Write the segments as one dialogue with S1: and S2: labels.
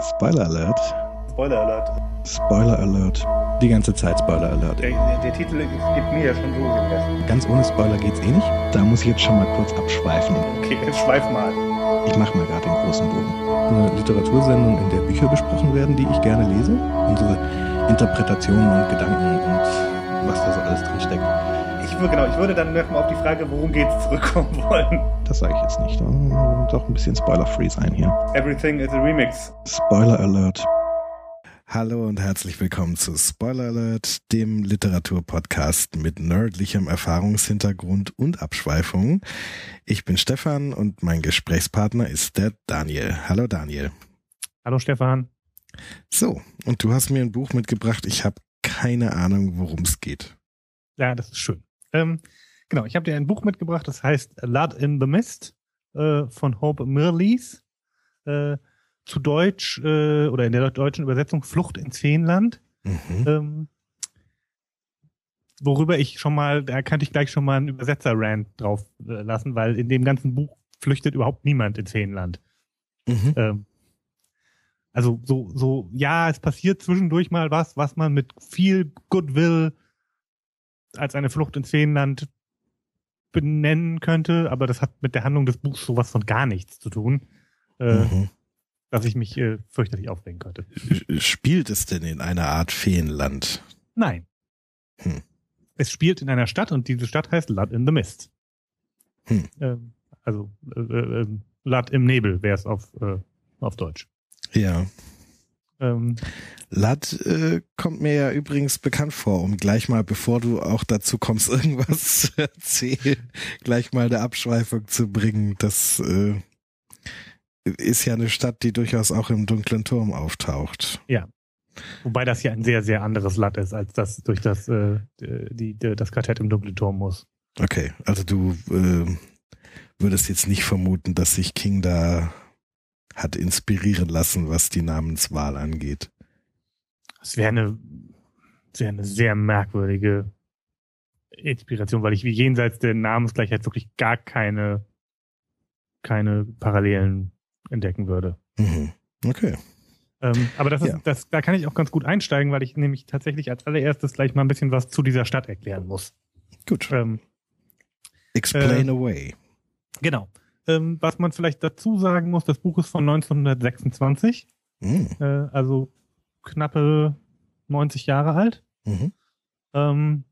S1: Spoiler Alert.
S2: Spoiler Alert.
S1: Spoiler Alert. Die ganze Zeit Spoiler Alert.
S2: Der, der, Titel gibt mir ja schon so gegessen.
S1: Ganz ohne Spoiler geht's eh nicht. Da muss ich jetzt schon mal kurz abschweifen.
S2: Okay, jetzt schweif mal.
S1: Ich mache mal gerade den großen Bogen. Eine Literatursendung, in der Bücher besprochen werden, die ich gerne lese. Unsere Interpretationen und Gedanken und was da so alles drin steckt.
S2: Ich würde, genau, ich würde dann nochmal auf die Frage, worum geht's, zurückkommen wollen.
S1: Das sage ich jetzt nicht. Doch ein bisschen spoiler-free sein hier.
S2: Everything is a Remix.
S1: Spoiler Alert. Hallo und herzlich willkommen zu Spoiler Alert, dem Literaturpodcast mit nerdlichem Erfahrungshintergrund und Abschweifungen. Ich bin Stefan und mein Gesprächspartner ist der Daniel. Hallo Daniel.
S2: Hallo Stefan.
S1: So, und du hast mir ein Buch mitgebracht. Ich habe keine Ahnung, worum es geht.
S2: Ja, das ist schön. Ähm, genau, ich habe dir ein Buch mitgebracht, das heißt Blood in the Mist äh, von Hope Mirlees. Äh, zu Deutsch äh, oder in der deutschen Übersetzung Flucht ins Feenland.
S1: Mhm.
S2: Ähm, worüber ich schon mal, da kann ich gleich schon mal einen Übersetzer-Rant drauf äh, lassen, weil in dem ganzen Buch flüchtet überhaupt niemand ins Feenland.
S1: Mhm.
S2: Ähm, also so, so, ja, es passiert zwischendurch mal was, was man mit viel Goodwill als eine Flucht ins Feenland benennen könnte, aber das hat mit der Handlung des Buchs sowas von gar nichts zu tun, äh,
S1: Mhm.
S2: dass ich mich äh, fürchterlich aufregen könnte.
S1: Spielt es denn in einer Art Feenland?
S2: Nein.
S1: Hm.
S2: Es spielt in einer Stadt und diese Stadt heißt Blood in the Mist.
S1: Hm.
S2: Ähm, also äh, äh, Blood im Nebel wäre es auf, äh, auf Deutsch.
S1: Ja.
S2: Ähm,
S1: Lad äh, kommt mir ja übrigens bekannt vor, um gleich mal, bevor du auch dazu kommst, irgendwas zu erzählen, gleich mal eine Abschweifung zu bringen. Das äh, ist ja eine Stadt, die durchaus auch im dunklen Turm auftaucht.
S2: wobei das ja ein sehr, sehr anderes Land ist, als das durch das, äh, die, die, das Quartett im dunklen Turm muss.
S1: Okay, also du äh, würdest jetzt nicht vermuten, dass sich King da hat inspirieren lassen, was die Namenswahl angeht.
S2: Es wäre eine, es wäre eine sehr merkwürdige Inspiration, weil ich wie jenseits der Namensgleichheit wirklich gar keine, keine Parallelen entdecken würde.
S1: Mhm. Okay.
S2: Ähm, aber das ist,
S1: Ja.
S2: das, da kann ich auch ganz gut einsteigen, weil ich nämlich tatsächlich als allererstes gleich mal ein bisschen was zu dieser Stadt erklären muss.
S1: Gut.
S2: Ähm,
S1: Explain
S2: äh,
S1: away.
S2: genau. Ähm, was man vielleicht dazu sagen muss, das Buch ist von 1926,
S1: Mhm.
S2: äh, also knappe 90 Jahre alt.
S1: Mhm.
S2: Ähm,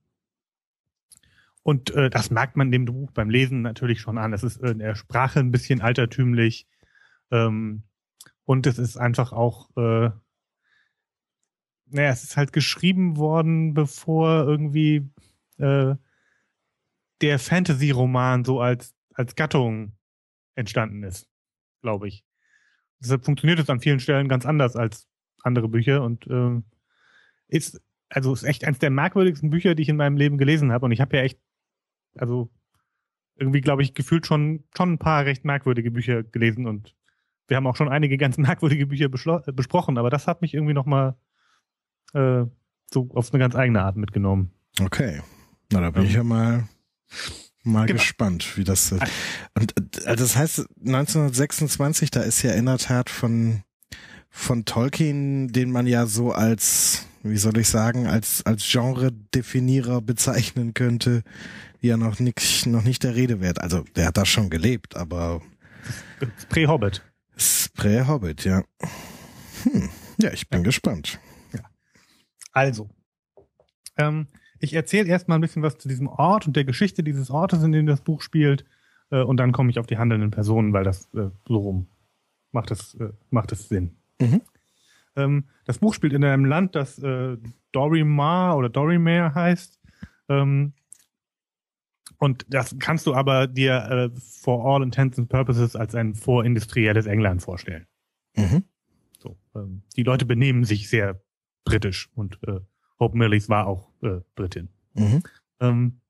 S2: und äh, das merkt man dem Buch beim Lesen natürlich schon an. Es ist in der Sprache ein bisschen altertümlich. Ähm, und es ist einfach auch, äh, naja, es ist halt geschrieben worden, bevor irgendwie äh, der Fantasy-Roman so als, als Gattung entstanden ist, glaube ich. Deshalb funktioniert es an vielen Stellen ganz anders als andere Bücher und ähm, ist also ist echt eines der merkwürdigsten Bücher, die ich in meinem Leben gelesen habe. Und ich habe ja echt, also irgendwie glaube ich gefühlt schon schon ein paar recht merkwürdige Bücher gelesen und wir haben auch schon einige ganz merkwürdige Bücher äh, besprochen, aber das hat mich irgendwie noch mal äh, so auf eine ganz eigene Art mitgenommen.
S1: Okay. Na, da bin ich ja mal, mal
S2: Genau.
S1: gespannt, wie das wird. Und äh, das heißt, 1926, da ist ja in der Tat von, von Tolkien, den man ja so als, wie soll ich sagen, als, als Genre-Definierer bezeichnen könnte, ja noch nicht, noch nicht der Rede wert. Also, der hat da schon gelebt, aber
S2: Prä-Hobbit.
S1: Prä-Hobbit, ja. Hm. Ja, ich bin gespannt.
S2: Also, ähm, ich erzähle erstmal ein bisschen was zu diesem Ort und der Geschichte dieses Ortes, in dem das Buch spielt, äh, und dann komme ich auf die handelnden Personen, weil das äh, so rum macht es äh, macht es Sinn.
S1: Mhm.
S2: Ähm, das Buch spielt in einem Land, das äh, Dorimar oder Dorimare heißt. Ähm, und das kannst du aber dir äh, for all intents and purposes als ein vorindustrielles England vorstellen.
S1: Mhm.
S2: So, ähm, die Leute benehmen sich sehr britisch und äh, Hope Millis war auch äh, Britin.
S1: Mhm.
S2: Ähm,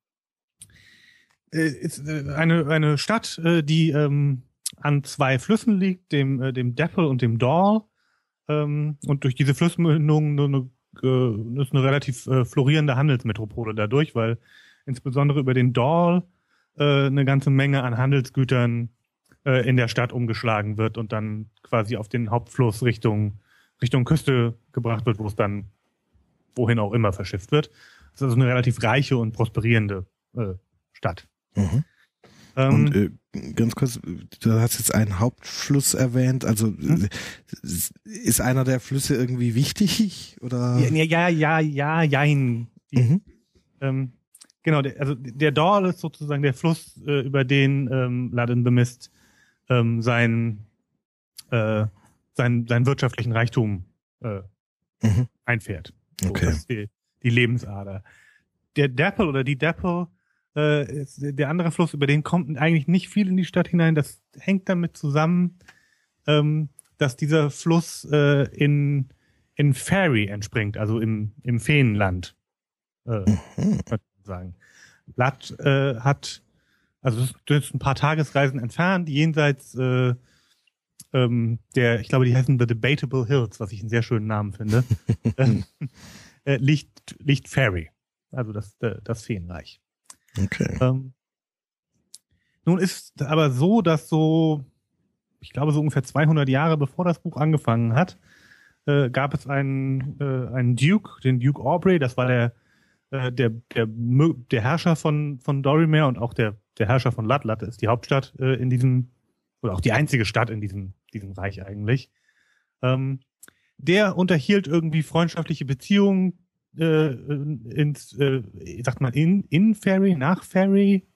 S2: äh, ist äh, eine eine Stadt, äh, die ähm, an zwei Flüssen liegt, dem äh, dem Dapple und dem Dal. Ähm, und durch diese Flussmündung eine, äh, ist eine relativ äh, florierende Handelsmetropole dadurch, weil insbesondere über den Dal äh, eine ganze Menge an Handelsgütern äh, in der Stadt umgeschlagen wird und dann quasi auf den Hauptfluss Richtung Richtung Küste gebracht wird, wo es dann wohin auch immer verschifft wird. Das ist also eine relativ reiche und prosperierende äh, Stadt.
S1: Mhm. Ähm, und äh, ganz kurz, du hast jetzt einen Hauptfluss erwähnt. Also hm? ist einer der Flüsse irgendwie wichtig oder?
S2: Ja, ja, ja, ja, jein. Mhm. Ähm, genau, der, also der Dor ist sozusagen der Fluss, äh, über den ähm, Laden the Mist ähm, sein, äh, sein, seinen wirtschaftlichen Reichtum äh, mhm. einfährt. So, okay. Ist die, die Lebensader. Der Dapple oder die Dapple äh, der andere Fluss, über den kommt eigentlich nicht viel in die Stadt hinein. Das hängt damit zusammen, ähm, dass dieser Fluss äh, in, in Fairy entspringt, also im, im Feenland. Äh, mhm. sagen. Lat äh, hat, also das ist ein paar Tagesreisen entfernt, jenseits äh, ähm, der, ich glaube, die heißen The Debatable Hills, was ich einen sehr schönen Namen finde, äh, liegt, liegt Fairy, also das, das Feenreich.
S1: Okay.
S2: Ähm, nun ist aber so, dass so, ich glaube so ungefähr 200 Jahre bevor das Buch angefangen hat, äh, gab es einen, äh, einen Duke, den Duke Aubrey, das war der, äh, der, der, der Herrscher von, von Dorimere und auch der, der Herrscher von Lat. Lat ist die Hauptstadt äh, in diesem, oder auch die einzige Stadt in diesem, diesem Reich eigentlich. Ähm, der unterhielt irgendwie freundschaftliche Beziehungen äh, ins, äh, sagt man, in, in Ferry, nach Ferry?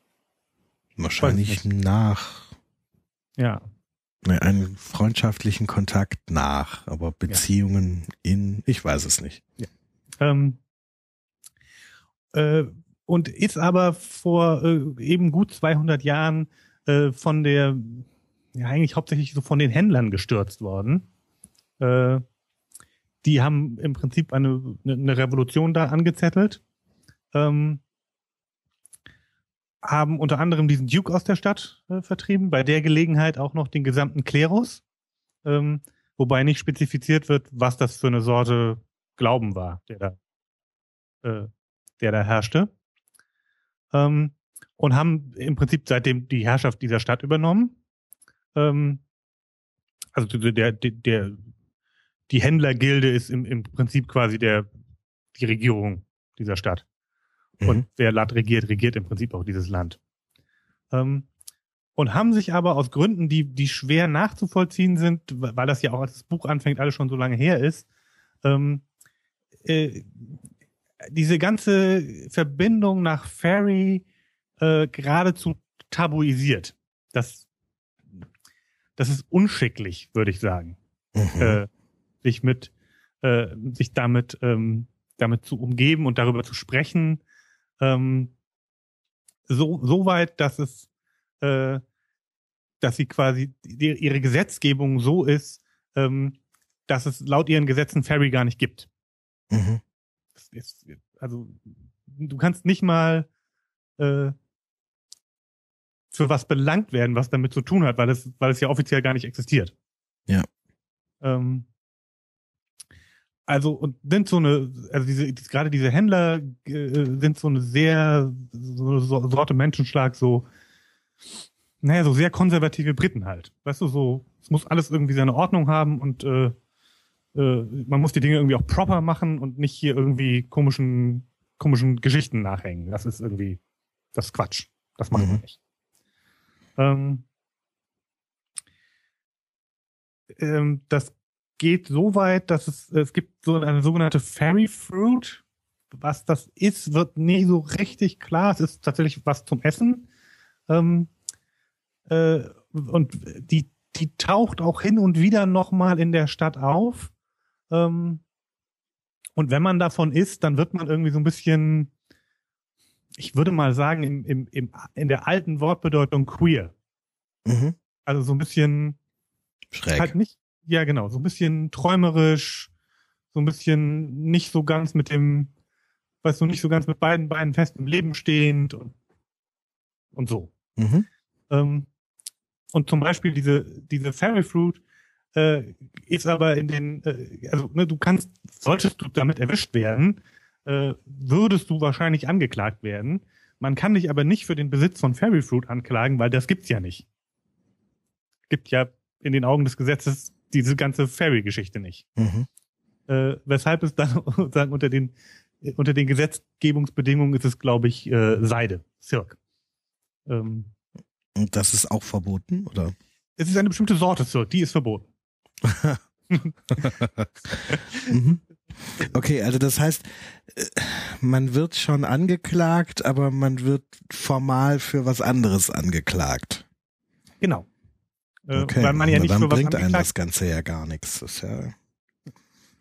S1: Wahrscheinlich nach.
S2: Ja.
S1: Ne, einen freundschaftlichen Kontakt nach, aber Beziehungen ja. in, ich weiß es nicht.
S2: Ja. Ähm, äh, und ist aber vor äh, eben gut 200 Jahren äh, von der, ja eigentlich hauptsächlich so von den Händlern gestürzt worden. Äh, die haben im Prinzip eine, eine Revolution da angezettelt, ähm, haben unter anderem diesen Duke aus der Stadt äh, vertrieben, bei der Gelegenheit auch noch den gesamten Klerus, ähm, wobei nicht spezifiziert wird, was das für eine Sorte Glauben war, der da, äh, der da herrschte. Ähm, und haben im Prinzip seitdem die Herrschaft dieser Stadt übernommen. Ähm, also der, der, der die Händlergilde ist im, im Prinzip quasi der, die Regierung dieser Stadt. Mhm. Und wer Land regiert, regiert im Prinzip auch dieses Land. Ähm, und haben sich aber aus Gründen, die, die schwer nachzuvollziehen sind, weil das ja auch als das Buch anfängt, alles schon so lange her ist, ähm, äh, diese ganze Verbindung nach Fairy äh, geradezu tabuisiert. Das, das ist unschicklich, würde ich sagen. Mhm. Äh, sich mit, äh, sich damit, ähm, damit zu umgeben und darüber zu sprechen, ähm, so, so weit, dass es, äh, dass sie quasi die, ihre Gesetzgebung so ist, ähm, dass es laut ihren Gesetzen Ferry gar nicht gibt. Mhm. Ist, also du kannst nicht mal äh, für was belangt werden, was damit zu tun hat, weil es, weil es ja offiziell gar nicht existiert.
S1: Ja.
S2: Ähm, also und sind so eine, also diese gerade diese Händler äh, sind so eine sehr so eine Sorte Menschenschlag, so naja, so sehr konservative Briten halt. Weißt du, so es muss alles irgendwie seine Ordnung haben und äh, äh, man muss die Dinge irgendwie auch proper machen und nicht hier irgendwie komischen komischen Geschichten nachhängen. Das ist irgendwie das ist Quatsch. Das macht man mhm. nicht. Ähm, ähm, das geht so weit, dass es, es gibt so eine sogenannte Fairy Fruit. Was das ist, wird nie so richtig klar. Es ist tatsächlich was zum Essen. Ähm, äh, und die, die taucht auch hin und wieder nochmal in der Stadt auf. Ähm, und wenn man davon isst, dann wird man irgendwie so ein bisschen, ich würde mal sagen, im, im, im, in der alten Wortbedeutung queer. Mhm. Also so ein bisschen
S1: Schräg.
S2: Halt nicht, ja, genau, so ein bisschen träumerisch, so ein bisschen nicht so ganz mit dem, weißt du, nicht so ganz mit beiden Beinen fest im Leben stehend und, und so. Mhm. Ähm, und zum Beispiel diese, diese Fairy Fruit äh, ist aber in den, äh, also ne, du kannst, solltest du damit erwischt werden, äh, würdest du wahrscheinlich angeklagt werden. Man kann dich aber nicht für den Besitz von Fairy Fruit anklagen, weil das gibt's ja nicht. Gibt ja in den Augen des Gesetzes diese ganze Fairy-Geschichte nicht. Mhm. Äh, weshalb es dann sozusagen unter den unter den Gesetzgebungsbedingungen ist es, glaube ich, äh, Seide, Silk.
S1: Ähm, Und das ist auch verboten, oder?
S2: Es ist eine bestimmte Sorte Silk, die ist verboten.
S1: mhm. Okay, also das heißt, äh, man wird schon angeklagt, aber man wird formal für was anderes angeklagt.
S2: Genau.
S1: Äh, okay. Weil man ja nicht dann für was bringt einem das Ganze ja gar nichts. Ja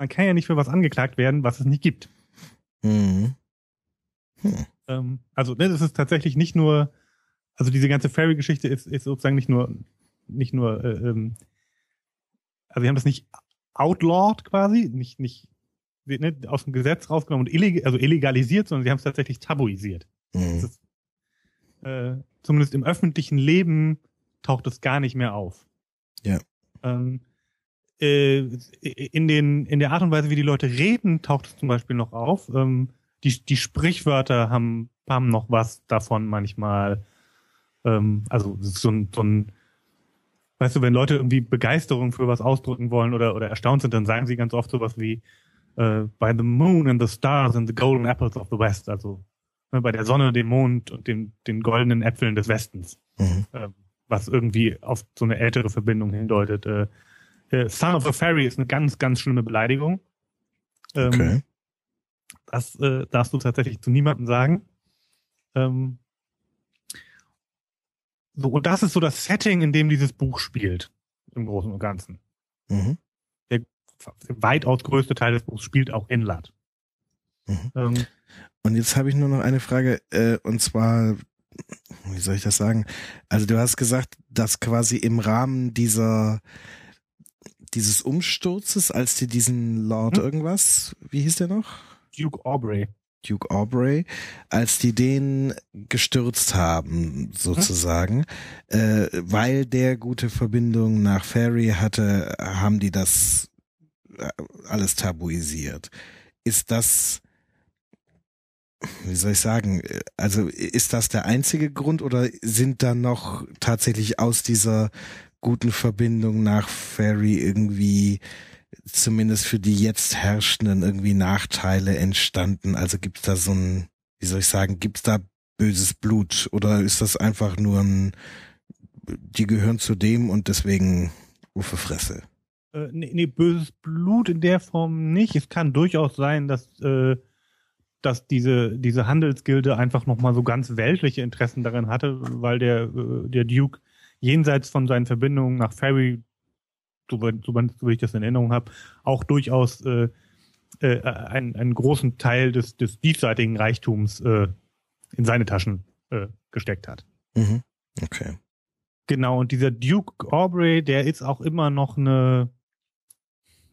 S2: man kann ja nicht für was angeklagt werden, was es nicht gibt. Mhm. Hm. Ähm, also ne, das ist tatsächlich nicht nur, also diese ganze Fairy-Geschichte ist, ist sozusagen nicht nur, nicht nur, äh, ähm, also wir haben das nicht outlawed quasi, nicht, nicht ne, aus dem Gesetz rausgenommen und illeg also illegalisiert, sondern sie haben es tatsächlich tabuisiert. Mhm. Ist, äh, zumindest im öffentlichen Leben taucht es gar nicht mehr auf.
S1: Ja. Ähm,
S2: äh, in den in der Art und Weise, wie die Leute reden, taucht es zum Beispiel noch auf. Ähm, die die Sprichwörter haben haben noch was davon manchmal. Ähm, also so ein, so ein weißt du, wenn Leute irgendwie Begeisterung für was ausdrücken wollen oder oder erstaunt sind, dann sagen sie ganz oft sowas wie äh, by the moon and the stars and the golden apples of the west, also ne, bei der Sonne, dem Mond und den, den goldenen Äpfeln des Westens, mhm. äh, was irgendwie auf so eine ältere Verbindung hindeutet. Äh, äh, Son of a Fairy ist eine ganz, ganz schlimme Beleidigung. Ähm, okay. Das äh, darfst du tatsächlich zu niemandem sagen. Ähm, so, und das ist so das Setting, in dem dieses Buch spielt, im Großen und Ganzen. Mhm weitaus größte Teil des Buchs spielt auch in Lat.
S1: Mhm. Ähm, und jetzt habe ich nur noch eine Frage, äh, und zwar, wie soll ich das sagen? Also du hast gesagt, dass quasi im Rahmen dieser dieses Umsturzes, als die diesen Lord hm? irgendwas, wie hieß der noch?
S2: Duke Aubrey.
S1: Duke Aubrey, als die den gestürzt haben, sozusagen, hm? äh, weil der gute Verbindung nach Ferry hatte, haben die das alles tabuisiert. Ist das, wie soll ich sagen, also ist das der einzige Grund oder sind da noch tatsächlich aus dieser guten Verbindung nach Ferry irgendwie zumindest für die jetzt herrschenden irgendwie Nachteile entstanden? Also gibt es da so ein, wie soll ich sagen, gibt es da böses Blut oder ist das einfach nur ein, die gehören zu dem und deswegen Uffe Fresse?
S2: Äh, nee, nee, böses Blut in der Form nicht. Es kann durchaus sein, dass, äh, dass diese, diese Handelsgilde einfach nochmal so ganz weltliche Interessen darin hatte, weil der, äh, der Duke jenseits von seinen Verbindungen nach Ferry, so, so, so wie ich das in Erinnerung habe, auch durchaus äh, äh, einen, einen großen Teil des, des diesseitigen Reichtums äh, in seine Taschen äh, gesteckt hat.
S1: Mhm. Okay.
S2: Genau, und dieser Duke Aubrey, der ist auch immer noch eine,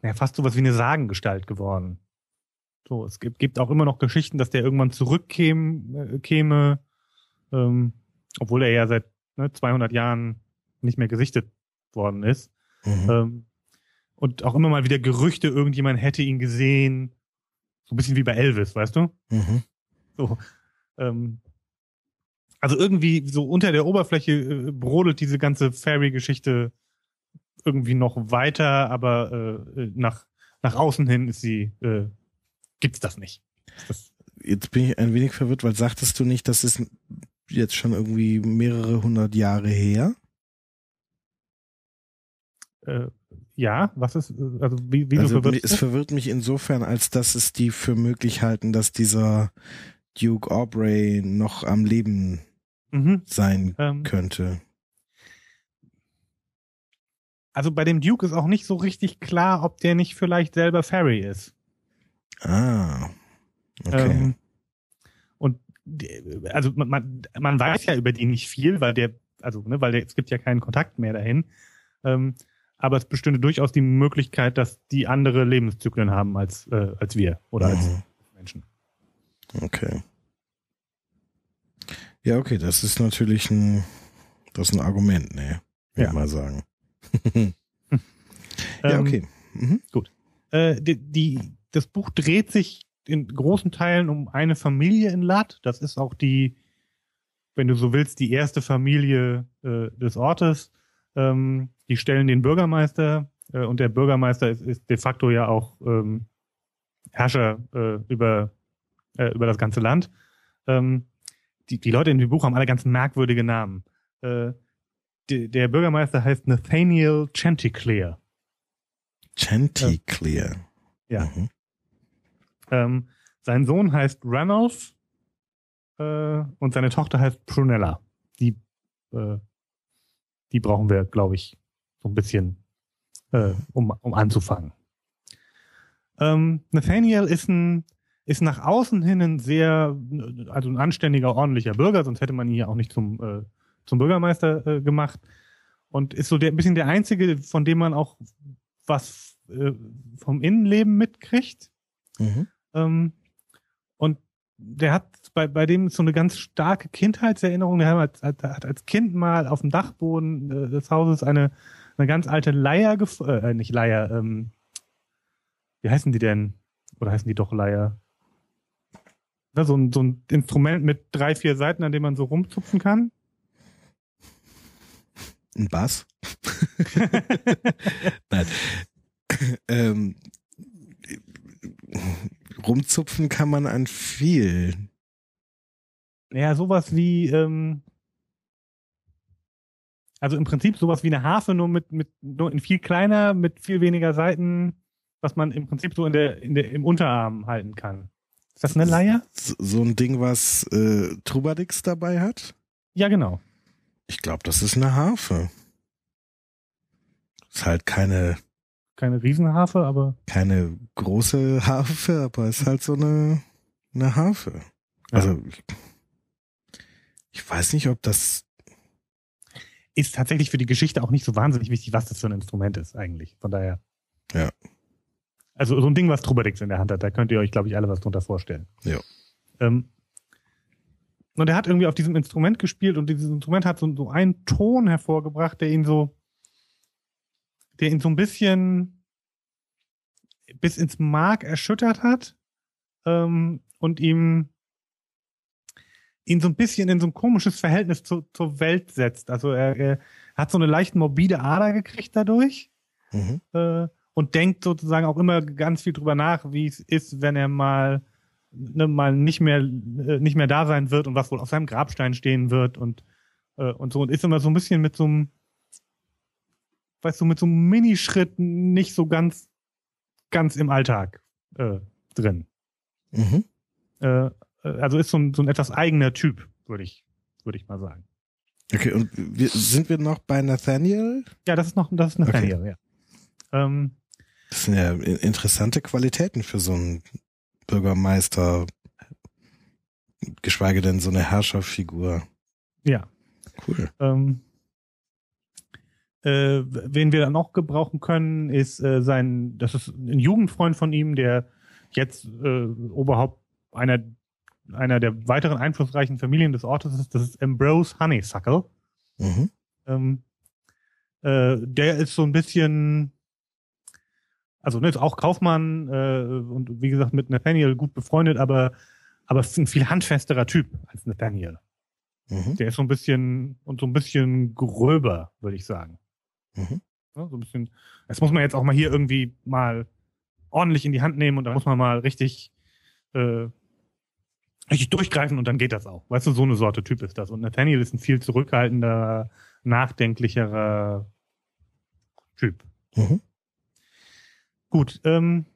S2: ja, fast sowas wie eine Sagengestalt geworden. So, es gibt, gibt auch immer noch Geschichten, dass der irgendwann zurückkäme, äh, käme, ähm, obwohl er ja seit ne, 200 Jahren nicht mehr gesichtet worden ist. Mhm. Ähm, und auch immer mal wieder Gerüchte, irgendjemand hätte ihn gesehen. So ein bisschen wie bei Elvis, weißt du? Mhm. So, ähm, also irgendwie so unter der Oberfläche äh, brodelt diese ganze Fairy-Geschichte irgendwie noch weiter, aber äh, nach, nach außen hin ist sie, äh, gibt's das nicht. Das
S1: jetzt bin ich ein wenig verwirrt, weil sagtest du nicht, das ist jetzt schon irgendwie mehrere hundert Jahre her?
S2: Äh, ja, was ist, also wie, wie
S1: also, du verwirrt Es verwirrt mich insofern, als dass es die für möglich halten, dass dieser Duke Aubrey noch am Leben mhm. sein ähm, könnte
S2: also bei dem Duke ist auch nicht so richtig klar, ob der nicht vielleicht selber Fairy ist.
S1: Ah. Okay. Ähm,
S2: und also man, man weiß ja über die nicht viel, weil der, also, ne, weil der, es gibt ja keinen Kontakt mehr dahin. Ähm, aber es bestünde durchaus die Möglichkeit, dass die andere Lebenszyklen haben als, äh, als wir oder mhm. als Menschen.
S1: Okay. Ja, okay, das ist natürlich ein, das ist ein Argument, ne? Würde ja. mal sagen. ja, okay.
S2: Mhm. Gut. Äh, die, die, das Buch dreht sich in großen Teilen um eine Familie in Lat. Das ist auch die, wenn du so willst, die erste Familie äh, des Ortes. Ähm, die stellen den Bürgermeister äh, und der Bürgermeister ist, ist de facto ja auch ähm, Herrscher äh, über, äh, über das ganze Land. Ähm, die, die Leute in dem Buch haben alle ganz merkwürdige Namen. Der Bürgermeister heißt Nathaniel Chanticleer.
S1: Chanticleer.
S2: Ja. Mhm. Ähm, sein Sohn heißt Ranulph äh, und seine Tochter heißt Prunella. Die, äh, die brauchen wir, glaube ich, so ein bisschen, äh, um, um anzufangen. Ähm, Nathaniel ist ein ist nach außen hin ein sehr, also ein anständiger, ordentlicher Bürger, sonst hätte man ihn ja auch nicht zum, äh, zum Bürgermeister äh, gemacht. Und ist so der, ein bisschen der einzige, von dem man auch was äh, vom Innenleben mitkriegt. Mhm. Ähm, und der hat bei, bei dem so eine ganz starke Kindheitserinnerung. Der hat, hat, hat als Kind mal auf dem Dachboden äh, des Hauses eine, eine ganz alte Leier, äh, nicht Leier, ähm, wie heißen die denn? Oder heißen die doch Leier? So, ein, so ein Instrument mit drei, vier Seiten, an dem man so rumzupfen kann.
S1: Ein Bass? Nein. ähm, rumzupfen kann man an viel.
S2: Ja, sowas wie, ähm, also im Prinzip sowas wie eine Harfe, nur mit, mit, nur in viel kleiner, mit viel weniger Seiten, was man im Prinzip so in der, in der, im Unterarm halten kann. Ist das eine Leier?
S1: So, so ein Ding, was äh, Trubadix dabei hat?
S2: Ja, genau.
S1: Ich glaube, das ist eine Harfe. Ist halt keine
S2: keine Riesenharfe, aber.
S1: Keine große Harfe, aber ist halt so eine, eine Harfe. Ja. Also, ich, ich weiß nicht, ob das.
S2: Ist tatsächlich für die Geschichte auch nicht so wahnsinnig wichtig, was das für ein Instrument ist, eigentlich. Von daher.
S1: Ja.
S2: Also, so ein Ding, was Trubadix in der Hand hat, da könnt ihr euch, glaube ich, alle was drunter vorstellen.
S1: Ja.
S2: Ähm, und er hat irgendwie auf diesem Instrument gespielt und dieses Instrument hat so, so einen Ton hervorgebracht, der ihn so, der ihn so ein bisschen bis ins Mark erschüttert hat ähm, und ihm ihn so ein bisschen in so ein komisches Verhältnis zu, zur Welt setzt. Also er, er hat so eine leicht morbide Ader gekriegt dadurch mhm. äh, und denkt sozusagen auch immer ganz viel drüber nach, wie es ist, wenn er mal ne, mal nicht mehr äh, nicht mehr da sein wird und was wohl auf seinem Grabstein stehen wird und äh, und so und ist immer so ein bisschen mit so einem weißt du, mit so einem Minischritt nicht so ganz, ganz im Alltag äh, drin. Mhm. Äh, also ist so ein, so ein etwas eigener Typ, würde ich, würde ich mal sagen.
S1: Okay, und wir, sind wir noch bei Nathaniel?
S2: Ja, das ist noch, das ist Nathaniel, okay. ja. Ähm,
S1: das sind ja interessante Qualitäten für so einen Bürgermeister, geschweige denn so eine Herrscherfigur.
S2: Ja.
S1: Cool.
S2: Ähm, äh, wen wir dann noch gebrauchen können, ist äh, sein, das ist ein Jugendfreund von ihm, der jetzt äh, Oberhaupt einer einer der weiteren einflussreichen Familien des Ortes ist. Das ist Ambrose Honeysuckle. Mhm. Ähm, äh, der ist so ein bisschen, also ne, ist auch Kaufmann äh, und wie gesagt mit Nathaniel gut befreundet, aber aber ist ein viel handfesterer Typ als Nathaniel. Mhm. Der ist so ein bisschen und so ein bisschen gröber, würde ich sagen. Mhm. Ja, so ein bisschen. Das muss man jetzt auch mal hier irgendwie mal ordentlich in die Hand nehmen und da muss man mal richtig, äh, richtig durchgreifen und dann geht das auch. Weißt du, so eine Sorte Typ ist das. Und Nathaniel ist ein viel zurückhaltender, nachdenklicherer Typ. Mhm. Gut, ähm,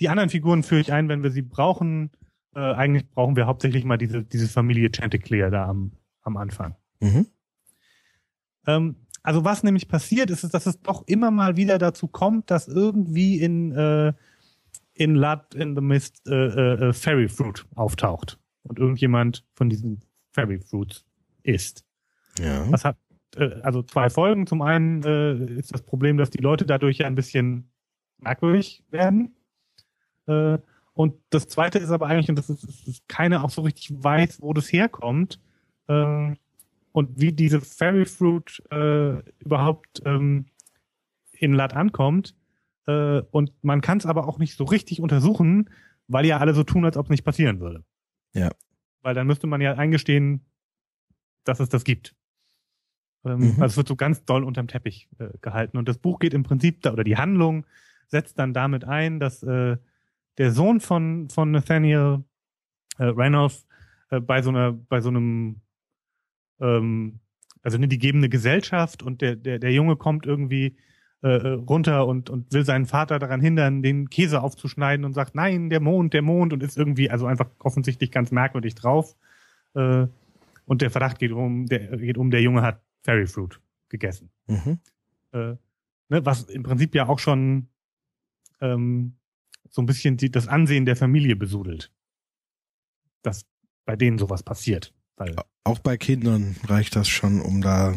S2: die anderen Figuren führe ich ein, wenn wir sie brauchen. Äh, eigentlich brauchen wir hauptsächlich mal diese, diese Familie Chanticleer da am, am Anfang. Mhm. Ähm, also was nämlich passiert ist, ist, dass es doch immer mal wieder dazu kommt, dass irgendwie in äh, in Blood in the Mist äh, äh, äh, Fairy Fruit auftaucht und irgendjemand von diesen Fairy Fruits isst.
S1: Ja.
S2: Was hat äh, also zwei Folgen. Zum einen äh, ist das Problem, dass die Leute dadurch ja ein bisschen merkwürdig werden. Äh, und das zweite ist aber eigentlich, und das ist, dass keiner auch so richtig weiß, wo das herkommt. Äh, und wie diese Fairy Fruit äh, überhaupt ähm, in Lat ankommt. Äh, und man kann es aber auch nicht so richtig untersuchen, weil ja alle so tun, als ob es nicht passieren würde.
S1: Ja.
S2: Weil dann müsste man ja eingestehen, dass es das gibt. Ähm, mhm. Also es wird so ganz doll unterm Teppich äh, gehalten. Und das Buch geht im Prinzip da, oder die Handlung setzt dann damit ein, dass äh, der Sohn von, von Nathaniel äh, Reynolds äh, bei so einer, bei so einem, ähm, also ne, die gebende Gesellschaft und der, der, der Junge kommt irgendwie äh, äh, runter und, und will seinen Vater daran hindern, den Käse aufzuschneiden und sagt, nein, der Mond, der Mond und ist irgendwie, also einfach offensichtlich ganz merkwürdig drauf. Äh, und der Verdacht geht um, der geht um, der Junge hat Fairy Fruit gegessen. Mhm. Äh, ne, was im Prinzip ja auch schon ähm, so ein bisschen die, das Ansehen der Familie besudelt. Dass bei denen sowas passiert.
S1: Weil auch bei Kindern reicht das schon, um da.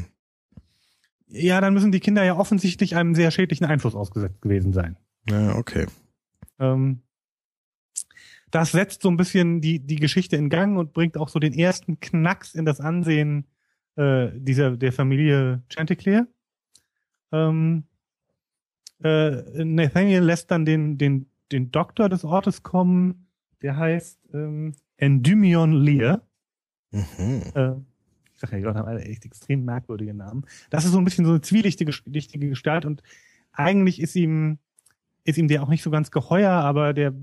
S2: Ja, dann müssen die Kinder ja offensichtlich einem sehr schädlichen Einfluss ausgesetzt gewesen sein.
S1: Ja, okay. Ähm,
S2: das setzt so ein bisschen die, die Geschichte in Gang und bringt auch so den ersten Knacks in das Ansehen äh, dieser der Familie Chanticleer. Ähm, äh, Nathaniel lässt dann den, den, den Doktor des Ortes kommen, der heißt ähm, Endymion Lear. Mhm. Äh, ich sag ja, die haben alle echt extrem merkwürdige Namen. Das ist so ein bisschen so eine zwielichtige Gestalt und eigentlich ist ihm, ist ihm der auch nicht so ganz geheuer, aber der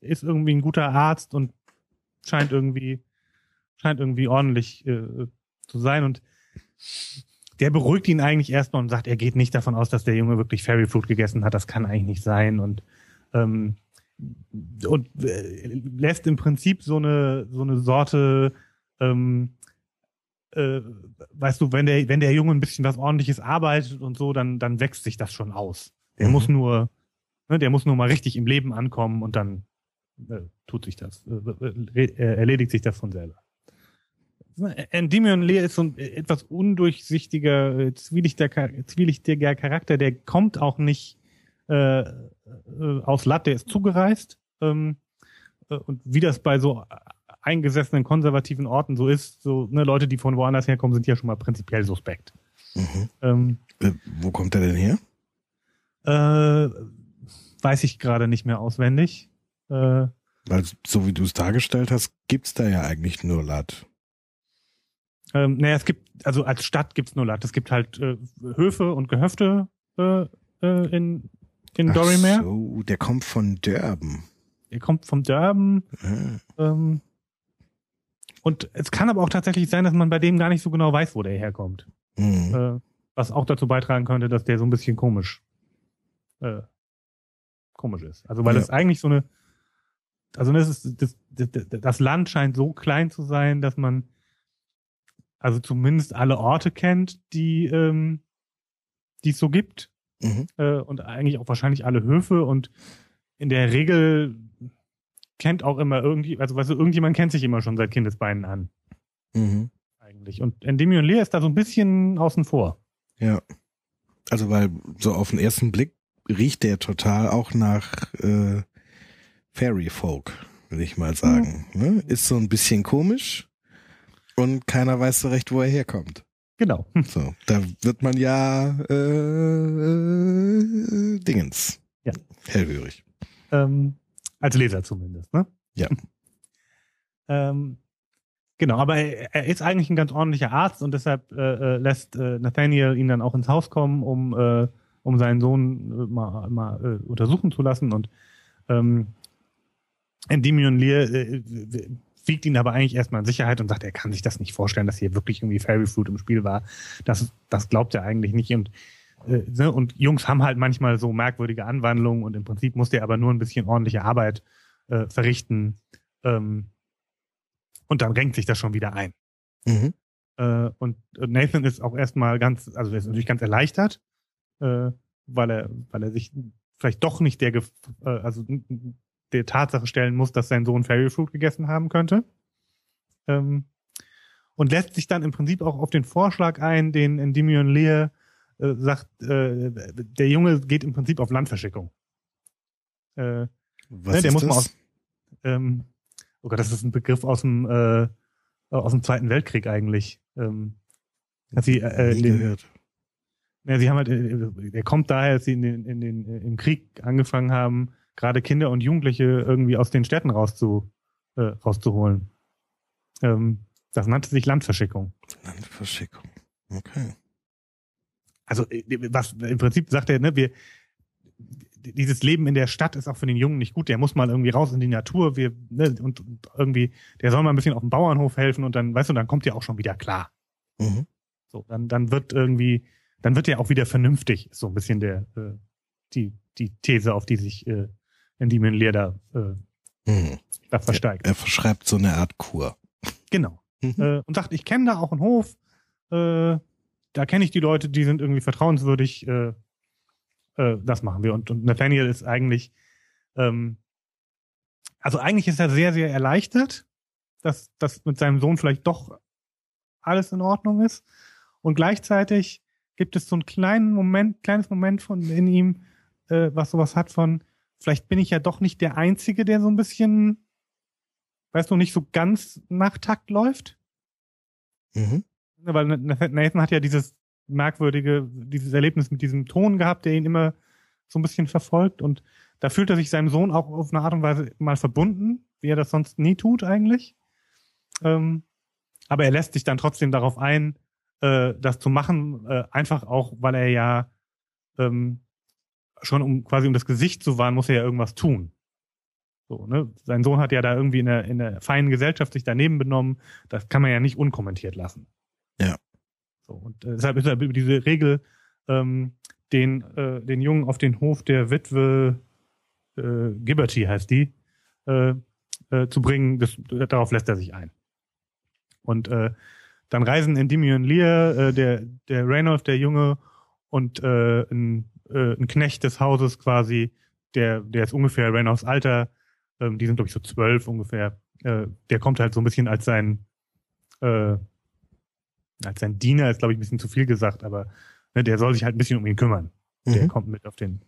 S2: ist irgendwie ein guter Arzt und scheint irgendwie, scheint irgendwie ordentlich äh, zu sein und der beruhigt ihn eigentlich erstmal und sagt, er geht nicht davon aus, dass der Junge wirklich Fairy Fruit gegessen hat. Das kann eigentlich nicht sein und ähm, und äh, lässt im Prinzip so eine so eine Sorte ähm, äh, weißt du, wenn der wenn der Junge ein bisschen was Ordentliches arbeitet und so, dann dann wächst sich das schon aus. Der mhm. muss nur ne, der muss nur mal richtig im Leben ankommen und dann äh, tut sich das, äh, äh, erledigt sich das von selber. Endymion Lear ist so ein etwas undurchsichtiger, zwielichtiger, zwielichtiger Charakter, der kommt auch nicht äh, aus Latt, der ist zugereist. Ähm, und wie das bei so eingesessenen konservativen Orten so ist, so ne, Leute, die von woanders herkommen, sind ja schon mal prinzipiell suspekt.
S1: Mhm. Ähm, äh, wo kommt er denn her?
S2: Äh, weiß ich gerade nicht mehr auswendig.
S1: Äh, Weil so wie du es dargestellt hast, gibt's da ja eigentlich nur Lat.
S2: Ähm, naja, es gibt, also als Stadt gibt's nur Lat. Es gibt halt äh, Höfe und Gehöfte äh, äh, in, in Dorymere.
S1: so, der kommt von Durban.
S2: Der kommt vom Durban. Ah. Ähm, und es kann aber auch tatsächlich sein, dass man bei dem gar nicht so genau weiß, wo der herkommt. Mhm. Äh, was auch dazu beitragen könnte, dass der so ein bisschen komisch, äh, komisch ist. Also weil ja. es eigentlich so eine also das, ist, das, das, das Land scheint so klein zu sein, dass man also zumindest alle Orte kennt, die ähm, die es so gibt mhm. äh, und eigentlich auch wahrscheinlich alle Höfe und in der Regel kennt auch immer irgendwie, also weißt du, irgendjemand kennt sich immer schon seit Kindesbeinen an. Mhm. Eigentlich. Und Endymion Lear ist da so ein bisschen außen vor.
S1: Ja. Also weil so auf den ersten Blick riecht der total auch nach äh, Fairy Folk, würde ich mal sagen. Mhm. Ist so ein bisschen komisch und keiner weiß so recht, wo er herkommt.
S2: Genau.
S1: So, da wird man ja äh, äh, Dingens.
S2: Ja.
S1: Hellhörig.
S2: Ähm, als Leser zumindest, ne?
S1: Ja.
S2: ähm, genau, aber er, ist eigentlich ein ganz ordentlicher Arzt und deshalb äh, äh, lässt äh, Nathaniel ihn dann auch ins Haus kommen, um, äh, um seinen Sohn äh, mal, mal äh, untersuchen zu lassen und ähm, Endymion Lear äh, wiegt ihn aber eigentlich erstmal in Sicherheit und sagt, er kann sich das nicht vorstellen, dass hier wirklich irgendwie Fairy Fruit im Spiel war. Das, das glaubt er eigentlich nicht und äh, ne, und Jungs haben halt manchmal so merkwürdige Anwandlungen und im Prinzip muss der aber nur ein bisschen ordentliche Arbeit äh, verrichten ähm, und dann renkt sich das schon wieder ein. Mhm. Äh, und Nathan ist auch erstmal ganz, also er ist natürlich ganz erleichtert, äh, weil er, weil er sich vielleicht doch nicht der, äh, also der Tatsache stellen muss, dass sein Sohn Fairy Fruit gegessen haben könnte. Ähm, und lässt sich dann im Prinzip auch auf den Vorschlag ein, den Endymion Lear äh, sagt, äh, der Junge geht im Prinzip auf Landverschickung.
S1: Äh, Was ne, der
S2: ist
S1: muss
S2: das? mal aus, ähm, oh Gott, das ist ein Begriff aus dem äh, aus dem Zweiten Weltkrieg eigentlich. Ähm, hat sie äh,
S1: Nie den, gehört.
S2: Ja, sie haben halt, äh, der kommt daher, dass sie in den, in den, im Krieg angefangen haben, gerade Kinder und Jugendliche irgendwie aus den Städten rauszu, äh, rauszuholen. Ähm, das nannte sich Landverschickung.
S1: Landverschickung. Okay.
S2: Also äh, was im Prinzip sagt er, ne, wir dieses Leben in der Stadt ist auch für den Jungen nicht gut. Der muss mal irgendwie raus in die Natur. Wir, ne, und, und irgendwie, der soll mal ein bisschen auf dem Bauernhof helfen und dann, weißt du, dann kommt ja auch schon wieder klar.
S1: Mhm.
S2: So, dann, dann wird irgendwie, dann wird er auch wieder vernünftig, ist so ein bisschen der, äh, die, die These, auf die sich äh, Endymion Lear da, äh,
S1: Mhm.
S2: da versteigt.
S1: Er verschreibt so eine Art Kur.
S2: Genau.
S1: Mhm.
S2: Äh, und sagt, ich kenne da auch einen Hof, äh, da kenne ich die Leute, die sind irgendwie vertrauenswürdig, äh, äh, das machen wir. Und, und Nathaniel ist eigentlich, ähm, also eigentlich ist er sehr, sehr erleichtert, dass das mit seinem Sohn vielleicht doch alles in Ordnung ist. Und gleichzeitig gibt es so einen kleinen Moment, kleines Moment von in ihm, äh, was sowas hat von, vielleicht bin ich ja doch nicht der Einzige, der so ein bisschen, weißt du, nicht so ganz nach Takt läuft.
S1: Mhm.
S2: Weil Nathan hat ja dieses merkwürdige, dieses Erlebnis mit diesem Ton gehabt, der ihn immer so ein bisschen verfolgt und da fühlt er sich seinem Sohn auch auf eine Art und Weise mal verbunden, wie er das sonst nie tut eigentlich. Ähm, aber er lässt sich dann trotzdem darauf ein, äh, das zu machen, äh, einfach auch, weil er ja ähm, schon um quasi um das Gesicht zu wahren, muss er ja irgendwas tun. So, ne? Sein Sohn hat ja da irgendwie in der, in der feinen Gesellschaft sich daneben benommen. Das kann man ja nicht unkommentiert lassen.
S1: Ja.
S2: So, und äh, deshalb ist er über diese Regel, ähm, den, äh, den Jungen auf den Hof der Witwe äh, Gibberty heißt die, äh, äh, zu bringen, das, darauf lässt er sich ein. Und äh, dann reisen Endymion Lear, äh, der, der Reynold, der Junge, und äh, ein, äh, ein Knecht des Hauses quasi, der, der ist ungefähr Reynolds Alter, ähm, die sind, glaube ich, so zwölf ungefähr. Äh, der kommt halt so ein bisschen als sein äh, als sein Diener ist, glaube ich, ein bisschen zu viel gesagt, aber ne, der soll sich halt ein bisschen um ihn kümmern. Der
S1: Mhm.
S2: kommt mit auf den,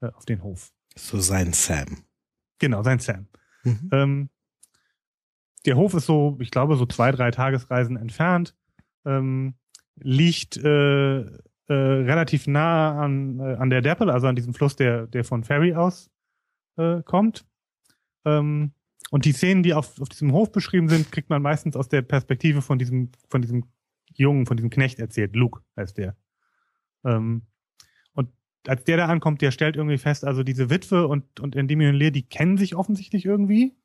S2: äh, auf den Hof.
S1: So sein Sam.
S2: Genau, sein Sam.
S1: Mhm.
S2: Ähm, der Hof ist so, ich glaube, so zwei, drei Tagesreisen entfernt, ähm, liegt äh, äh, relativ nah an, äh, an der Deppel, also an diesem Fluss, der, der von Ferry aus äh, kommt. Ähm, und die Szenen, die auf, auf diesem Hof beschrieben sind, kriegt man meistens aus der Perspektive von diesem, von diesem Jungen, von diesem Knecht erzählt. Luke heißt der. Ähm, und als der da ankommt, der stellt irgendwie fest, also diese Witwe und, und Endymion Lear, die kennen sich offensichtlich irgendwie.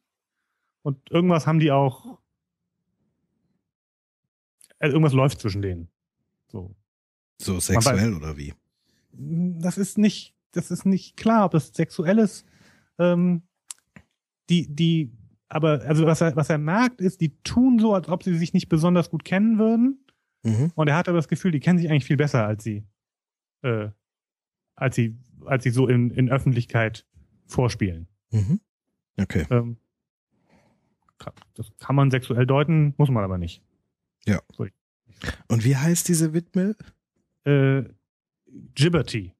S2: Und irgendwas haben die auch. Also irgendwas läuft zwischen denen. So.
S1: So sexuell oder wie?
S2: Das ist nicht, das ist nicht klar, ob das sexuell ist. Ähm, die, die, aber, also was er, was er merkt, ist, die tun so, als ob sie sich nicht besonders gut kennen würden.
S1: Mhm.
S2: Und er hat aber das Gefühl, die kennen sich eigentlich viel besser als sie, äh, als sie, als sie so in, in Öffentlichkeit vorspielen.
S1: Mhm. Okay.
S2: Ähm, das kann man sexuell deuten, muss man aber nicht.
S1: Und wie heißt diese Witwe?
S2: Äh, Gibberty.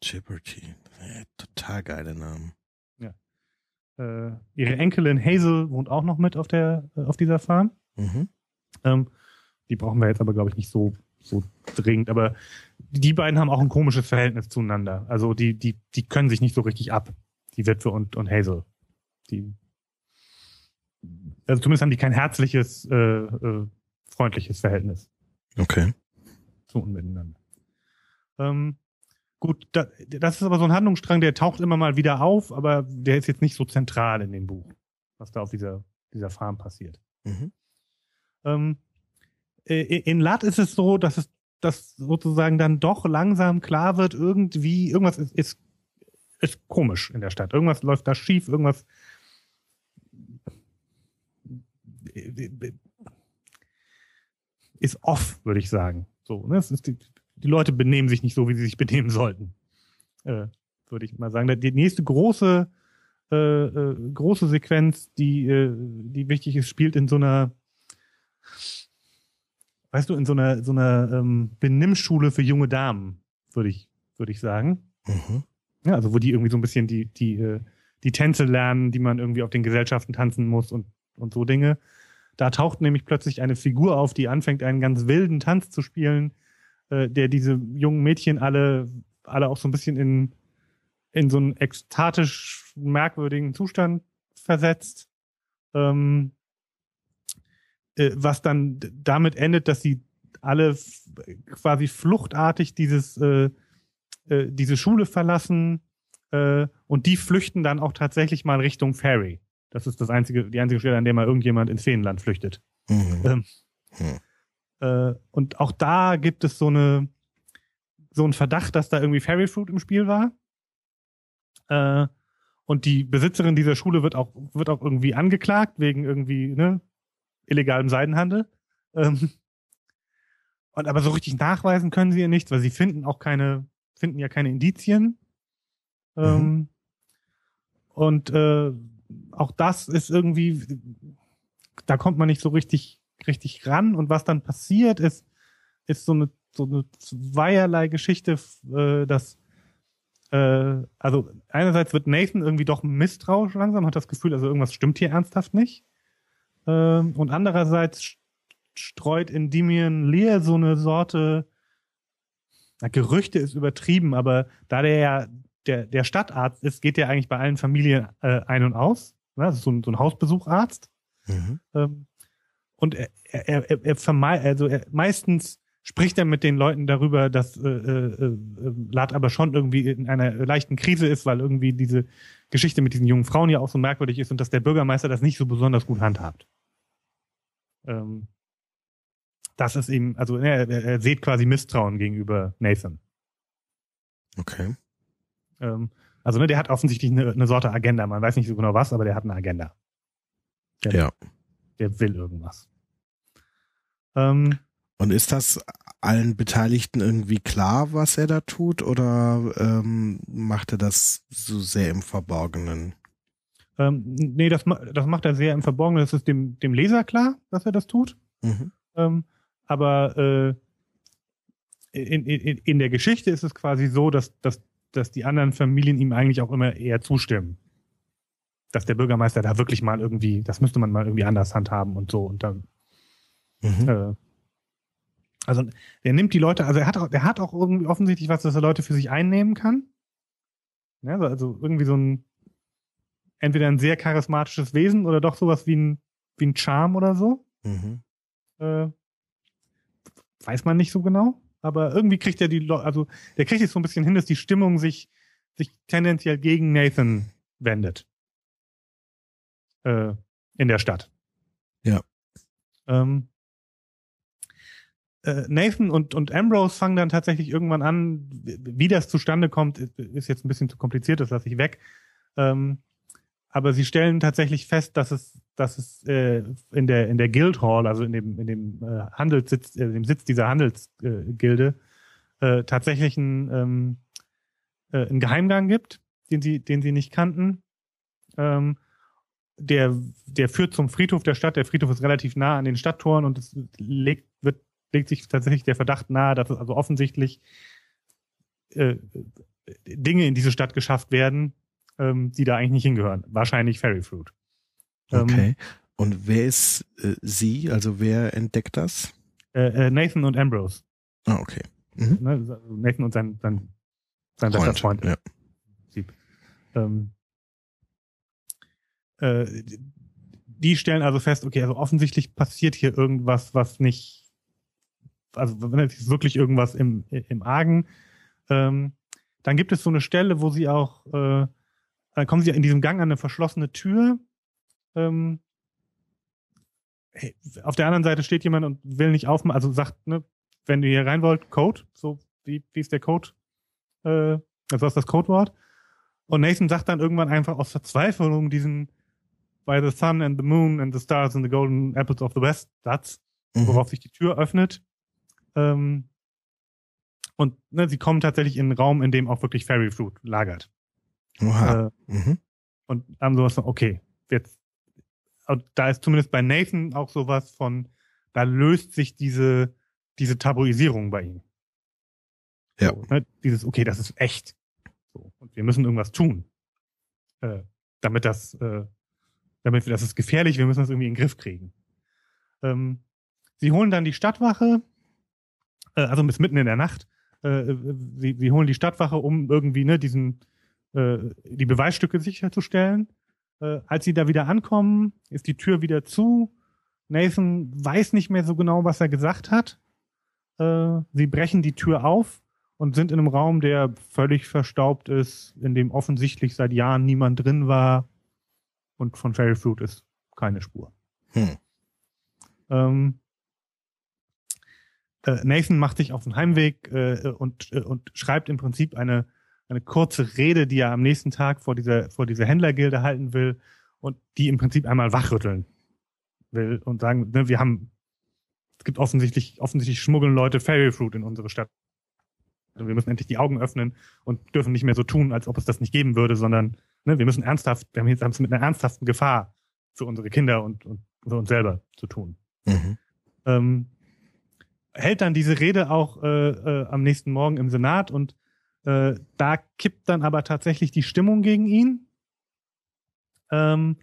S1: Gibberty. Ja, total geile Namen.
S2: Äh, ihre Enkelin Hazel wohnt auch noch mit auf der, äh, auf dieser Farm.
S1: Mhm.
S2: Ähm, die brauchen wir jetzt aber, glaube ich, nicht so, so dringend. Aber die beiden haben auch ein komisches Verhältnis zueinander. Also die, die, die können sich nicht so richtig ab. Die Witwe und, und Hazel. Die, also zumindest haben die kein herzliches, äh, äh, freundliches Verhältnis
S1: Okay.
S2: zu und miteinander. Ähm, gut, da, das ist aber so ein Handlungsstrang, der taucht immer mal wieder auf, aber der ist jetzt nicht so zentral in dem Buch, was da auf dieser, dieser Farm passiert.
S1: Mhm.
S2: Ähm, äh, in Lat ist es so, dass es dass sozusagen dann doch langsam klar wird, irgendwie, irgendwas ist, ist, ist komisch in der Stadt. Irgendwas läuft da schief, irgendwas ist off, würde ich sagen. So, ne? Es ist die, die Leute benehmen sich nicht so, wie sie sich benehmen sollten. Äh, würde ich mal sagen. Die nächste große, äh, äh, große Sequenz, die, äh, die wichtig ist, spielt in so einer, weißt du, in so einer, so einer ähm, Benimmschule für junge Damen, würde ich, würde ich sagen.
S1: Mhm.
S2: Ja, also wo die irgendwie so ein bisschen die, die, äh, die Tänze lernen, die man irgendwie auf den Gesellschaften tanzen muss und, und so Dinge. Da taucht nämlich plötzlich eine Figur auf, die anfängt, einen ganz wilden Tanz zu spielen, äh, der diese jungen Mädchen alle, alle auch so ein bisschen in, in so einen ekstatisch merkwürdigen Zustand versetzt. Ähm, äh, was dann damit endet, dass sie alle quasi fluchtartig dieses, äh, äh, diese Schule verlassen, Äh, und die flüchten dann auch tatsächlich mal Richtung Ferry. Das ist das einzige, die einzige Stelle, an der mal irgendjemand ins Feenland flüchtet. Mhm. Ähm, hm. Äh, und auch da gibt es so eine, so einen Verdacht, dass da irgendwie Fairy Fruit im Spiel war. Äh, und die Besitzerin dieser Schule wird auch, wird auch irgendwie angeklagt wegen irgendwie, ne, illegalem Seidenhandel. Ähm, und aber so richtig nachweisen können sie ja nichts, weil sie finden auch keine, finden ja keine Indizien. Ähm, mhm. Und äh, auch das ist irgendwie, da kommt man nicht so richtig, richtig ran. Und was dann passiert, ist, ist so eine, so eine zweierlei Geschichte, äh, dass äh, also einerseits wird Nathan irgendwie doch misstrauisch langsam, hat das Gefühl, also irgendwas stimmt hier ernsthaft nicht. Ähm, und andererseits streut Endymion Lear so eine Sorte, na, Gerüchte ist übertrieben, aber da der ja der, der Stadtarzt ist, geht der eigentlich bei allen Familien äh, ein und aus. Ne? Das ist so ein, so ein Hausbesucharzt. Mhm. Ähm, und er, er, er, er vermeidet, also er, meistens spricht er mit den Leuten darüber, dass äh, äh, äh, Lad aber schon irgendwie in einer leichten Krise ist, weil irgendwie diese Geschichte mit diesen jungen Frauen ja auch so merkwürdig ist und dass der Bürgermeister das nicht so besonders gut handhabt. Ähm, das ist ihm, also er, er sieht quasi Misstrauen gegenüber Nathan.
S1: Okay.
S2: Ähm, also ne, der hat offensichtlich eine, eine Sorte Agenda. Man weiß nicht so genau was, aber der hat eine Agenda. Der,
S1: ja.
S2: Der will irgendwas. Ähm,
S1: und ist das allen Beteiligten irgendwie klar, was er da tut, oder ähm, macht er das so sehr im Verborgenen?
S2: Ähm, nee, das, das macht er sehr im Verborgenen. Das ist dem, dem Leser klar, dass er das tut. Mhm. Ähm, aber äh, in, in, in der Geschichte ist es quasi so, dass, dass, dass die anderen Familien ihm eigentlich auch immer eher zustimmen. Dass der Bürgermeister da wirklich mal irgendwie, das müsste man mal irgendwie anders handhaben und so. Und dann mhm. äh, also er nimmt die Leute, also er hat auch, er hat auch irgendwie offensichtlich was, dass er Leute für sich einnehmen kann. Ja, also irgendwie so ein entweder ein sehr charismatisches Wesen oder doch sowas wie ein wie ein Charme oder so. Mhm. Äh, weiß man nicht so genau, aber irgendwie kriegt er die, Leute, also der kriegt es so ein bisschen hin, dass die Stimmung sich sich tendenziell gegen Nathan wendet äh, in der Stadt.
S1: Ja.
S2: Ähm, äh, Nathan und, und Ambrose fangen dann tatsächlich irgendwann an, wie das zustande kommt, ist jetzt ein bisschen zu kompliziert, das lasse ich weg. Ähm, aber sie stellen tatsächlich fest, dass es, dass es äh, in der in der Guildhall, also in dem in dem äh, Handelssitz, äh, dem Sitz dieser Handelsgilde, äh, tatsächlich einen, ähm, äh, einen Geheimgang gibt, den sie den sie nicht kannten. Ähm, der der führt zum Friedhof der Stadt. Der Friedhof ist relativ nah an den Stadttoren und es legt legt sich tatsächlich der Verdacht nahe, dass es also offensichtlich äh, Dinge in diese Stadt geschafft werden, ähm, die da eigentlich nicht hingehören. Wahrscheinlich Fairy Fruit.
S1: Ähm, okay. Und wer ist äh, sie? Also wer entdeckt das?
S2: Äh, äh, Nathan und Ambrose.
S1: Ah, okay. Mhm.
S2: Ne, also Nathan und sein, sein, sein bester Freund. Ja. Ähm, äh, die stellen also fest, okay, also offensichtlich passiert hier irgendwas, was nicht also wenn es wirklich irgendwas im, im Argen. Ähm, dann gibt es so eine Stelle, wo sie auch, äh, dann kommen sie in diesem Gang an eine verschlossene Tür. Ähm, hey, auf der anderen Seite steht jemand und will nicht aufmachen, also sagt, ne, wenn ihr hier rein wollt, Code, so wie, wie ist der Code? Äh, also was ist das Codewort? Und Nathan sagt dann irgendwann einfach aus Verzweiflung diesen By the sun and the moon and the stars and the golden apples of the west Satz, mhm. worauf sich die Tür öffnet ähm, und ne, sie kommen tatsächlich in einen Raum, in dem auch wirklich Fairy Fruit lagert.
S1: Oha. Äh, mhm.
S2: Und haben sowas von, okay, jetzt, da ist zumindest bei Nathan auch sowas von, da löst sich diese, diese Tabuisierung bei ihm.
S1: Ja.
S2: So, ne, dieses, okay, das ist echt. So, und wir müssen irgendwas tun. Äh, damit das, äh, damit das ist gefährlich, wir müssen das irgendwie in den Griff kriegen. Ähm, sie holen dann die Stadtwache, äh, also bis mitten in der Nacht. Äh, sie, sie holen die Stadtwache, um irgendwie ne, diesen äh, die Beweisstücke sicherzustellen. Äh, als sie da wieder ankommen, ist die Tür wieder zu. Nathan weiß nicht mehr so genau, was er gesagt hat. Äh, sie brechen die Tür auf und sind in einem Raum, der völlig verstaubt ist, in dem offensichtlich seit Jahren niemand drin war und von Fairy Fruit ist keine Spur. Hm. Ähm, äh, Nathan macht sich auf den Heimweg äh, und, äh, und schreibt im Prinzip eine, eine kurze Rede, die er am nächsten Tag vor dieser, vor dieser Händlergilde halten will und die im Prinzip einmal wachrütteln will und sagen, ne, wir haben, es gibt offensichtlich, offensichtlich schmuggeln Leute Fairy Fruit in unsere Stadt. Also wir müssen endlich die Augen öffnen und dürfen nicht mehr so tun, als ob es das nicht geben würde, sondern ne, wir müssen ernsthaft, wir haben jetzt mit einer ernsthaften Gefahr für unsere Kinder und, und für uns selber zu tun. Mhm. Ähm, hält dann diese Rede auch äh, äh, am nächsten Morgen im Senat und äh, da kippt dann aber tatsächlich die Stimmung gegen ihn. Ähm,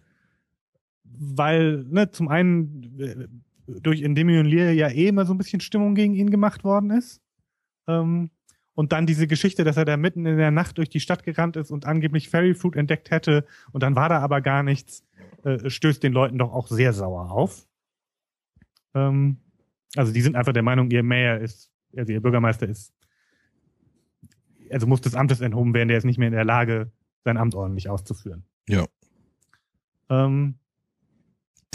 S2: weil, ne, zum einen äh, durch Endymion Lear ja eh immer so ein bisschen Stimmung gegen ihn gemacht worden ist. Ähm, und dann diese Geschichte, dass er da mitten in der Nacht durch die Stadt gerannt ist und angeblich Fairy Food entdeckt hätte und dann war da aber gar nichts, äh, stößt den Leuten doch auch sehr sauer auf. Ähm, also die sind einfach der Meinung, ihr Mayor ist, also ihr Bürgermeister ist, also muss des Amtes enthoben werden, der ist nicht mehr in der Lage, sein Amt ordentlich auszuführen.
S1: Ja. Ähm,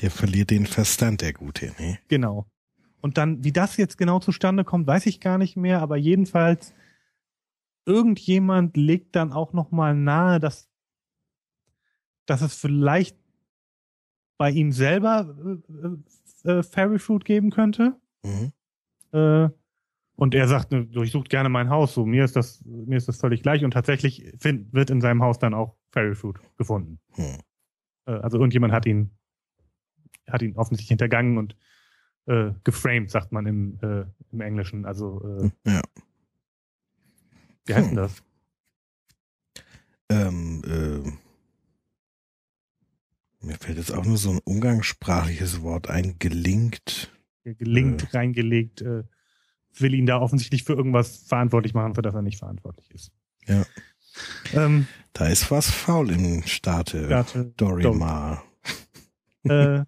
S1: der verliert den Verstand, der Gute, ne?
S2: Genau. Und dann, wie das jetzt genau zustande kommt, weiß ich gar nicht mehr, aber jedenfalls irgendjemand legt dann auch noch mal nahe, dass dass es vielleicht bei ihm selber äh, äh, Fairy Fruit geben könnte. Mhm. Äh, und er sagt, durchsucht gerne mein Haus. So mir ist das mir ist das völlig gleich. Und tatsächlich find, wird in seinem Haus dann auch Fairy Fruit gefunden. Mhm. Äh, also irgendjemand hat ihn hat ihn offensichtlich hintergangen und äh, geframed, sagt man im, äh, im Englischen. Also äh, ja. Wie heißt hm. denn das?
S1: Ähm, äh, mir fällt jetzt auch nur so ein umgangssprachliches Wort ein, gelingt.
S2: Gelingt, äh, reingelegt, äh, will ihn da offensichtlich für irgendwas verantwortlich machen, für das er nicht verantwortlich ist.
S1: Ja. Ähm, da ist was faul im Staate, Staate Dorimar.
S2: Äh,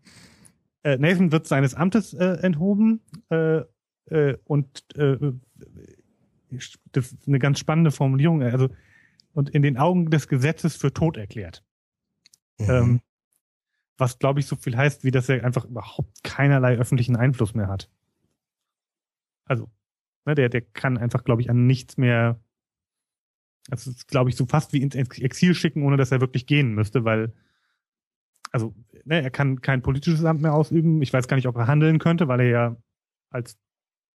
S2: äh, Nathan wird seines Amtes äh, enthoben äh, äh, und äh, das ist eine ganz spannende Formulierung, also und in den Augen des Gesetzes für tot erklärt. Mhm. Ähm, was glaube ich so viel heißt, wie dass er einfach überhaupt keinerlei öffentlichen Einfluss mehr hat. Also, ne, der, der kann einfach, glaube ich, an nichts mehr, also glaube ich, so fast wie ins Exil schicken, ohne dass er wirklich gehen müsste, weil, also, ne, er kann kein politisches Amt mehr ausüben. Ich weiß gar nicht, ob er handeln könnte, weil er ja als,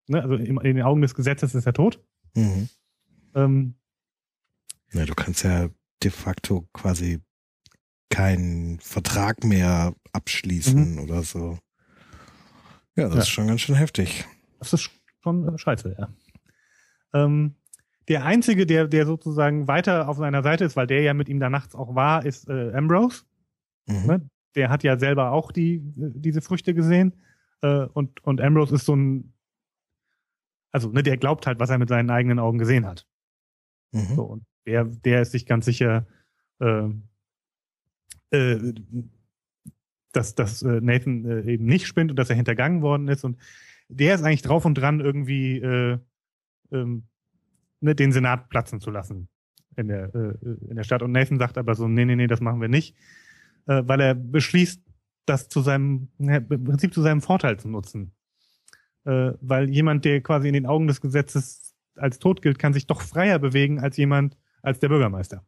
S2: ne, also in, in den Augen des Gesetzes ist er tot. Mhm.
S1: Ähm, ja, du kannst ja de facto quasi keinen Vertrag mehr abschließen mhm. oder so. Ja, das ja. ist schon ganz schön heftig.
S2: Das ist schon scheiße, ja. Ähm, der einzige, der, der sozusagen weiter auf seiner Seite ist, weil der ja mit ihm da nachts auch war, ist äh, Ambrose. Mhm. Ne? Der hat ja selber auch die, diese Früchte gesehen. Äh, und, und Ambrose ist so ein also ne, der glaubt halt, was er mit seinen eigenen Augen gesehen hat. Mhm. So, und der, der ist sich ganz sicher, äh, äh, dass, dass äh, Nathan äh, eben nicht spinnt und dass er hintergangen worden ist. Und der ist eigentlich drauf und dran, irgendwie äh, ähm, ne, den Senat platzen zu lassen in der, äh, in der Stadt. Und Nathan sagt aber so, nee, nee, nee, das machen wir nicht, äh, weil er beschließt, das zu seinem, im Prinzip zu seinem Vorteil zu nutzen äh, weil jemand, der quasi in den Augen des Gesetzes als tot gilt, kann sich doch freier bewegen als jemand, als der Bürgermeister.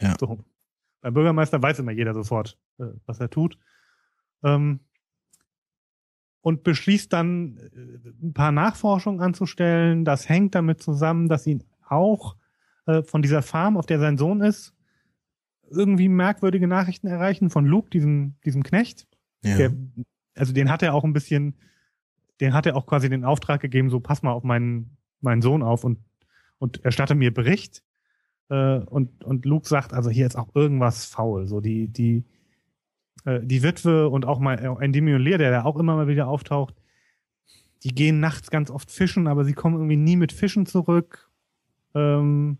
S2: Ja. So. Beim Bürgermeister weiß immer jeder sofort, äh, was er tut. Ähm, und beschließt dann, äh, ein paar Nachforschungen anzustellen. Das hängt damit zusammen, dass ihn auch äh, von dieser Farm, auf der sein Sohn ist, irgendwie merkwürdige Nachrichten erreichen von Luke, diesem, diesem Knecht. Ja. Der, also den hat er auch ein bisschen den hat er auch quasi den Auftrag gegeben, so pass mal auf meinen, meinen Sohn auf und, und erstatte mir Bericht. Äh, und, und Luke sagt, also hier ist auch irgendwas faul. So die, die, äh, die Witwe und auch mal Endymion Lear, der da auch immer mal wieder auftaucht, die gehen nachts ganz oft fischen, aber sie kommen irgendwie nie mit Fischen zurück. Ähm,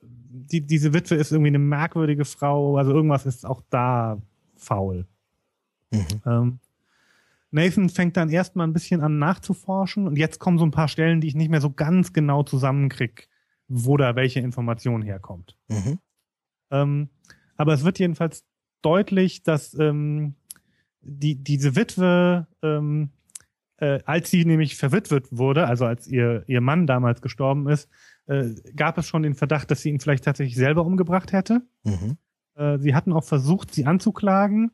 S2: die, diese Witwe ist irgendwie eine merkwürdige Frau, also irgendwas ist auch da faul. Mhm. Ähm, Nathan fängt dann erstmal ein bisschen an nachzuforschen und jetzt kommen so ein paar Stellen, die ich nicht mehr so ganz genau zusammenkrieg, wo da welche Information herkommt.
S1: Mhm.
S2: Ähm, aber es wird jedenfalls deutlich, dass ähm, die, diese Witwe, ähm, äh, als sie nämlich verwitwet wurde, also als ihr, ihr Mann damals gestorben ist, äh, gab es schon den Verdacht, dass sie ihn vielleicht tatsächlich selber umgebracht hätte.
S1: Mhm.
S2: Äh, sie hatten auch versucht, sie anzuklagen.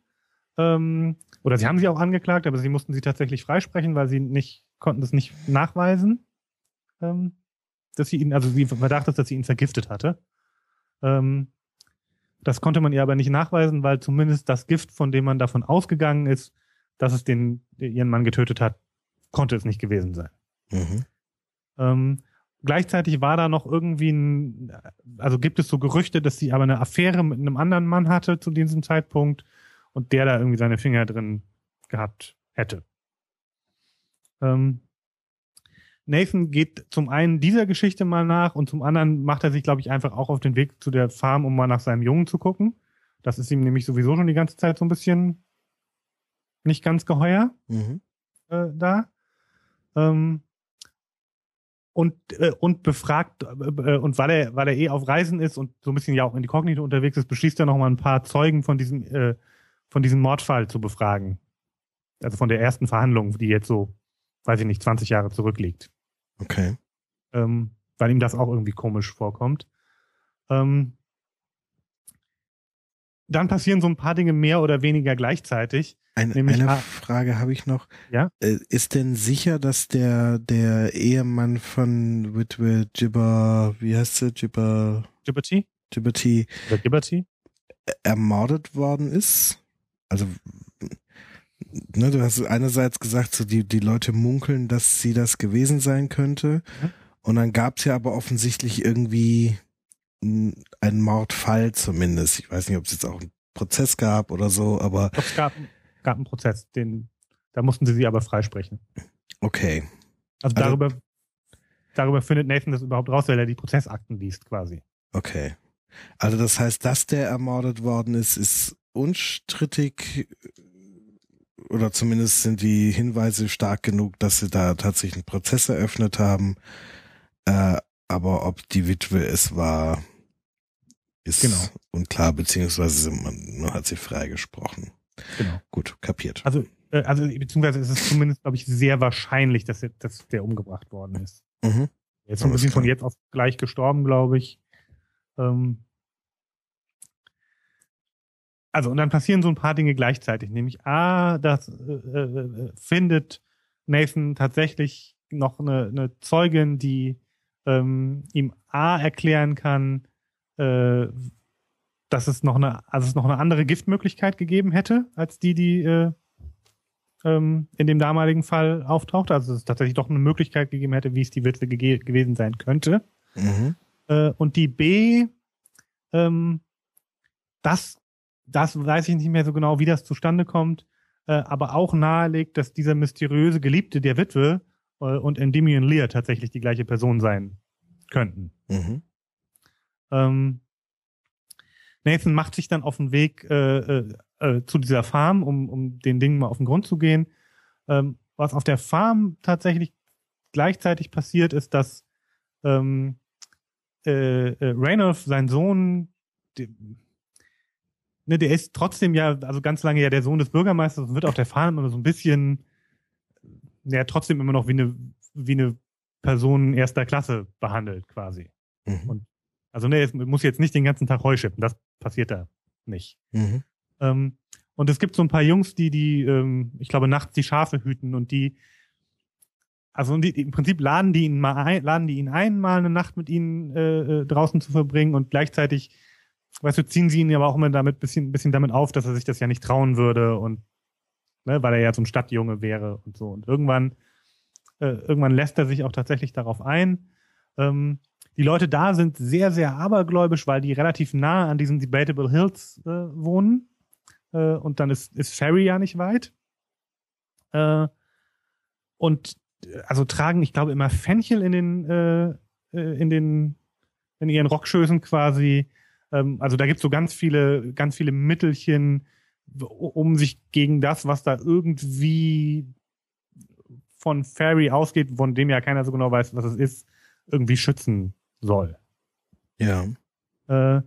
S2: Ähm, oder sie haben sie auch angeklagt, aber sie mussten sie tatsächlich freisprechen, weil sie nicht, konnten das nicht nachweisen. Ähm, dass sie ihn, also sie verdacht ist, dass sie ihn vergiftet hatte. Ähm, das konnte man ihr aber nicht nachweisen, weil zumindest das Gift, von dem man davon ausgegangen ist, dass es den, ihren Mann getötet hat, konnte es nicht gewesen sein.
S1: Mhm.
S2: Ähm, gleichzeitig war da noch irgendwie ein, also gibt es so Gerüchte, dass sie aber eine Affäre mit einem anderen Mann hatte zu diesem Zeitpunkt und der da irgendwie seine Finger drin gehabt hätte. Ähm, Nathan geht zum einen dieser Geschichte mal nach und zum anderen macht er sich, glaube ich, einfach auch auf den Weg zu der Farm, um mal nach seinem Jungen zu gucken. Das ist ihm nämlich sowieso schon die ganze Zeit so ein bisschen nicht ganz geheuer
S1: Mhm.
S2: äh, da. Ähm, und, äh, und befragt, äh, und weil er, weil er eh auf Reisen ist und so ein bisschen ja auch in die Kognito unterwegs ist, beschließt er nochmal ein paar Zeugen von diesem, äh, von diesem Mordfall zu befragen. Also von der ersten Verhandlung, die jetzt so, weiß ich nicht, 20 Jahre zurückliegt.
S1: Okay.
S2: Ähm, weil ihm das auch irgendwie komisch vorkommt. Ähm, dann passieren so ein paar Dinge mehr oder weniger gleichzeitig.
S1: Ein, eine
S2: A-
S1: Frage habe ich noch.
S2: Ja?
S1: Äh, ist denn sicher, dass der, der Ehemann von Witwe Gibber, wie heißt sie, Gibber,
S2: Gibberty?
S1: Gibberty,
S2: Oder Gibberty?
S1: ermordet worden ist? Also, ne, du hast einerseits gesagt, so die, die Leute munkeln, dass sie das gewesen sein könnte.
S2: Mhm.
S1: Und dann gab es ja aber offensichtlich irgendwie einen Mordfall zumindest. Ich weiß nicht, ob es jetzt auch einen Prozess gab oder so, aber
S2: Ich glaub, es gab, gab einen Prozess, den, da mussten sie sie aber freisprechen.
S1: okay.
S2: Also,
S1: Also-
S2: darüber, darüber findet Nathan das überhaupt raus, weil er die Prozessakten liest quasi.
S1: Okay. Also das heißt, dass der ermordet worden ist, ist unstrittig oder zumindest sind die Hinweise stark genug, dass sie da tatsächlich einen Prozess eröffnet haben. Äh, aber ob die Witwe es war, ist
S2: Genau.
S1: unklar, beziehungsweise man, man hat sie freigesprochen.
S2: Genau.
S1: Gut, kapiert.
S2: Also, äh, also beziehungsweise ist es zumindest, glaube ich, sehr wahrscheinlich, dass, er, dass der umgebracht worden ist.
S1: Mhm.
S2: Ist so ein bisschen von jetzt auf gleich gestorben, glaube ich. Ähm also, und dann passieren so ein paar Dinge gleichzeitig. Nämlich, A, das äh, äh, findet Nathan tatsächlich noch eine, eine Zeugin, die ähm, ihm A erklären kann, äh, dass es noch eine, also es noch eine andere Giftmöglichkeit gegeben hätte, als die, die äh, ähm, in dem damaligen Fall auftauchte. Also dass es tatsächlich doch eine Möglichkeit gegeben hätte, wie es die Witwe gege gewesen sein könnte.
S1: Mhm.
S2: Äh, und die B, ähm, das, das weiß ich nicht mehr so genau, wie das zustande kommt, äh, aber auch nahelegt, dass dieser mysteriöse Geliebte der Witwe äh, und Endymion Lear tatsächlich die gleiche Person sein könnten.
S1: Mhm.
S2: Ähm, Nathan macht sich dann auf den Weg äh, äh, äh, zu dieser Farm, um, um den Dingen mal auf den Grund zu gehen. Ähm, was auf der Farm tatsächlich gleichzeitig passiert, ist, dass ähm, äh, äh, Raynolf, sein Sohn, die, ne, der ist trotzdem ja, also ganz lange ja der Sohn des Bürgermeisters und wird auf der Farm immer so ein bisschen, ja, trotzdem immer noch wie eine, wie eine Person erster Klasse behandelt, quasi.
S1: Mhm.
S2: Und- Also ne, es muss jetzt nicht den ganzen Tag Heu schippen, das passiert da nicht.
S1: Mhm.
S2: Ähm, und es gibt so ein paar Jungs, die, die, ähm, ich glaube, nachts die Schafe hüten und die, also die, die, im Prinzip laden die ihn mal ein, laden die ihn ein, mal eine Nacht mit ihnen äh, äh, draußen zu verbringen und gleichzeitig, weißt du, ziehen sie ihn aber auch immer damit bisschen, bisschen damit auf, dass er sich das ja nicht trauen würde und ne, weil er ja so ein Stadtjunge wäre und so. Und irgendwann, äh, irgendwann lässt er sich auch tatsächlich darauf ein. Ähm, die Leute da sind sehr, sehr abergläubisch, weil die relativ nah an diesen Debatable Hills äh, wohnen. Äh, und dann ist, ist Ferry ja nicht weit. Äh, und also tragen, ich glaube, immer Fenchel in den, äh, äh, in den, in ihren Rockschößen quasi. Ähm, also da gibt's so ganz viele, ganz viele Mittelchen, um sich gegen das, was da irgendwie von Fairy ausgeht, von dem ja keiner so genau weiß, was es ist, irgendwie schützen soll.
S1: Ja.
S2: Äh,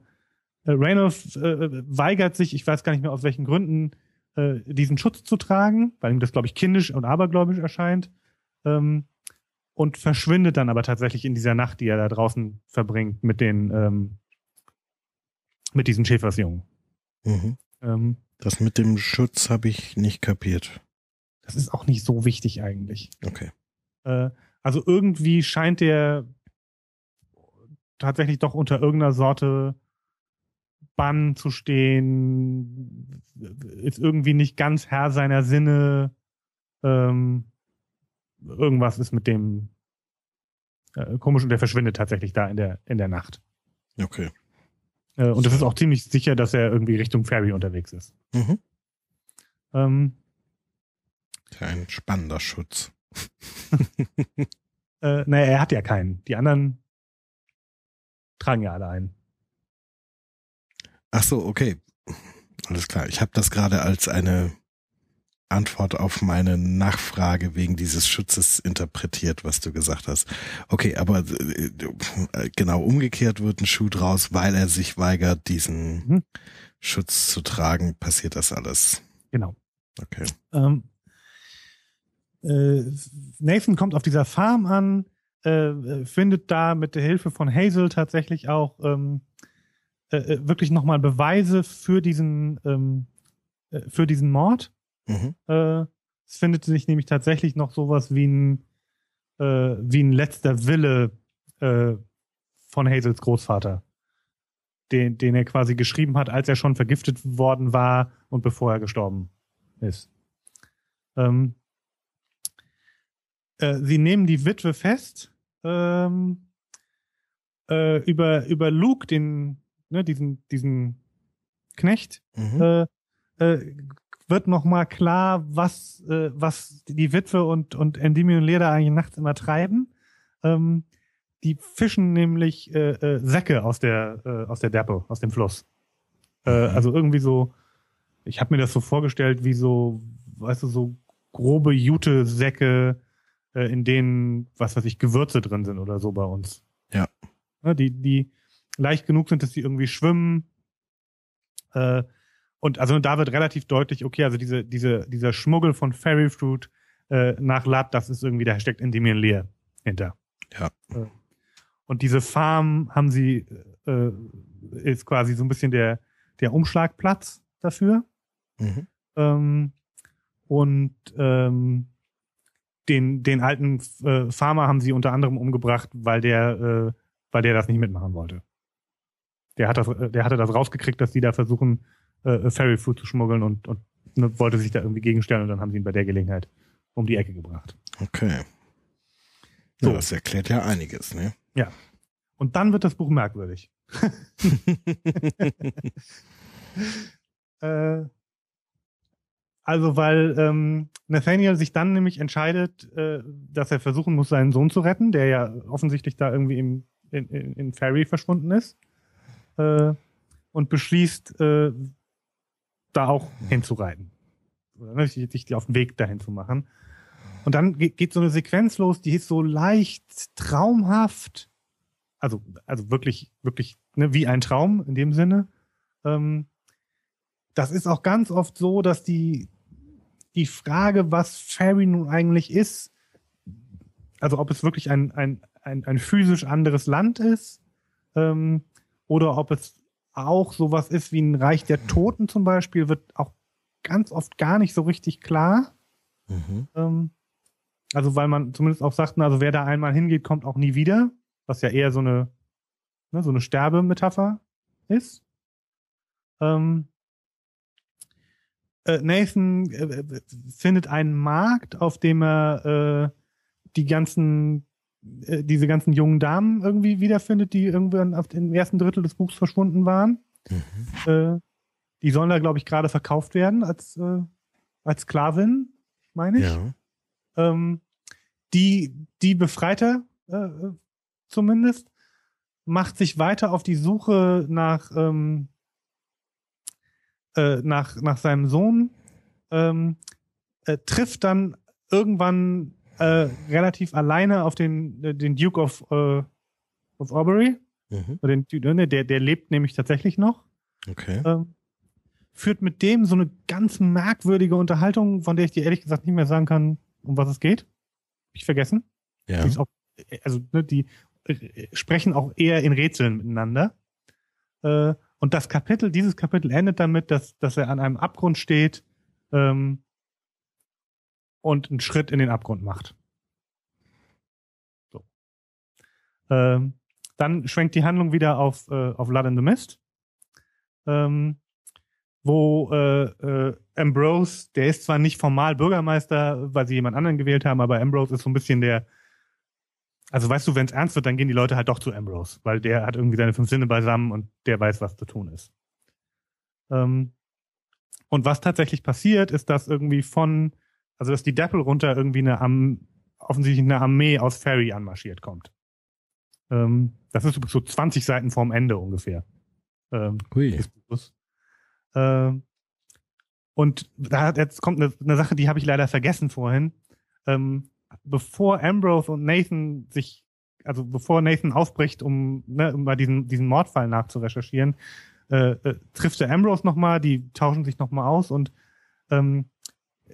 S2: Reynolds äh, weigert sich, ich weiß gar nicht mehr aus welchen Gründen, äh, diesen Schutz zu tragen, weil ihm das, glaube ich, kindisch und abergläubisch erscheint. Ähm, und verschwindet dann aber tatsächlich in dieser Nacht, die er da draußen verbringt mit den ähm, mit diesen Schäfersjungen.
S1: Mhm.
S2: Ähm,
S1: Das mit dem Schutz habe ich nicht kapiert.
S2: das ist auch nicht so wichtig eigentlich.
S1: Okay.
S2: Äh, also irgendwie scheint der tatsächlich doch unter irgendeiner Sorte Bann zu stehen, ist irgendwie nicht ganz Herr seiner Sinne. Ähm, irgendwas ist mit dem äh, komisch und der verschwindet tatsächlich da in der in der Nacht.
S1: Okay.
S2: Äh, und es ist auch ziemlich sicher, dass er irgendwie Richtung Ferry unterwegs ist.
S1: Mhm.
S2: Ähm,
S1: Ein spannender Schutz.
S2: äh, naja, er hat ja keinen. Die anderen tragen ja alle einen.
S1: Ach so, okay. Alles klar. Ich habe das gerade als eine Antwort auf meine Nachfrage wegen dieses Schutzes interpretiert, was du gesagt hast. Okay, aber äh, genau umgekehrt wird ein Schuh draus, weil er sich weigert, diesen
S2: Mhm.
S1: Schutz zu tragen, passiert das alles.
S2: Genau.
S1: Okay.
S2: Ähm, äh, Nathan kommt auf dieser Farm an, äh, findet da mit der Hilfe von Hazel tatsächlich auch ähm, äh, äh, wirklich nochmal Beweise für diesen ähm, äh, für diesen Mord.
S1: Mhm.
S2: Äh, es findet sich nämlich tatsächlich noch sowas wie ein äh, wie ein letzter Wille äh, von Hazels Großvater, den, den er quasi geschrieben hat, als er schon vergiftet worden war und bevor er gestorben ist. Ähm, äh, sie nehmen die Witwe fest ähm, äh, über über Luke, den ne, diesen diesen Knecht,
S1: Mhm.
S2: Wird noch mal klar, was äh, was die Witwe und und Endymion Leder eigentlich nachts immer treiben. Ähm, die fischen nämlich äh, äh, Säcke aus der äh, aus der Deppe, aus dem Fluss. Äh,
S1: Mhm.
S2: also irgendwie so, ich habe mir das so vorgestellt, wie so, weißt du, so grobe Jute-Säcke, äh, in denen, was weiß ich, Gewürze drin sind oder so bei uns.
S1: Ja.
S2: Ne, die, die leicht genug sind, dass die irgendwie schwimmen. Äh, und also da wird relativ deutlich, okay, also diese, diese, dieser Schmuggel von Fairy Fruit äh, nach Lab, das ist irgendwie, da steckt Endymion Lear hinter.
S1: Ja.
S2: Äh, Und diese Farm haben sie, äh, ist quasi so ein bisschen der, der Umschlagplatz dafür.
S1: Mhm.
S2: Ähm, und ähm, den, den alten äh, Farmer haben sie unter anderem umgebracht, weil der, äh, weil der das nicht mitmachen wollte. Der hat das, äh, der hatte das rausgekriegt, dass die da versuchen, äh, Fairy Food zu schmuggeln und, und ne, wollte sich da irgendwie gegenstellen und dann haben sie ihn bei der Gelegenheit um die Ecke gebracht.
S1: Okay.
S2: So.
S1: Ja, das erklärt ja einiges, ne?
S2: Und dann wird das Buch merkwürdig. Äh, also weil ähm, Nathaniel sich dann nämlich entscheidet, äh, dass er versuchen muss, seinen Sohn zu retten, der ja offensichtlich da irgendwie im, in, in, in Ferry verschwunden ist. Äh, und beschließt, äh, da auch hinzureiten. Oder ne, sich, sich auf den Weg dahin zu machen. Und dann geht, geht so eine Sequenz los, die ist so leicht traumhaft. Also, also wirklich, wirklich ne, wie ein Traum in dem Sinne. Ähm, das ist auch ganz oft so, dass die, die Frage, was Fairy nun eigentlich ist, also ob es wirklich ein, ein, ein, ein physisch anderes Land ist, ähm, oder ob es auch sowas ist wie ein Reich der Toten zum Beispiel, wird auch ganz oft gar nicht so richtig klar.
S1: Mhm.
S2: Ähm, also weil man zumindest auch sagt, also wer da einmal hingeht, kommt auch nie wieder, was ja eher so eine, ne, so eine Sterbemetapher ist. Ähm, äh, Nathan äh, äh, findet einen Markt, auf dem er äh, die ganzen, äh, diese ganzen jungen Damen irgendwie wiederfindet, die irgendwann auf dem ersten Drittel des Buchs verschwunden waren.
S1: Mhm.
S2: Äh, die sollen da, glaube ich, gerade verkauft werden als, äh, als Sklavin, meine ich.
S1: Ja.
S2: Ähm, die, die Befreiter äh, zumindest macht sich weiter auf die Suche nach, ähm, äh, nach, nach seinem Sohn, ähm, äh, trifft dann irgendwann äh, relativ alleine auf den, äh, den Duke of, äh, of Aubrey. Mhm. Den, ne, der, der lebt nämlich tatsächlich noch.
S1: Okay.
S2: Ähm, führt mit dem so eine ganz merkwürdige Unterhaltung, von der ich dir ehrlich gesagt nicht mehr sagen kann, um was es geht. Hab ich vergessen.
S1: Ja.
S2: Auch, also ne, die äh, sprechen auch eher in Rätseln miteinander. Äh, und das Kapitel, dieses Kapitel endet damit, dass, dass er an einem Abgrund steht ähm, und einen Schritt in den Abgrund macht. So. Ähm, dann schwenkt die Handlung wieder auf, äh, auf Blood in the Mist. Ähm, wo äh, äh, Ambrose, der ist zwar nicht formal Bürgermeister, weil sie jemand anderen gewählt haben, aber Ambrose ist so ein bisschen der, also weißt du, wenn es ernst wird, dann gehen die Leute halt doch zu Ambrose, weil der hat irgendwie seine fünf Sinne beisammen und der weiß, was zu tun ist. Ähm, und was tatsächlich passiert, ist, dass irgendwie von, also dass die Dapple runter irgendwie eine Am offensichtlich eine Armee aus Ferry anmarschiert kommt. Ähm, das ist so 20 Seiten vorm Ende ungefähr.
S1: Ähm, Ui.
S2: Äh, und da jetzt kommt eine, eine Sache, die habe ich leider vergessen vorhin. Ähm, bevor Ambrose und Nathan sich, also bevor Nathan aufbricht, um, ne, um mal diesen, diesen Mordfall nachzurecherchieren, äh, äh, trifft er Ambrose nochmal, die tauschen sich nochmal aus und ähm,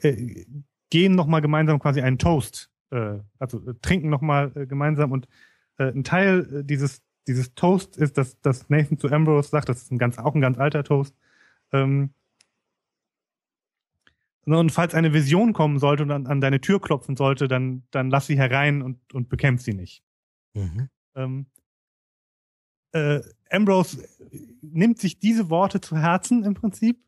S2: äh, gehen nochmal gemeinsam quasi einen Toast, äh, also äh, trinken nochmal äh, gemeinsam und äh, ein Teil äh, dieses dieses Toast ist, dass, dass Nathan zu Ambrose sagt, das ist ein ganz, auch ein ganz alter Toast, ähm, und falls eine Vision kommen sollte und an, an, deine Tür klopfen sollte, dann, dann lass sie herein und, und bekämpf sie nicht. Mhm. Ähm, äh, Ambrose nimmt sich diese Worte zu Herzen im Prinzip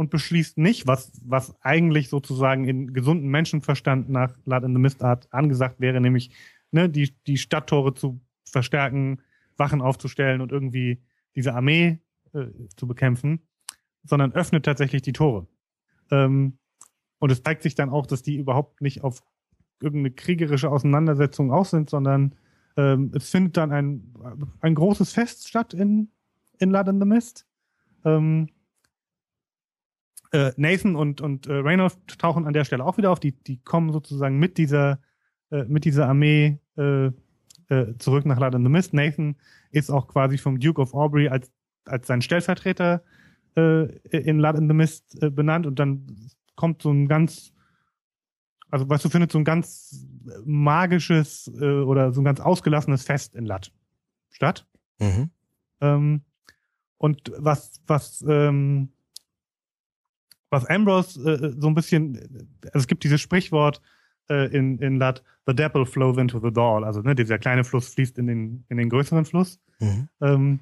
S2: und beschließt nicht, was, was eigentlich sozusagen in gesunden Menschenverstand nach Blood in the Mist Art angesagt wäre, nämlich ne, die, die Stadttore zu verstärken, Wachen aufzustellen und irgendwie diese Armee äh, zu bekämpfen, sondern öffnet tatsächlich die Tore. Ähm, und es zeigt sich dann auch, dass die überhaupt nicht auf irgendeine kriegerische Auseinandersetzung aus sind, sondern ähm, es findet dann ein, ein großes Fest statt in, in Blood in the Mist. Ähm, äh, Nathan und, und äh, Reynolds tauchen an der Stelle auch wieder auf. Die, die kommen sozusagen mit dieser, äh, mit dieser Armee äh, äh, zurück nach Blood in the Mist. Nathan ist auch quasi vom Duke of Aubrey als, als sein Stellvertreter äh, in Blood in the Mist äh, benannt und dann kommt so ein ganz, also was du findest, so ein ganz magisches äh, oder so ein ganz ausgelassenes Fest in Lat statt. Mhm. Ähm, und was, was, ähm, was Ambrose äh, so ein bisschen, also es gibt dieses Sprichwort äh, in, in Lat, the Dapple flows into the Dahl, also ne, dieser kleine Fluss fließt in den, in den größeren Fluss. Mhm. Ähm,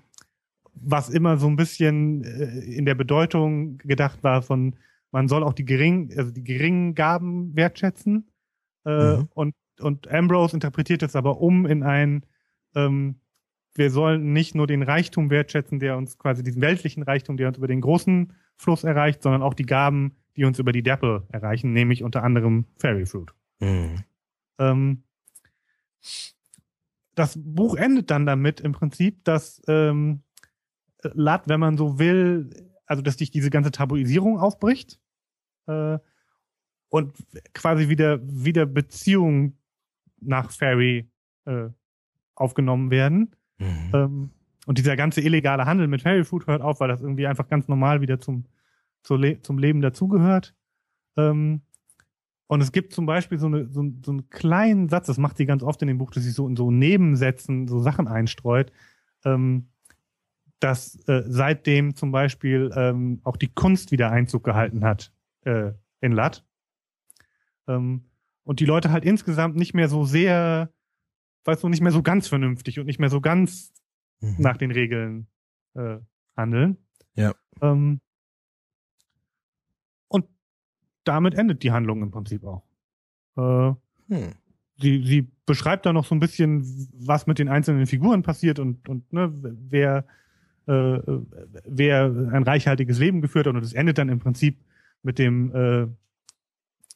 S2: was immer so ein bisschen äh, in der Bedeutung gedacht war von, man soll auch die geringen, also die geringen Gaben wertschätzen. Äh, mhm. und, und Ambrose interpretiert es aber um in ein, ähm, wir sollen nicht nur den Reichtum wertschätzen, der uns quasi diesen weltlichen Reichtum, der uns über den großen Fluss erreicht, sondern auch die Gaben, die uns über die Dapple erreichen, nämlich unter anderem Fairy Fruit. Mhm. Ähm, das Buch endet dann damit im Prinzip, dass ähm, Lat, wenn man so will, also dass dich diese ganze Tabuisierung aufbricht äh, und quasi wieder wieder Beziehungen nach Fairy äh, aufgenommen werden. Mhm. Ähm, und dieser ganze illegale Handel mit Fairy Food hört auf, weil das irgendwie einfach ganz normal wieder zum, zum, Le zum Leben dazugehört. Ähm, und es gibt zum Beispiel so, eine, so, so einen kleinen Satz, das macht sie ganz oft in dem Buch, dass sie so in so Nebensätzen so Sachen einstreut. Ähm, dass äh, seitdem zum Beispiel ähm, auch die Kunst wieder Einzug gehalten hat äh, in Lat. Ähm, und die Leute halt insgesamt nicht mehr so sehr, weißt du, nicht mehr so ganz vernünftig und nicht mehr so ganz mhm. nach den Regeln äh, handeln.
S1: Ja.
S2: Ähm, und damit endet die Handlung im Prinzip auch. Äh, hm. sie, sie beschreibt da noch so ein bisschen, was mit den einzelnen Figuren passiert und, und ne, wer äh, wer ein reichhaltiges Leben geführt hat und es endet dann im Prinzip mit dem, äh,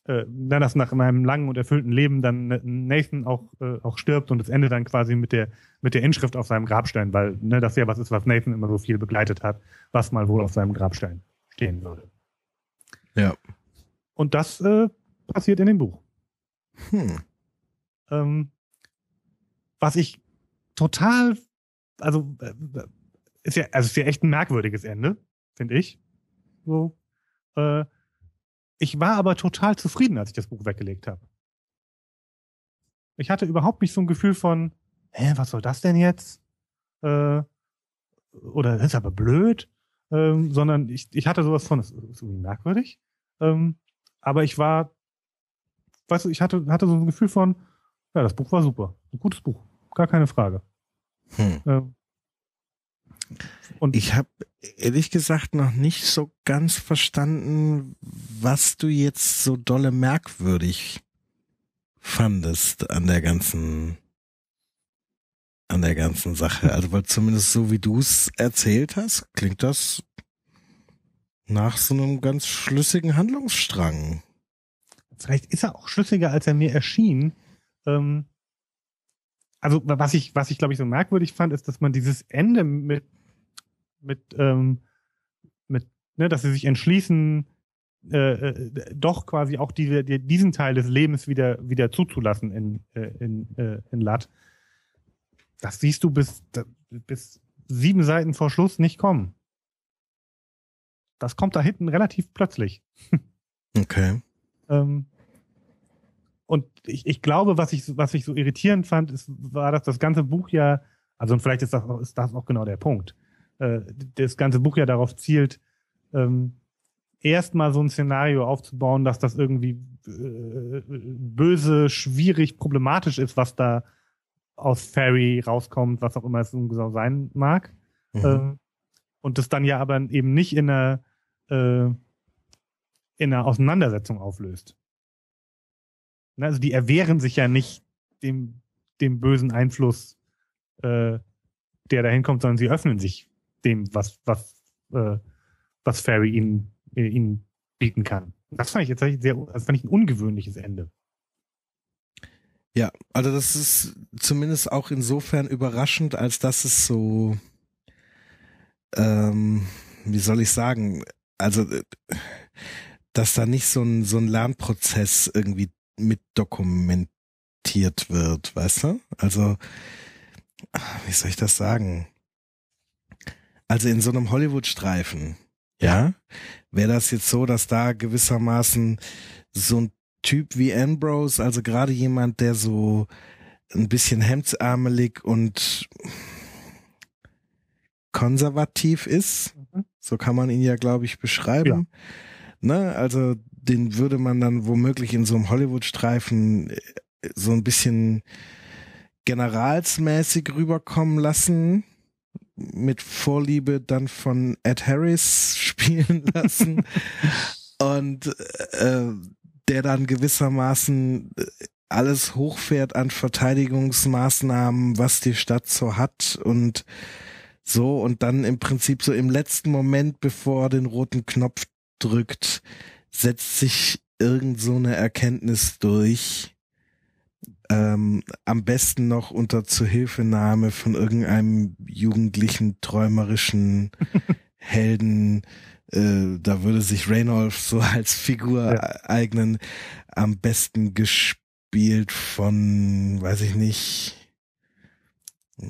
S2: äh, dass nach einem langen und erfüllten Leben dann Nathan auch, äh, auch stirbt und es endet dann quasi mit der, mit der Inschrift auf seinem Grabstein, weil ne, das ja was ist, was Nathan immer so viel begleitet hat, was mal wohl auf seinem Grabstein stehen würde.
S1: Ja.
S2: Und das äh, passiert in dem Buch.
S1: Hm.
S2: Ähm, was ich total, also äh, ist ja, also ist ja echt ein merkwürdiges Ende, finde ich. So. Äh, ich war aber total zufrieden, als ich das Buch weggelegt habe. Ich hatte überhaupt nicht so ein Gefühl von, hä, was soll das denn jetzt? Äh, oder das ist aber blöd, ähm, sondern ich, ich hatte sowas von, das ist irgendwie merkwürdig. Ähm, aber ich war, weißt du, ich hatte, hatte so ein Gefühl von, ja, das Buch war super. Ein gutes Buch. Gar keine Frage.
S1: Hm.
S2: Ähm, und
S1: Ich habe ehrlich gesagt noch nicht so ganz verstanden, was du jetzt so dolle merkwürdig fandest an der ganzen an der ganzen Sache. Also weil zumindest so wie du es erzählt hast, klingt das nach so einem ganz schlüssigen Handlungsstrang.
S2: vielleicht ist er auch schlüssiger, als er mir erschien. Ähm, also was ich, was ich glaube ich so merkwürdig fand, ist, dass man dieses Ende mit, mit, ähm, mit, ne, dass sie sich entschließen, äh, äh, doch quasi auch diese, die, diesen Teil des Lebens wieder, wieder zuzulassen in, äh, in, äh, in Lat. Das siehst du bis, bis sieben Seiten vor Schluss nicht kommen. Das kommt da hinten relativ plötzlich.
S1: Okay.
S2: Ähm, und ich, ich glaube, was ich, was ich so irritierend fand, ist, war, dass das ganze Buch ja, also und vielleicht ist das, ist das auch genau der Punkt, äh, das ganze Buch ja darauf zielt, ähm, erstmal so ein Szenario aufzubauen, dass das irgendwie äh, böse, schwierig, problematisch ist, was da aus Fairy rauskommt, was auch immer es nun genau sein mag.
S1: Mhm.
S2: Ähm, und das dann ja aber eben nicht in einer, äh, in einer Auseinandersetzung auflöst. Ne, Also die erwehren sich ja nicht dem, dem bösen Einfluss, äh, der dahin kommt, sondern sie öffnen sich dem, was, was, äh, was Fairy ihnen, äh, ihnen bieten kann. Das fand ich jetzt sehr, das fand ich ein ungewöhnliches Ende.
S1: Ja, also das ist zumindest auch insofern überraschend, als dass es so, ähm, wie soll ich sagen, also äh, dass da nicht so ein so ein Lernprozess irgendwie mit dokumentiert wird, weißt du? Also wie soll ich das sagen? Also in so einem Hollywood-Streifen, ja, wäre das jetzt so, dass da gewissermaßen so ein Typ wie Ambrose, also gerade jemand, der so ein bisschen hemdsärmelig und konservativ ist,
S2: Mhm.
S1: so kann man ihn ja, glaube ich, beschreiben. Ne? Also den würde man dann womöglich in so einem Hollywood-Streifen äh, so ein bisschen generalsmäßig rüberkommen lassen, mit Vorliebe dann von Ed Harris spielen lassen und äh, der dann gewissermaßen äh, alles hochfährt an Verteidigungsmaßnahmen, was die Stadt so hat und so und dann im Prinzip so im letzten Moment, bevor er den roten Knopf drückt, setzt sich irgend so eine Erkenntnis durch. Ähm, am besten noch unter Zuhilfenahme von irgendeinem jugendlichen, träumerischen Helden. Äh, da würde sich Reynolds so als Figur
S2: Ja.
S1: eignen. Am besten gespielt von, weiß ich nicht.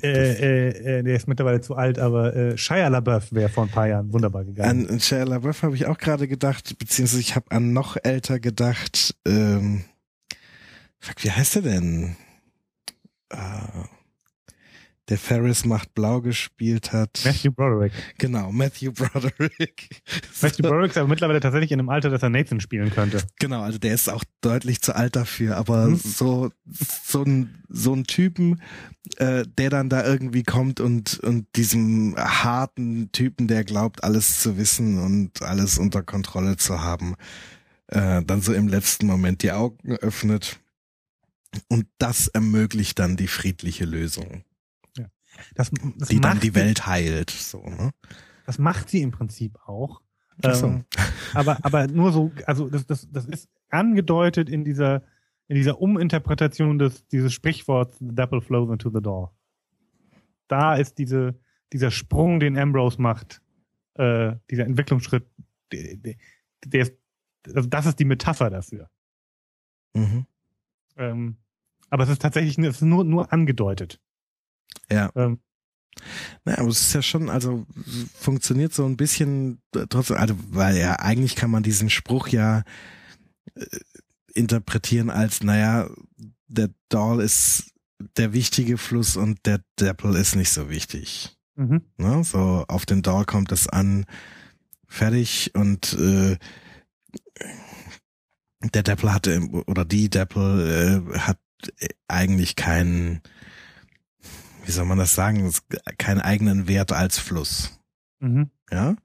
S2: Äh, äh, äh, der ist mittlerweile zu alt, aber äh, Shia LaBeouf wäre vor ein paar Jahren wunderbar gegangen.
S1: An Shia LaBeouf habe ich auch gerade gedacht, beziehungsweise ich habe an noch älter gedacht. Ähm, fuck, wie heißt der denn? Äh, der Ferris macht blau gespielt hat.
S2: Matthew Broderick.
S1: Genau, Matthew Broderick.
S2: Matthew Broderick ist aber mittlerweile tatsächlich in einem Alter, dass er Nathan spielen könnte.
S1: Genau, also der ist auch deutlich zu alt dafür, aber
S2: Mhm.
S1: so so ein so ein Typen, äh, der dann da irgendwie kommt und und diesem harten Typen, der glaubt alles zu wissen und alles unter Kontrolle zu haben, äh, dann so im letzten Moment die Augen öffnet und das ermöglicht dann die friedliche Lösung,
S2: Das, das
S1: die dann die Welt heilt. So, ne?
S2: Das macht sie im Prinzip auch.
S1: So.
S2: Ähm, aber, aber nur so, also das, das, das ist angedeutet in dieser, in dieser Uminterpretation des, dieses Sprichworts, the devil flows into the door. Da ist diese, dieser Sprung, den Ambrose macht, äh, dieser Entwicklungsschritt, der, der ist, also das ist die Metapher dafür.
S1: Mhm.
S2: Ähm, aber es ist tatsächlich es ist nur, nur angedeutet.
S1: Ja. Ähm, naja, aber es ist ja schon, also funktioniert so ein bisschen trotzdem, also weil ja eigentlich kann man diesen Spruch ja äh, interpretieren als, naja, der Doll ist der wichtige Fluss und der Deppel ist nicht so wichtig. Mhm. Ne? So auf den Doll kommt es an, fertig und äh, der Deppel hatte oder die Deppel äh, hat eigentlich keinen, wie soll man das sagen, keinen eigenen Wert als Fluss. Mhm. Ja.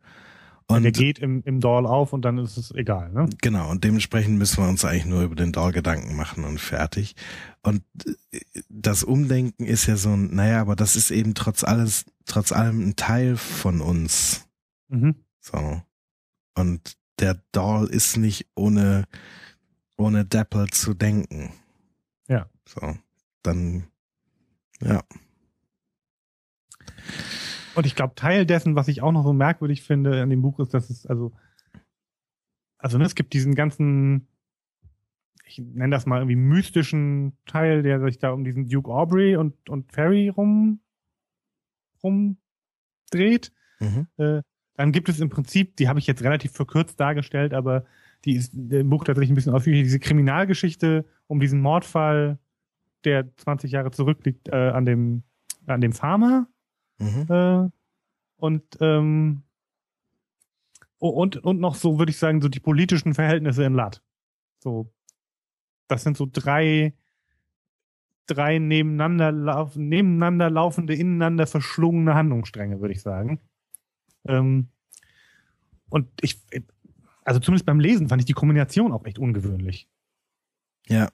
S2: Und der geht im, im Doll auf und dann ist es egal, ne?
S1: Genau, und dementsprechend müssen wir uns eigentlich nur über den Doll Gedanken machen und fertig. Und äh, das Umdenken ist ja so ein, naja, aber das ist eben trotz alles, trotz allem ein Teil von uns. Mhm. So. Und der Doll ist nicht ohne, ohne Dapple zu denken. So. Dann, ja.
S2: Und ich glaube, Teil dessen, was ich auch noch so merkwürdig finde an dem Buch, ist, dass es, also, also ne, es gibt diesen ganzen, ich nenne das mal irgendwie mystischen Teil, der sich da um diesen Duke Aubrey und, und Ferry rum, rumdreht. Mhm. Äh, dann gibt es im Prinzip, die habe ich jetzt relativ verkürzt dargestellt, aber die ist im Buch tatsächlich ein bisschen ausführlicher, diese Kriminalgeschichte um diesen Mordfall, der 20 Jahre zurückliegt, äh, an dem, an dem Farmer, Mhm. Äh, und ähm, und und noch so würde ich sagen so die politischen Verhältnisse in Lat. So, das sind so drei drei nebeneinander laufen, nebeneinander laufende, ineinander verschlungene Handlungsstränge, würde ich sagen. Ähm, und ich, also zumindest beim Lesen fand ich die Kombination auch echt ungewöhnlich.
S1: Ja.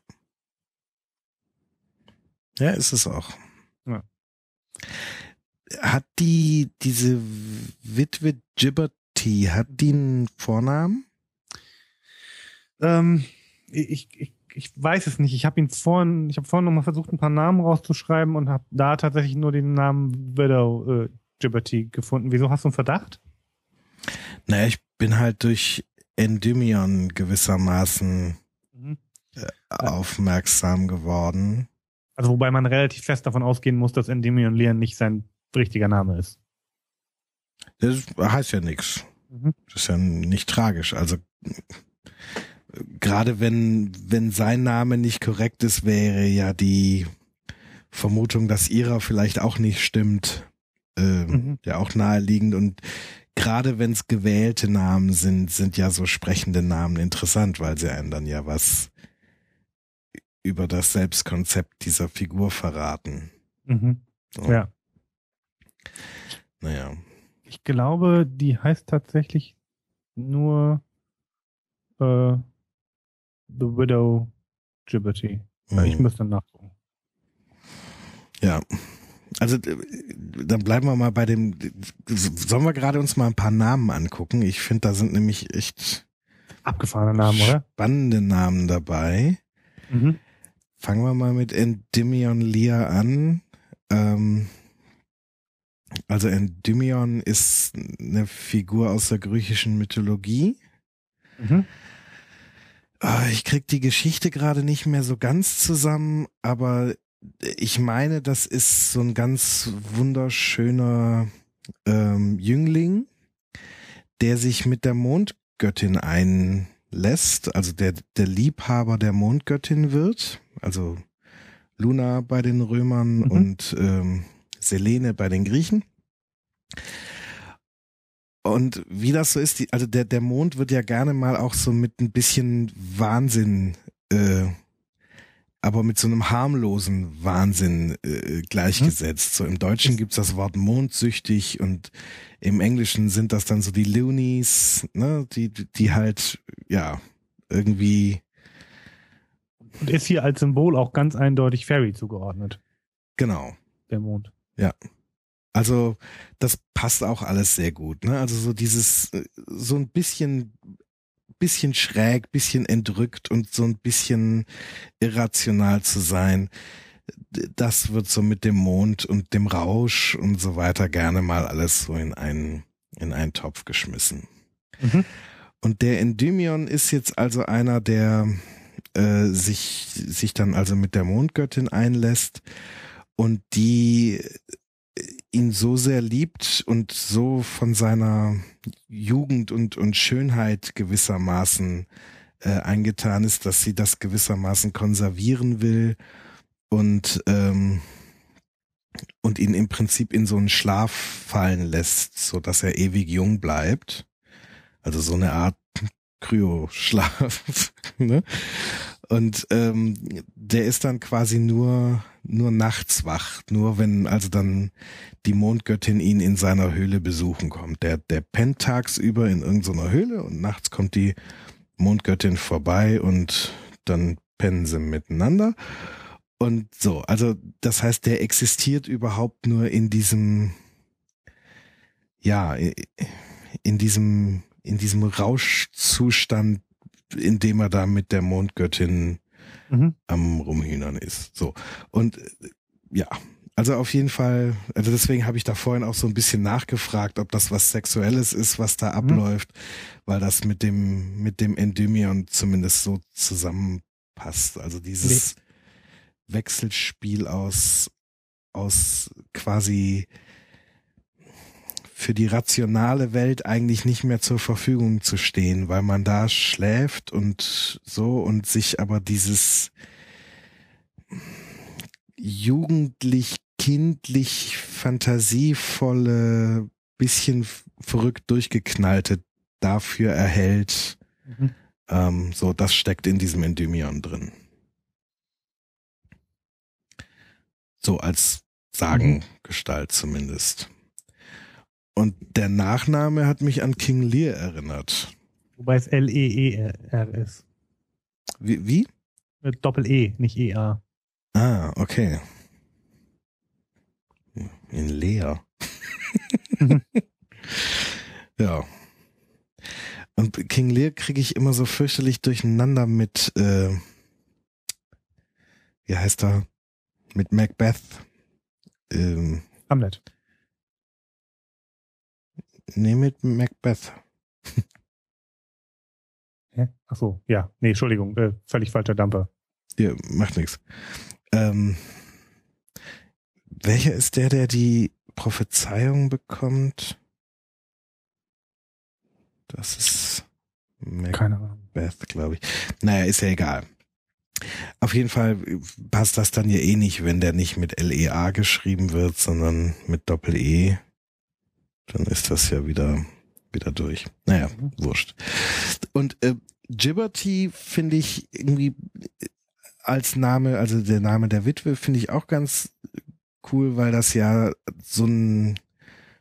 S1: Ja, ist es auch. Ja hat die, diese Witwe Gibberty, hat die einen Vornamen?
S2: Ähm, ich, ich, ich weiß es nicht. Ich habe ihn vorhin, ich habe vorhin nochmal versucht, ein paar Namen rauszuschreiben und habe da tatsächlich nur den Namen Widow äh, Gibberty gefunden. Wieso hast du einen Verdacht?
S1: Naja, ich bin halt durch Endymion gewissermaßen mhm. äh, aufmerksam geworden.
S2: Also wobei man relativ fest davon ausgehen muss, dass Endymion Leon nicht sein richtiger Name ist.
S1: Das heißt ja nichts. Mhm. Das ist ja nicht tragisch. Also gerade wenn wenn sein Name nicht korrekt ist, wäre ja die Vermutung, dass ihrer vielleicht auch nicht stimmt, äh, mhm. ja auch naheliegend und gerade wenn es gewählte Namen sind, sind ja so sprechende Namen interessant, weil sie einem dann ja was über das Selbstkonzept dieser Figur verraten.
S2: Mhm. So. Ja.
S1: Naja.
S2: Ich glaube, die heißt tatsächlich nur äh, The Widow Gibberty. Mhm. Ich müsste nachgucken.
S1: Ja. Also dann bleiben wir mal bei dem. Sollen wir gerade uns mal ein paar Namen angucken? Ich finde, da sind nämlich echt
S2: abgefahrene Namen, oder?
S1: Spannende Namen dabei. Mhm. Fangen wir mal mit Endymion Lear an. Ähm, also Endymion ist eine Figur aus der griechischen Mythologie. Mhm. Ah, ich krieg die Geschichte gerade nicht mehr so ganz zusammen, aber ich meine, das ist so ein ganz wunderschöner ähm, Jüngling, der sich mit der Mondgöttin einlässt, also der, der Liebhaber der Mondgöttin wird, also Luna bei den Römern mhm. und ähm, Selene bei den Griechen. Und wie das so ist, die, also der, der Mond wird ja gerne mal auch so mit ein bisschen Wahnsinn, äh, aber mit so einem harmlosen Wahnsinn äh, gleichgesetzt. Hm. So im Deutschen gibt's das Wort mondsüchtig und im Englischen sind das dann so die Loonies, ne, die, die halt, ja, irgendwie.
S2: Und ist hier als Symbol auch ganz eindeutig Fairy zugeordnet.
S1: Genau.
S2: Der Mond.
S1: Ja. Also das passt auch alles sehr gut. Ne? Also so dieses, äh, so ein bisschen, bisschen schräg, bisschen entrückt und so ein bisschen irrational zu sein. Das wird so mit dem Mond und dem Rausch und so weiter gerne mal alles so in einen, in einen Topf geschmissen. Mhm. Und der Endymion ist jetzt also einer, der äh, sich, sich dann also mit der Mondgöttin einlässt und die ihn so sehr liebt und so von seiner Jugend und, und Schönheit gewissermaßen äh, eingetan ist, dass sie das gewissermaßen konservieren will und, ähm, und ihn im Prinzip in so einen Schlaf fallen lässt, so dass er ewig jung bleibt. Also so eine Art Kryoschlaf. ne? Und ähm, der ist dann quasi nur nur nachts wach, nur wenn also dann die Mondgöttin ihn in seiner Höhle besuchen kommt. Der der pennt tagsüber in irgendeiner Höhle und nachts kommt die Mondgöttin vorbei und dann pennen sie miteinander. Und so, also das heißt, der existiert überhaupt nur in diesem, ja, in diesem, in diesem Rauschzustand, in dem er da mit der Mondgöttin mhm. am Rumhühnern ist. So. Und ja, also auf jeden Fall, also deswegen habe ich da vorhin auch so ein bisschen nachgefragt, ob das was Sexuelles ist, was da mhm. abläuft, weil das mit dem, mit dem Endymion zumindest so zusammenpasst. Also dieses nee. Wechselspiel aus, aus quasi für die rationale Welt eigentlich nicht mehr zur Verfügung zu stehen, weil man da schläft und so und sich aber dieses jugendlich kindlich fantasievolle, bisschen verrückt durchgeknallte dafür erhält. Mhm. Ähm, so, das steckt in diesem Endymion drin. So als Sagengestalt zumindest. Und der Nachname hat mich an King Lear erinnert.
S2: Wobei es L-E-E-R ist.
S1: Wie? wie?
S2: Mit Doppel-E, nicht E-A.
S1: Ah, okay. In Leer. ja. Und King Lear kriege ich immer so fürchterlich durcheinander mit, äh, wie heißt er? Mit Macbeth.
S2: Ähm, Hamlet.
S1: Nee, mit Macbeth.
S2: Hä? Ach so, ja. Nee, Entschuldigung, äh, völlig falscher Dumper.
S1: Ja, macht nichts. Ähm, welcher ist der, der die Prophezeiung bekommt? Das ist Macbeth, glaube ich. Naja, ist ja egal. Auf jeden Fall passt das dann ja eh nicht, wenn der nicht mit LEA geschrieben wird, sondern mit Doppel-E. Dann ist das ja wieder, wieder durch. Naja, mhm. wurscht. Und äh, Gibberty finde ich irgendwie als Name, also der Name der Witwe finde ich auch ganz cool, weil das ja so ein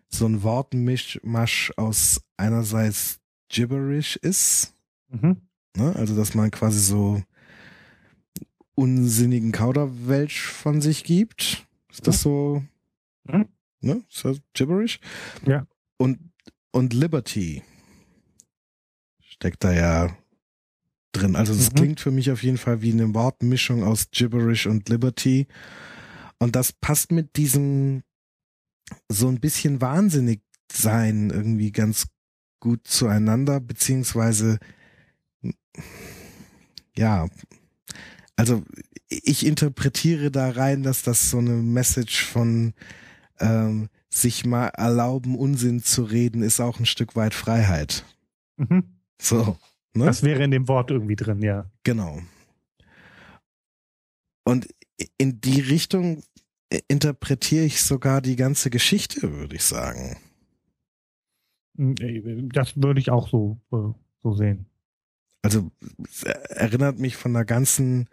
S1: so ein Wortmischmasch aus einerseits Gibberish ist, mhm. ne? also dass man quasi so unsinnigen Kauderwelsch von sich gibt. Ist das so? Mhm. Ne? Ist das Gibberish?
S2: Ja.
S1: Und und Liberty steckt da ja drin. Also es mhm. klingt für mich auf jeden Fall wie eine Wortmischung aus Gibberish und Liberty. Und das passt mit diesem so ein bisschen wahnsinnig sein irgendwie ganz gut zueinander, beziehungsweise ja, also ich interpretiere da rein, dass das so eine Message von ähm, sich mal erlauben, Unsinn zu reden, ist auch ein Stück weit Freiheit. Mhm. So.
S2: Ne? Das wäre in dem Wort irgendwie drin, ja.
S1: Genau. Und in die Richtung interpretiere ich sogar die ganze Geschichte, würde ich sagen.
S2: Hm, äh, das würde ich auch so, äh, so sehen.
S1: Also erinnert mich von der ganzen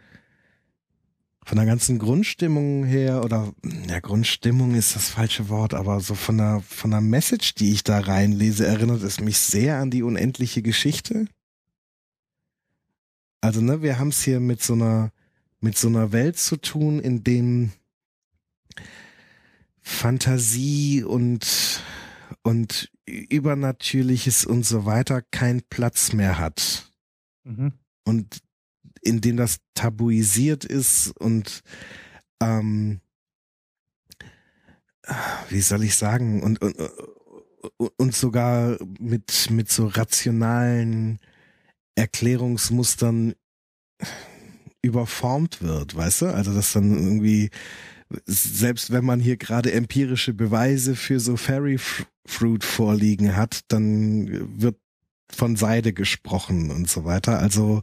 S1: von der ganzen Grundstimmung her oder ja Grundstimmung ist das falsche Wort, aber so von der von der Message, die ich da reinlese, erinnert es mich sehr an die unendliche Geschichte. Also, ne, wir haben es hier mit so einer, mit so einer Welt zu tun, in dem Fantasie und, und Übernatürliches und so weiter keinen Platz mehr hat. Mhm. Und in dem das tabuisiert ist und ähm, wie soll ich sagen, und, und, und sogar mit, mit so rationalen Erklärungsmustern überformt wird, weißt du? Also dass dann irgendwie, selbst wenn man hier gerade empirische Beweise für so Fairy Fruit vorliegen hat, dann wird von Seide gesprochen und so weiter. Also,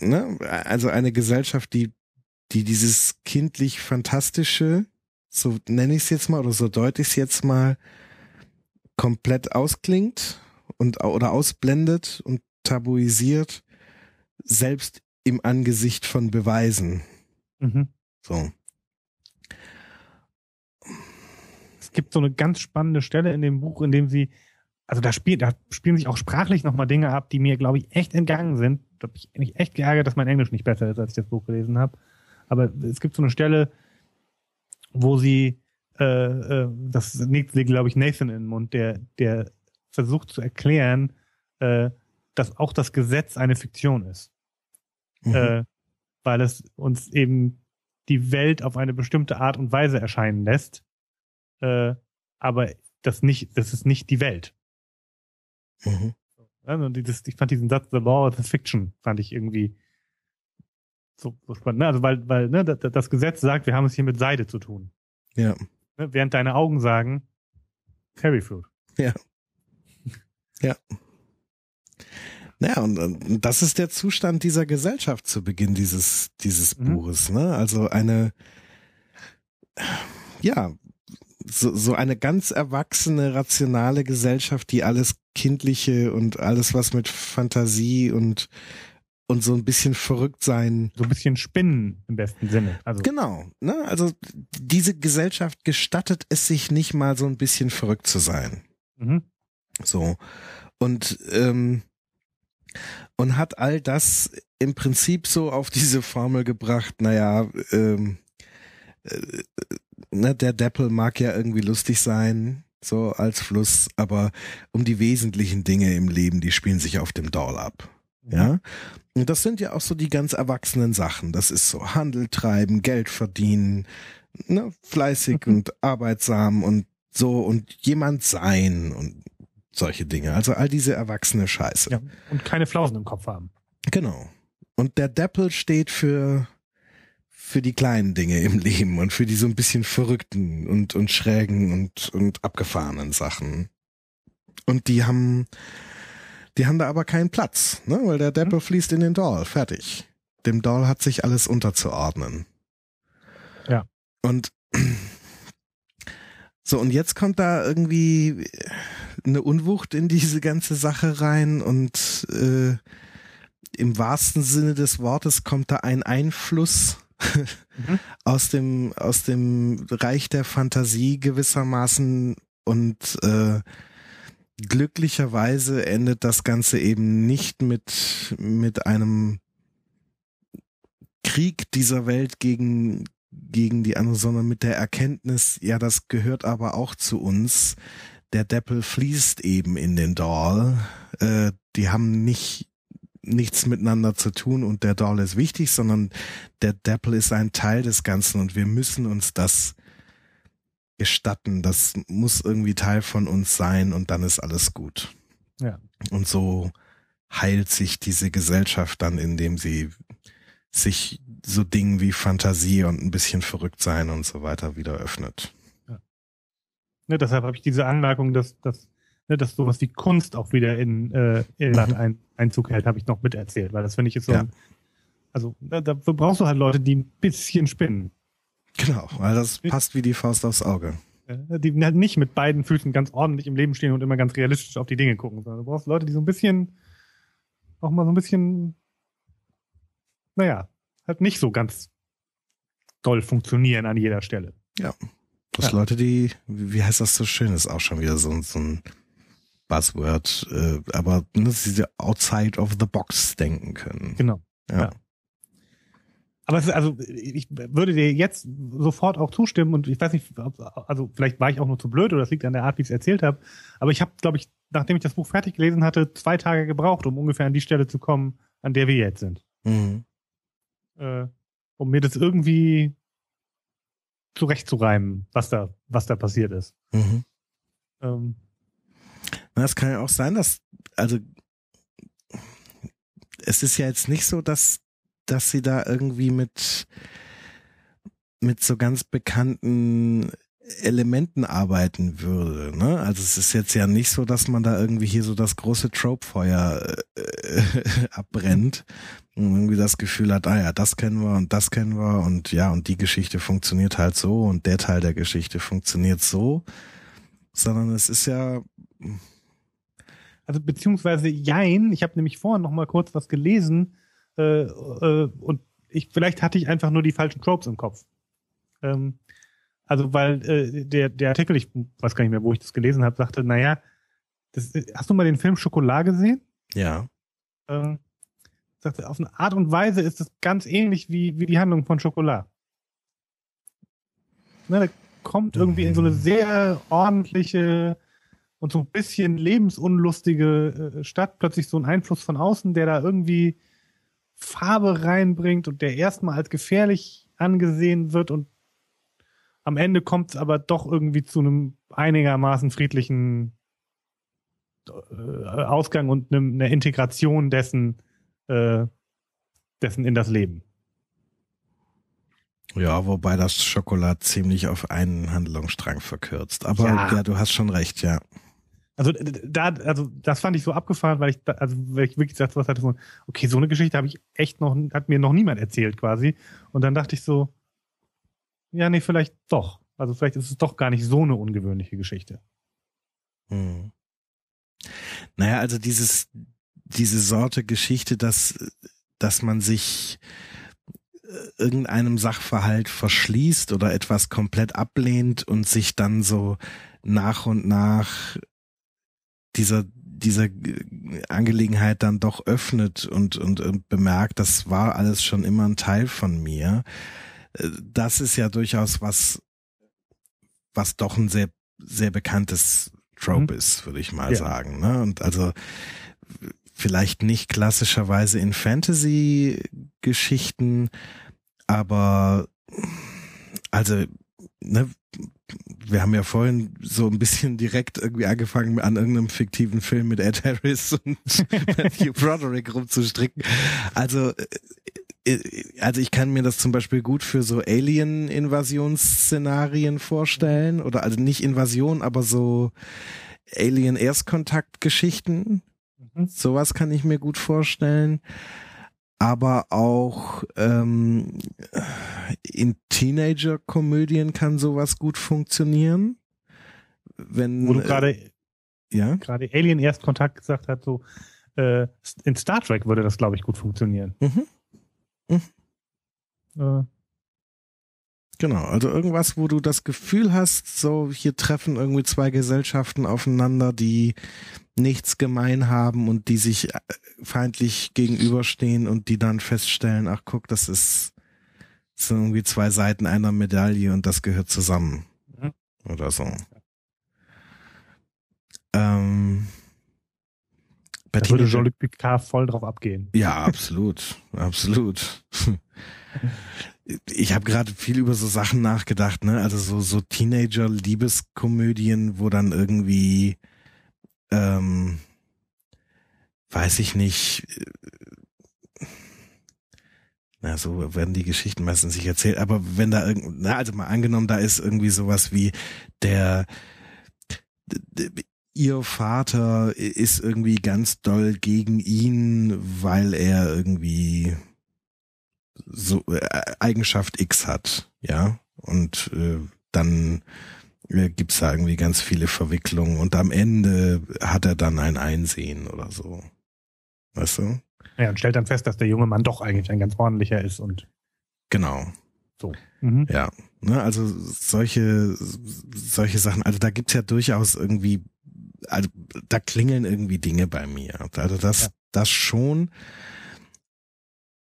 S1: ne, also eine Gesellschaft, die, die dieses kindlich Fantastische, so nenne ich es jetzt mal oder so deute ich es jetzt mal, komplett ausklingt und oder ausblendet und tabuisiert, selbst im Angesicht von Beweisen. Mhm. So.
S2: Es gibt so eine ganz spannende Stelle in dem Buch, in dem sie, also da spielt, da spielen sich auch sprachlich nochmal Dinge ab, die mir, glaube ich, echt entgangen sind. Da habe ich mich echt geärgert, dass mein Englisch nicht besser ist, als ich das Buch gelesen habe. Aber es gibt so eine Stelle, wo sie, äh, äh, das liegt, glaube ich, Nathan in den Mund, der, der versucht zu erklären, äh, dass auch das Gesetz eine Fiktion ist mhm. äh, weil es uns eben die Welt auf eine bestimmte Art und Weise erscheinen lässt, äh, aber das nicht, das ist nicht die Welt. Mhm. Also dieses, ich fand diesen Satz, the law of the fiction, fand ich irgendwie so, so spannend. Ne? Also weil, weil ne, das Gesetz sagt, wir haben es hier mit Seide zu tun.
S1: Ja.
S2: Ne? Während deine Augen sagen, Fairy Fruit.
S1: Ja. Ja. Naja, und, und das ist der Zustand dieser Gesellschaft zu Beginn dieses, dieses mhm. Buches, ne? Also eine, ja, so, so eine ganz erwachsene, rationale Gesellschaft, die alles Kindliche und alles, was mit Fantasie und und so ein bisschen verrückt sein.
S2: So ein bisschen spinnen im besten Sinne.
S1: Also. Genau. Ne? Also diese Gesellschaft gestattet es sich nicht mal so ein bisschen verrückt zu sein. Mhm. So. Und ähm, und hat all das im Prinzip so auf diese Formel gebracht, naja, ähm, äh, ne, der Deppel mag ja irgendwie lustig sein, so als Fluss, aber um die wesentlichen Dinge im Leben, die spielen sich auf dem Doll ab. Mhm. Ja. Und das sind ja auch so die ganz erwachsenen Sachen. Das ist so Handel treiben, Geld verdienen, ne, fleißig mhm. und arbeitsam und so und jemand sein und solche Dinge. Also all diese erwachsene Scheiße. Ja,
S2: und keine Flausen im Kopf haben.
S1: Genau. Und der Deppel steht für für die kleinen Dinge im Leben und für die so ein bisschen verrückten und und schrägen und und abgefahrenen Sachen. Und die haben die haben da aber keinen Platz, ne? Weil der Deppel mhm. fließt in den Doll, fertig. Dem Doll hat sich alles unterzuordnen.
S2: Ja.
S1: Und so, und jetzt kommt da irgendwie eine Unwucht in diese ganze Sache rein und äh, im wahrsten Sinne des Wortes kommt da ein Einfluss mhm. aus dem aus dem Reich der Fantasie gewissermaßen und äh, glücklicherweise endet das Ganze eben nicht mit mit einem Krieg dieser Welt gegen gegen die anderen, sondern mit der Erkenntnis, ja, das gehört aber auch zu uns. Der Deppel fließt eben in den Doll. Äh, die haben nicht nichts miteinander zu tun und der Doll ist wichtig, sondern der Deppel ist ein Teil des Ganzen und wir müssen uns das gestatten. Das muss irgendwie Teil von uns sein und dann ist alles gut.
S2: Ja.
S1: Und so heilt sich diese Gesellschaft dann, indem sie sich so Dingen wie Fantasie und ein bisschen verrückt sein und so weiter wieder öffnet. Ja.
S2: Ne, deshalb habe ich diese Anmerkung, dass, dass, ne, dass sowas wie Kunst auch wieder in äh, Irland mhm. ein, Einzug hält, habe ich noch miterzählt, weil das finde ich ist so ja. ein, also da, dafür brauchst du halt Leute, die ein bisschen spinnen.
S1: Genau, weil das passt wie die Faust aufs Auge.
S2: Die halt nicht mit beiden Füßen ganz ordentlich im Leben stehen und immer ganz realistisch auf die Dinge gucken, sondern du brauchst Leute, die so ein bisschen auch mal so ein bisschen naja, halt nicht so ganz doll funktionieren an jeder Stelle.
S1: Ja. Das ja. Leute, die, wie heißt das so schön, ist auch schon wieder so, so ein Buzzword, äh, aber ne, dass sie outside of the box denken können.
S2: Genau.
S1: Ja. ja.
S2: Aber es ist, also ich würde dir jetzt sofort auch zustimmen und ich weiß nicht, also vielleicht war ich auch nur zu blöd oder das liegt an der Art, wie ich es erzählt habe. Aber ich habe, glaube ich, nachdem ich das Buch fertig gelesen hatte, zwei Tage gebraucht, um ungefähr an die Stelle zu kommen, an der wir jetzt sind. Mhm äh, um mir das irgendwie zurechtzureimen, was da, was da passiert ist. Mhm. Ähm,
S1: das kann ja auch sein, dass, also, es ist ja jetzt nicht so, dass, dass sie da irgendwie mit, mit so ganz bekannten Elementen arbeiten würde. Ne? Also es ist jetzt ja nicht so, dass man da irgendwie hier so das große Tropefeuer äh, abbrennt und irgendwie das Gefühl hat, ah ja, das kennen wir und das kennen wir und ja, und die Geschichte funktioniert halt so und der Teil der Geschichte funktioniert so, sondern es ist ja
S2: also beziehungsweise Jein, ich habe nämlich vorhin noch mal kurz was gelesen äh, äh, und ich vielleicht hatte ich einfach nur die falschen Tropes im Kopf. Ähm, also weil äh, der, der Artikel, ich weiß gar nicht mehr, wo ich das gelesen habe, sagte, naja, das, hast du mal den Film Schokolade gesehen?
S1: Ja.
S2: Ähm, sagte, auf eine Art und Weise ist es ganz ähnlich wie, wie die Handlung von Schokolade. Ne, der kommt irgendwie in so eine sehr ordentliche und so ein bisschen lebensunlustige äh, Stadt plötzlich so ein Einfluss von außen, der da irgendwie Farbe reinbringt und der erstmal als gefährlich angesehen wird und am Ende kommt es aber doch irgendwie zu einem einigermaßen friedlichen äh, Ausgang und einem, einer Integration dessen, äh, dessen in das Leben.
S1: Ja, wobei das Schokolad ziemlich auf einen Handlungsstrang verkürzt. Aber ja, ja du hast schon recht, ja.
S2: Also da, also das fand ich so abgefahren, weil ich, da, also weil ich wirklich gesagt was hatte von, okay, so eine Geschichte habe ich echt noch, hat mir noch niemand erzählt quasi. Und dann dachte ich so, ja, nee, vielleicht doch. Also vielleicht ist es doch gar nicht so eine ungewöhnliche Geschichte.
S1: Hm. Naja, also dieses, diese Sorte Geschichte, dass, dass man sich äh, irgendeinem Sachverhalt verschließt oder etwas komplett ablehnt und sich dann so nach und nach dieser dieser Angelegenheit dann doch öffnet und, und, und bemerkt, das war alles schon immer ein Teil von mir. Äh, das ist ja durchaus was, was doch ein sehr, sehr bekanntes Trope mhm. ist, würde ich mal ja. sagen. Ne? Und also vielleicht nicht klassischerweise in Fantasy-Geschichten, aber also ne, wir haben ja vorhin so ein bisschen direkt irgendwie angefangen, an irgendeinem fiktiven Film mit Ed Harris und Matthew Broderick rumzustricken. Also äh, also ich kann mir das zum Beispiel gut für so Alien-Invasionsszenarien vorstellen oder also nicht Invasion, aber so Alien-Erstkontakt-Geschichten. Mhm. Sowas kann ich mir gut vorstellen. Aber auch ähm, in Teenager-Komödien kann sowas gut funktionieren. Wenn,
S2: Wo du gerade äh, ja? gerade Alien Erstkontakt gesagt hast, so äh, in Star Trek würde das, glaube ich, gut funktionieren.
S1: Mhm. Mhm. Äh. Genau, also irgendwas, wo du das Gefühl hast, so hier treffen irgendwie zwei Gesellschaften aufeinander, die nichts gemein haben und die sich äh, feindlich gegenüberstehen und die dann feststellen, ach guck, das ist, das sind irgendwie zwei Seiten einer Medaille und das gehört zusammen. Mhm. Oder so. Ähm,
S2: da würde Jean-Luc Picard voll drauf abgehen.
S1: Ja, absolut, absolut. Ich habe gerade viel über so Sachen nachgedacht, ne? Also so so Teenager-Liebeskomödien, wo dann irgendwie, ähm, weiß ich nicht, äh, na, so werden die Geschichten meistens nicht erzählt, aber wenn da irgend, na, also mal angenommen, da ist irgendwie sowas wie der ihr Vater ist irgendwie ganz doll gegen ihn, weil er irgendwie so äh, Eigenschaft X hat, ja. Und äh, dann äh, gibt's da irgendwie ganz viele Verwicklungen und am Ende hat er dann ein Einsehen oder so. Weißt du?
S2: Ja, und stellt dann fest, dass der junge Mann doch eigentlich ein ganz ordentlicher ist und
S1: genau.
S2: So.
S1: Mhm. Ja, ne, also solche solche Sachen, also da gibt's ja durchaus irgendwie also da klingeln irgendwie Dinge bei mir. Also das, ja. das schon.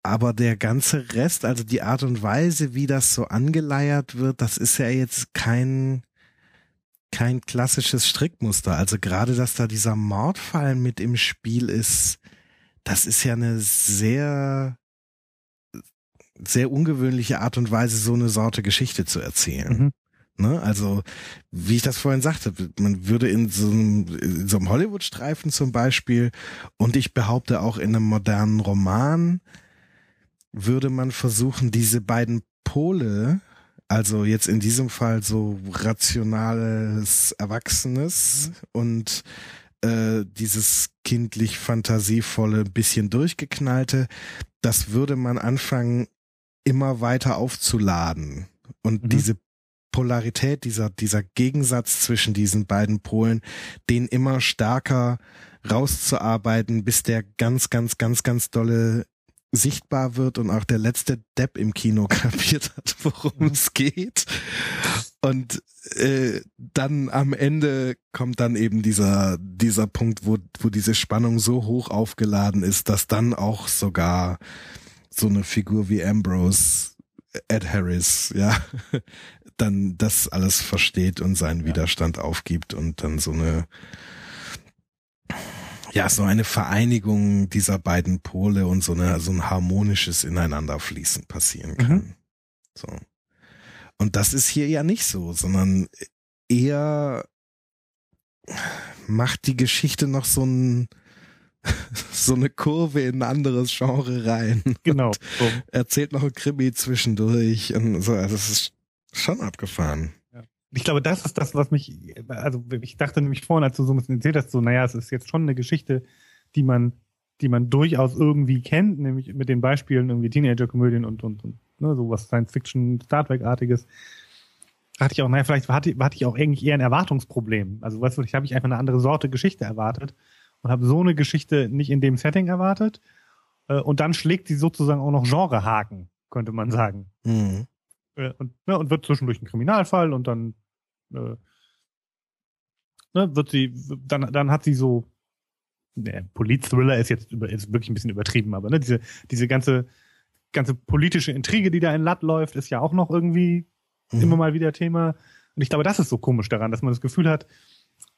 S1: Aber der ganze Rest, also die Art und Weise, wie das so angeleiert wird, das ist ja jetzt kein, kein klassisches Strickmuster. Also gerade, dass da dieser Mordfall mit im Spiel ist, das ist ja eine sehr, sehr ungewöhnliche Art und Weise, so eine Sorte Geschichte zu erzählen. Mhm. Ne? Also, wie ich das vorhin sagte, man würde in so einem, in so einem Hollywood-Streifen zum Beispiel und ich behaupte auch in einem modernen Roman würde man versuchen, diese beiden Pole, also jetzt in diesem Fall so rationales Erwachsenes mhm. und äh, dieses kindlich fantasievolle, bisschen durchgeknallte, das würde man anfangen, immer weiter aufzuladen. Und mhm. diese Polarität, dieser, dieser Gegensatz zwischen diesen beiden Polen, den immer stärker rauszuarbeiten, bis der ganz, ganz, ganz, ganz dolle sichtbar wird und auch der letzte Depp im Kino kapiert hat, worum mhm. es geht. Und äh, dann am Ende kommt dann eben dieser dieser Punkt, wo wo diese Spannung so hoch aufgeladen ist, dass dann auch sogar so eine Figur wie Ambrose Ed Harris, ja, dann das alles versteht und seinen ja. Widerstand aufgibt und dann so eine ja, so eine Vereinigung dieser beiden Pole und so eine so ein harmonisches Ineinanderfließen passieren kann. Mhm. So. Und das ist hier ja nicht so, sondern eher macht die Geschichte noch so ein so eine Kurve in ein anderes Genre rein.
S2: Genau.
S1: So. Erzählt noch ein Krimi zwischendurch und so. Also das ist schon abgefahren.
S2: Ich glaube, das ist das, was mich, also ich dachte nämlich vorhin, als du so ein bisschen erzählt hast, so, naja, es ist jetzt schon eine Geschichte, die man, die man durchaus irgendwie kennt, nämlich mit den Beispielen irgendwie Teenager-Komödien und, und, und ne, sowas Science-Fiction, Star Trek-artiges. Hatte ich auch, naja, vielleicht hatte, hatte ich auch eigentlich eher ein Erwartungsproblem. Also, weißt du, ich habe ich einfach eine andere Sorte Geschichte erwartet und habe so eine Geschichte nicht in dem Setting erwartet. Äh, und dann schlägt sie sozusagen auch noch Genrehaken, könnte man sagen. Mhm. Äh, und, ne, und wird zwischendurch ein Kriminalfall und dann äh, ne, wird sie, dann, dann hat sie so, ne, Polit-Thriller ist jetzt über, ist wirklich ein bisschen übertrieben, aber ne, diese, diese ganze, ganze politische Intrige, die da in Latt läuft, ist ja auch noch irgendwie mhm. immer mal wieder Thema. Und ich glaube, das ist so komisch daran, dass man das Gefühl hat,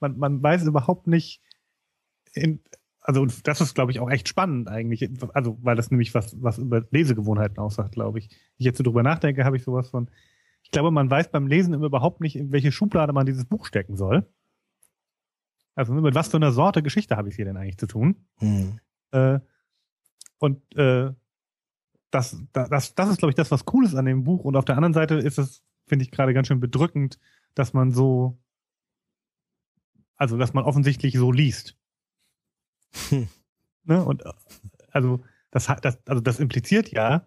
S2: man, man weiß überhaupt nicht, in, also und das ist, glaube ich, auch echt spannend eigentlich. Also, weil das nämlich was, was über Lesegewohnheiten aussagt, glaube ich. ich jetzt so drüber nachdenke, habe ich sowas von. Ich glaube, man weiß beim Lesen immer überhaupt nicht, in welche Schublade man dieses Buch stecken soll. Also mit was für einer Sorte Geschichte habe ich hier denn eigentlich zu tun? Mhm. Äh, und äh, das, das, das ist, glaube ich, das, was cool ist an dem Buch. Und auf der anderen Seite ist es, finde ich, gerade ganz schön bedrückend, dass man so, also dass man offensichtlich so liest. Hm. Ne? Und also das, das, also das impliziert ja,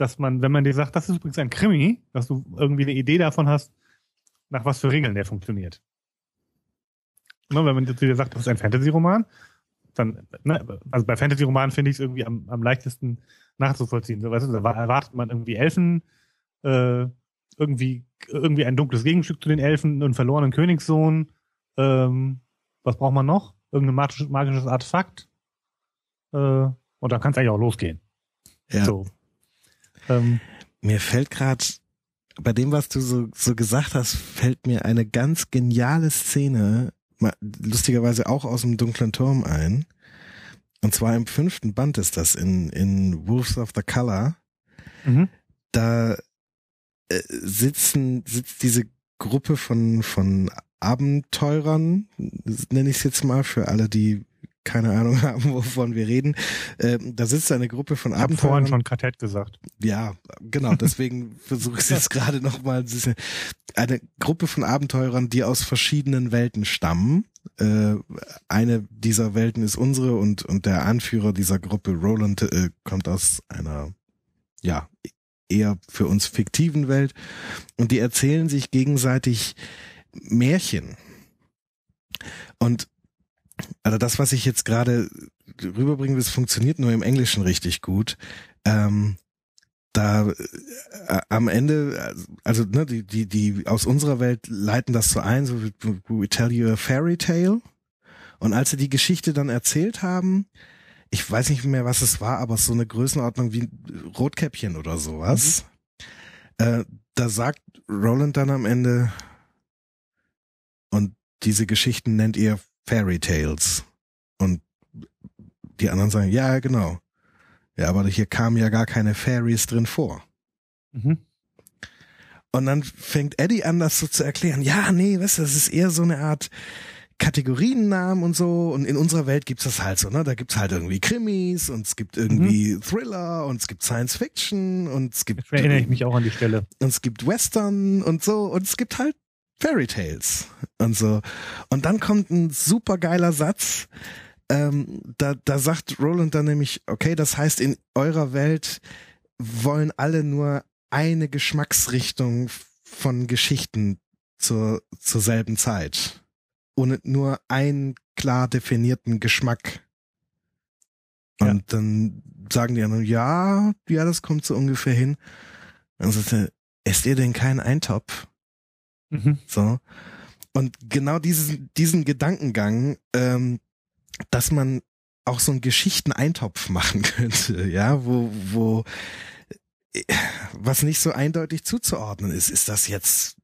S2: dass man, wenn man dir sagt, das ist übrigens ein Krimi, dass du irgendwie eine Idee davon hast, nach was für Regeln der funktioniert. Ne, wenn man dir sagt, das ist ein Fantasy-Roman, dann, ne, also bei Fantasy-Romanen finde ich es irgendwie am, am leichtesten nachzuvollziehen. So, weißt du, da erwartet man irgendwie Elfen, äh, irgendwie, irgendwie ein dunkles Gegenstück zu den Elfen, einen verlorenen Königssohn. Ähm, was braucht man noch? irgendein magisches, magisches Artefakt. Äh, und dann kann es eigentlich auch losgehen.
S1: Ja. So. Ähm, mir fällt gerade bei dem, was du so, so gesagt hast, fällt mir eine ganz geniale Szene, lustigerweise auch aus dem dunklen Turm ein. Und zwar im fünften Band ist das in, in Wolves of the Color. Mhm. Da äh, sitzen, sitzt diese Gruppe von, von Abenteurern, nenne ich es jetzt mal, für alle, die keine Ahnung haben, wovon wir reden. Ähm, da sitzt eine Gruppe von Abenteurern.
S2: Ich vorhin schon Kartett gesagt.
S1: Ja, genau. Deswegen versuche ich es jetzt gerade noch mal. Eine Gruppe von Abenteurern, die aus verschiedenen Welten stammen. Äh, eine dieser Welten ist unsere und und der Anführer dieser Gruppe, Roland, äh, kommt aus einer ja eher für uns fiktiven Welt und die erzählen sich gegenseitig Märchen. Und also das, was ich jetzt gerade rüberbringe, das funktioniert nur im Englischen richtig gut. Ähm, da äh, am Ende, also ne, die, die, die aus unserer Welt leiten das so ein, so we tell you a fairy tale. Und als sie die Geschichte dann erzählt haben, ich weiß nicht mehr, was es war, aber so eine Größenordnung wie Rotkäppchen oder sowas. Mhm. Äh, da sagt Roland dann am Ende, und diese Geschichten nennt ihr Fairy Tales. Und die anderen sagen, ja, genau. Ja, aber hier kamen ja gar keine Fairies drin vor. Mhm. Und dann fängt Eddie an, das so zu erklären. Ja, nee, weißt du, das ist eher so eine Art Kategoriennamen und so. Und in unserer Welt gibt's das halt so, ne? Da gibt's halt irgendwie Krimis und es gibt irgendwie mhm. Thriller und es gibt Science Fiction und es gibt.
S2: Da erinnere ich mich auch an die Stelle.
S1: Und es gibt Western und so und es gibt halt Fairy Tales und so. Und dann kommt ein super geiler Satz. Ähm, da, da sagt Roland dann nämlich, okay, das heißt, in eurer Welt wollen alle nur eine Geschmacksrichtung von Geschichten zur, zur selben Zeit. Ohne nur einen klar definierten Geschmack. Und ja. dann sagen die anderen, ja, ja, das kommt so ungefähr hin. Dann sagt er, esst ihr denn keinen Eintopf? Mhm. So. Und genau diesen, diesen Gedankengang, ähm, dass man auch so einen Geschichten-Eintopf machen könnte, ja, wo, wo, äh, was nicht so eindeutig zuzuordnen ist. Ist das jetzt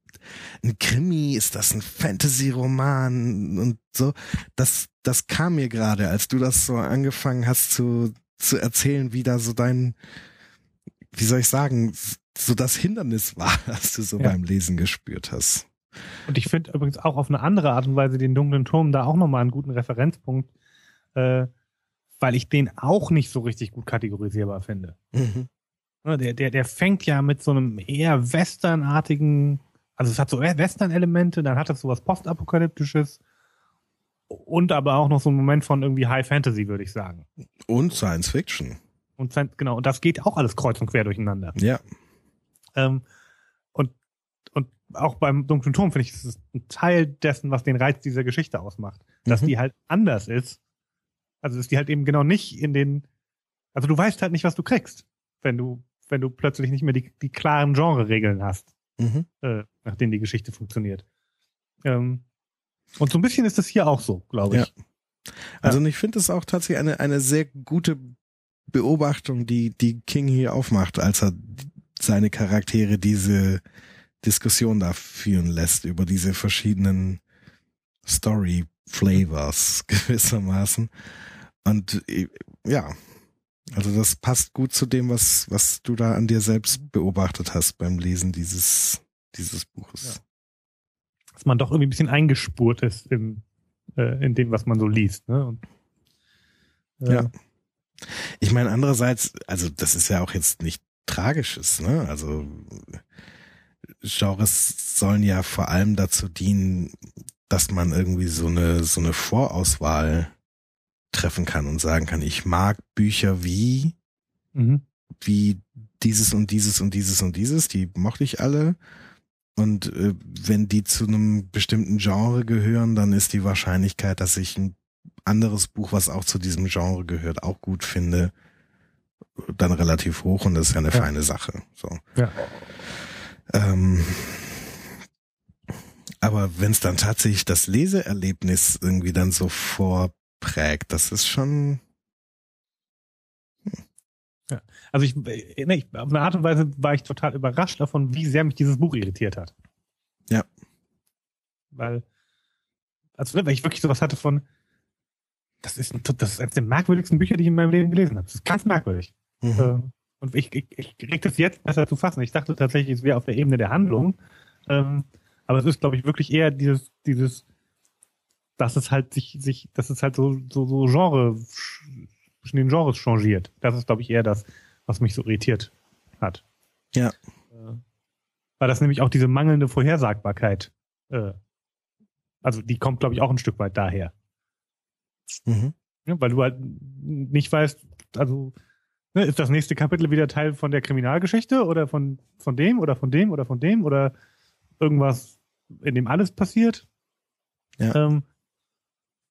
S1: ein Krimi? Ist das ein Fantasy-Roman? Und so. Das, das kam mir gerade, als du das so angefangen hast zu, zu erzählen, wie da so dein, wie soll ich sagen, so das Hindernis war, das du so ja. beim Lesen gespürt hast.
S2: Und ich finde übrigens auch auf eine andere Art und Weise den dunklen Turm da auch nochmal einen guten Referenzpunkt, äh, weil ich den auch nicht so richtig gut kategorisierbar finde. Mhm. Ne, der, der, der fängt ja mit so einem eher westernartigen, also es hat so Western-Elemente, dann hat es so was Postapokalyptisches und aber auch noch so einen Moment von irgendwie High Fantasy, würde ich sagen.
S1: Und Science Fiction.
S2: Und genau, und das geht auch alles kreuz und quer durcheinander.
S1: Ja.
S2: Ähm, und, und auch beim Dunklen Turm finde ich, das ist ein Teil dessen, was den Reiz dieser Geschichte ausmacht. Dass mhm. die halt anders ist. Also, dass die halt eben genau nicht in den, also du weißt halt nicht, was du kriegst, wenn du, wenn du plötzlich nicht mehr die, die klaren Genre-Regeln hast, mhm. äh, nach denen die Geschichte funktioniert. Ähm, und so ein bisschen ist das hier auch so, glaube ich.
S1: Ja. Also, ja. ich finde es auch tatsächlich eine, eine sehr gute Beobachtung, die, die King hier aufmacht, als er seine Charaktere diese Diskussion da führen lässt über diese verschiedenen Story Flavors gewissermaßen. Und äh, ja, also das passt gut zu dem, was, was du da an dir selbst beobachtet hast beim Lesen dieses, dieses Buches. Ja.
S2: Dass man doch irgendwie ein bisschen eingespurt ist im, äh, in dem, was man so liest. Ne? Und,
S1: äh, ja. Ich meine, andererseits, also das ist ja auch jetzt nicht Tragisches, ne? Also Genres sollen ja vor allem dazu dienen, dass man irgendwie so eine so eine Vorauswahl treffen kann und sagen kann, ich mag Bücher wie mhm. wie dieses und dieses und dieses und dieses, die mochte ich alle. Und äh, wenn die zu einem bestimmten Genre gehören, dann ist die Wahrscheinlichkeit, dass ich ein anderes Buch, was auch zu diesem Genre gehört, auch gut finde, dann relativ hoch und das ist ja eine ja. feine Sache. So. Ja. Ähm, aber wenn es dann tatsächlich das Leseerlebnis irgendwie dann so vorprägt, das ist schon.
S2: Hm. Ja. Also ich, ne, ich, auf eine Art und Weise war ich total überrascht davon, wie sehr mich dieses Buch irritiert hat.
S1: Ja.
S2: Weil, also weil ich wirklich sowas hatte von, das ist, ein, das ist eines der merkwürdigsten Bücher, die ich in meinem Leben gelesen habe. Das ist ganz merkwürdig. Mhm. Äh, und ich, ich, ich krieg das jetzt besser zu fassen. Ich dachte tatsächlich, es wäre auf der Ebene der Handlung. Ähm, aber es ist, glaube ich, wirklich eher dieses, dieses, dass es halt sich, sich, dass es halt so, so, so Genre, zwischen den Genres changiert. Das ist, glaube ich, eher das, was mich so irritiert hat.
S1: Ja.
S2: Äh, weil das nämlich auch diese mangelnde Vorhersagbarkeit, äh, also die kommt, glaube ich, auch ein Stück weit daher. Mhm. Ja, weil du halt nicht weißt, also Ne, ist das nächste Kapitel wieder Teil von der Kriminalgeschichte oder von, von dem oder von dem oder von dem oder irgendwas, in dem alles passiert? Ja. Ähm,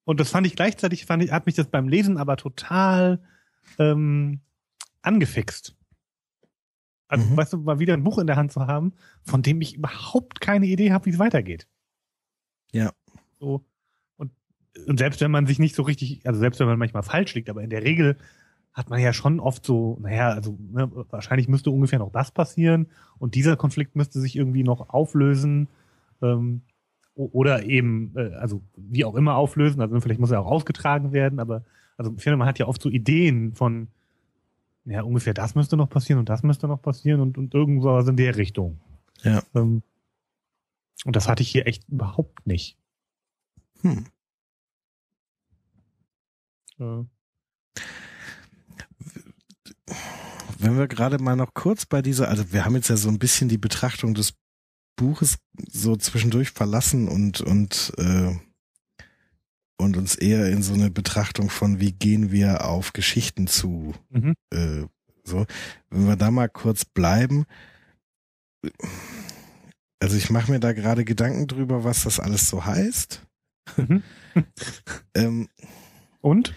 S2: und das fand ich gleichzeitig, fand ich, hat mich das beim Lesen aber total ähm, angefixt. Also, mhm. weißt du, mal wieder ein Buch in der Hand zu haben, von dem ich überhaupt keine Idee habe, wie es weitergeht.
S1: Ja.
S2: So. Und, selbst wenn man sich nicht so richtig, also selbst wenn man manchmal falsch liegt, aber in der Regel hat man ja schon oft so, naja, also ne, wahrscheinlich müsste ungefähr noch das passieren und dieser Konflikt müsste sich irgendwie noch auflösen ähm, oder eben, äh, also wie auch immer auflösen, also vielleicht muss er auch ausgetragen werden, aber also ich finde, man hat ja oft so Ideen von, ja, ungefähr das müsste noch passieren und das müsste noch passieren und, und irgendwas in der Richtung.
S1: Ja.
S2: Ähm, und das hatte ich hier echt überhaupt nicht.
S1: Hm.
S2: Äh,
S1: Wenn wir gerade mal noch kurz bei dieser, also wir haben jetzt ja so ein bisschen die Betrachtung des Buches so zwischendurch verlassen und und äh, und uns eher in so eine Betrachtung von wie gehen wir auf Geschichten zu
S2: mhm.
S1: äh, so wenn wir da mal kurz bleiben also ich mache mir da gerade Gedanken drüber was das alles so heißt
S2: Mhm.
S1: ähm,
S2: Und?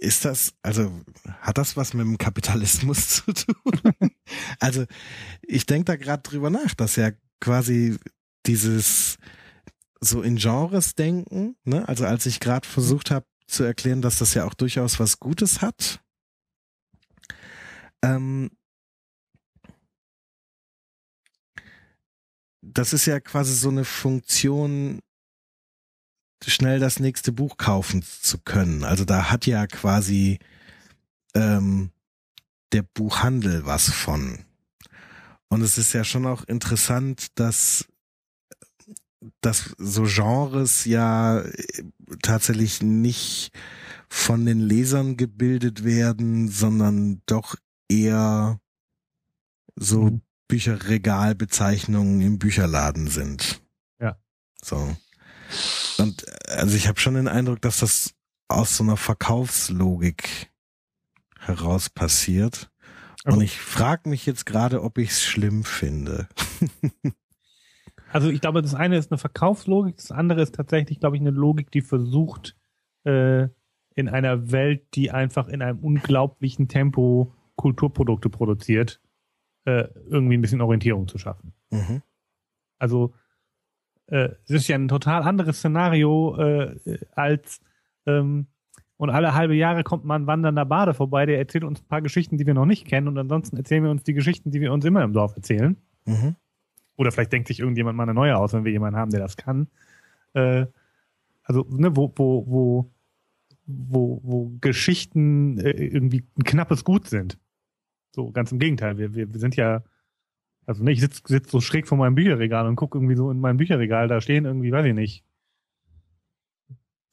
S1: ist das, also hat das was mit dem Kapitalismus zu tun? also ich denke da gerade drüber nach, dass ja quasi dieses so in Genres denken, ne? Also als ich gerade versucht habe zu erklären, dass das ja auch durchaus was Gutes hat. Ähm, das ist ja quasi so eine Funktion, schnell das nächste Buch kaufen zu können. Also da hat ja quasi ähm, der Buchhandel was von. Und es ist ja schon auch interessant, dass dass so Genres ja äh, tatsächlich nicht von den Lesern gebildet werden, sondern doch eher so
S2: Mhm.
S1: Bücherregalbezeichnungen im Bücherladen sind.
S2: Ja.
S1: So. Und also ich habe schon den Eindruck, dass das aus so einer Verkaufslogik heraus passiert. Und
S2: Also-
S1: ich frage mich jetzt gerade, ob ich es schlimm finde.
S2: Also ich glaube, das eine ist eine Verkaufslogik, das andere ist tatsächlich, glaube ich, eine Logik, die versucht, äh, in einer Welt, die einfach in einem unglaublichen Tempo Kulturprodukte produziert, äh, irgendwie ein bisschen Orientierung zu schaffen.
S1: Mhm.
S2: Also äh, es ist ja ein total anderes Szenario äh, als ähm, und alle halbe Jahre kommt mal ein wandernder Bade vorbei, der erzählt uns ein paar Geschichten, die wir noch nicht kennen und ansonsten erzählen wir uns die Geschichten, die wir uns immer im Dorf erzählen.
S1: Mhm.
S2: Oder vielleicht denkt sich irgendjemand mal eine neue aus, wenn wir jemanden haben, der das kann. Äh, also, ne, wo, wo, wo, wo, wo Geschichten äh, irgendwie ein knappes Gut sind. So, ganz im Gegenteil. Wir, wir, wir sind ja, also ne, ich sitze sitz so schräg vor meinem Bücherregal und gucke irgendwie so in mein Bücherregal, da stehen irgendwie, weiß ich nicht,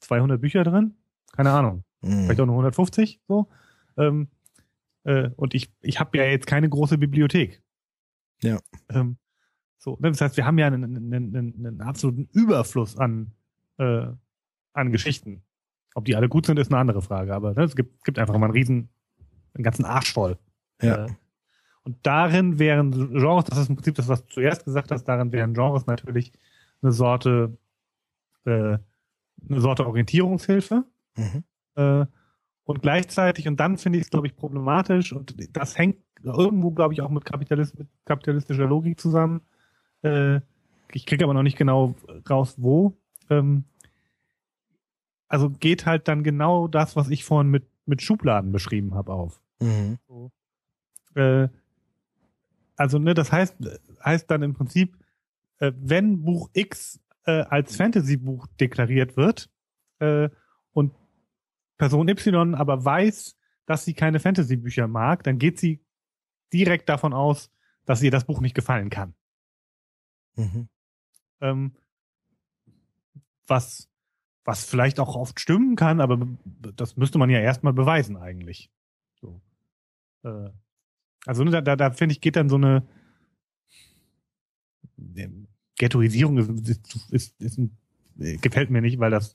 S2: 200 Bücher drin? Keine Ahnung vielleicht
S1: Mhm.
S2: auch nur 150 so. Ähm, äh, und ich, ich habe ja jetzt keine große Bibliothek.
S1: Ja.
S2: Ähm, so, ne, das heißt, wir haben ja einen, einen, einen, einen absoluten Überfluss an, äh, an Geschichten. Ob die alle gut sind, ist eine andere Frage. Aber ne, es gibt, gibt einfach mal einen riesen, einen ganzen Arsch voll.
S1: Ja.
S2: Äh, und darin wären Genres, das ist im Prinzip das, was du zuerst gesagt hast, darin wären Genres natürlich eine Sorte, äh, eine Sorte Orientierungshilfe.
S1: Mhm.
S2: Äh, und gleichzeitig, und dann finde ich es, glaube ich, problematisch, und das hängt irgendwo, glaube ich, auch mit, Kapitalist, mit kapitalistischer Logik zusammen. Äh, ich kriege aber noch nicht genau raus, wo. Ähm, also geht halt dann genau das, was ich vorhin mit, mit Schubladen beschrieben habe, auf.
S1: Mhm.
S2: Äh, also, ne, das heißt, heißt dann im Prinzip, äh, wenn Buch X äh, als Fantasy-Buch deklariert wird äh, und Person Y aber weiß, dass sie keine Fantasy-Bücher mag, dann geht sie direkt davon aus, dass ihr das Buch nicht gefallen kann.
S1: Mhm.
S2: Ähm, was, was vielleicht auch oft stimmen kann, aber be- das müsste man ja erstmal beweisen eigentlich. So. Äh, also ne, da, da, da finde ich, geht dann so eine ähm, Ghettoisierung ist, ist, ist, ein, äh, gefällt mir nicht, weil das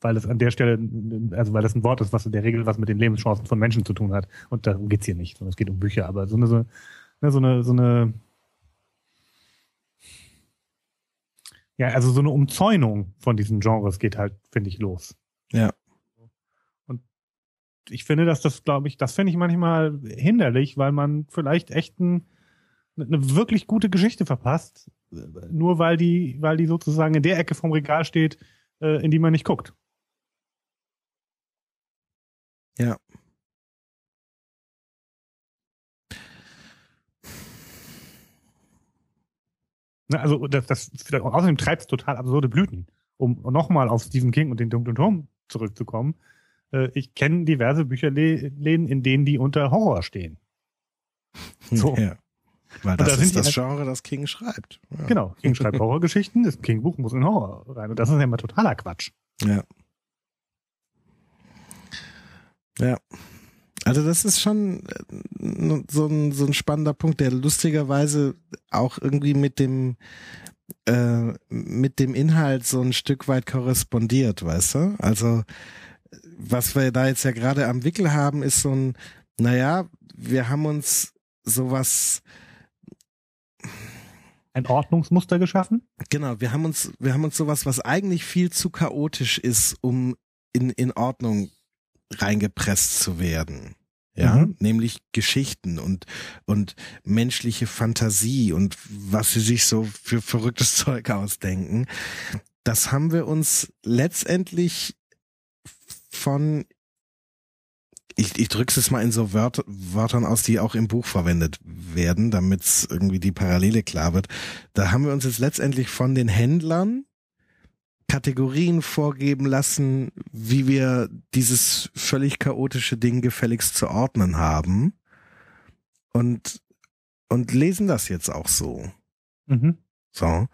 S2: weil das an der Stelle, also weil das ein Wort ist, was in der Regel was mit den Lebenschancen von Menschen zu tun hat. Und darum geht's hier nicht, sondern es geht um Bücher. Aber so eine, so, ne, so eine, so eine ja, also so eine Umzäunung von diesen Genres geht halt, finde ich, los.
S1: Ja.
S2: Ich finde, dass das, glaube ich, das finde ich manchmal hinderlich, weil man vielleicht echt ein, eine wirklich gute Geschichte verpasst, nur weil die, weil die sozusagen in der Ecke vom Regal steht, äh, in die man nicht guckt.
S1: Ja.
S2: Ne, Also das, das außerdem treibt es total absurde Blüten. Um nochmal auf Stephen King und den dunklen Turm zurückzukommen. Äh, ich kenne diverse Bücherläden, in denen die unter Horror stehen. So.
S1: Ja. Weil das ist das Genre, das King schreibt.
S2: Ja. Genau, King schreibt Horrorgeschichten, das King-Buch muss in Horror rein. Und das ist ja immer totaler Quatsch.
S1: Ja. Ja. Also das ist schon äh, so ein, so ein spannender Punkt, der lustigerweise auch irgendwie mit dem äh, mit dem Inhalt so ein Stück weit korrespondiert, weißt du? Also was wir da jetzt ja gerade am Wickel haben, ist so ein, naja, wir haben uns sowas
S2: ein Ordnungsmuster geschaffen?
S1: Genau, wir haben uns, wir haben uns sowas, was eigentlich viel zu chaotisch ist, um in, in Ordnung reingepresst zu werden. Ja, mhm. nämlich Geschichten und, und menschliche Fantasie und was sie sich so für verrücktes Zeug ausdenken. Das haben wir uns letztendlich von ich, ich drücke es mal in so Wört, Wörtern aus, die auch im Buch verwendet werden, damit irgendwie die Parallele klar wird. Da haben wir uns jetzt letztendlich von den Händlern Kategorien vorgeben lassen, wie wir dieses völlig chaotische Ding gefälligst zu ordnen haben. Und, und lesen das jetzt auch so. Mhm. So.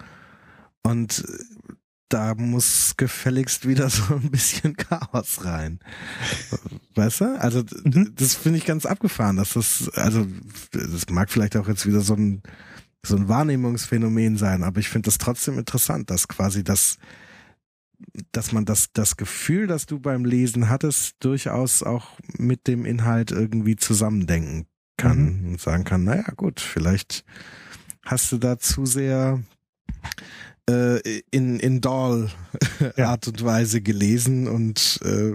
S1: Und da muss gefälligst wieder so ein bisschen Chaos rein. Weißt du? Also mhm. das finde ich ganz abgefahren, dass das, also das mag vielleicht auch jetzt wieder so ein so ein Wahrnehmungsphänomen sein, aber ich finde das trotzdem interessant, dass quasi das, dass man das, das Gefühl, das du beim Lesen hattest, durchaus auch mit dem Inhalt irgendwie zusammendenken kann mhm. und sagen kann, naja, gut, vielleicht hast du da zu sehr äh, in, in Doll ja. Art und Weise gelesen und äh,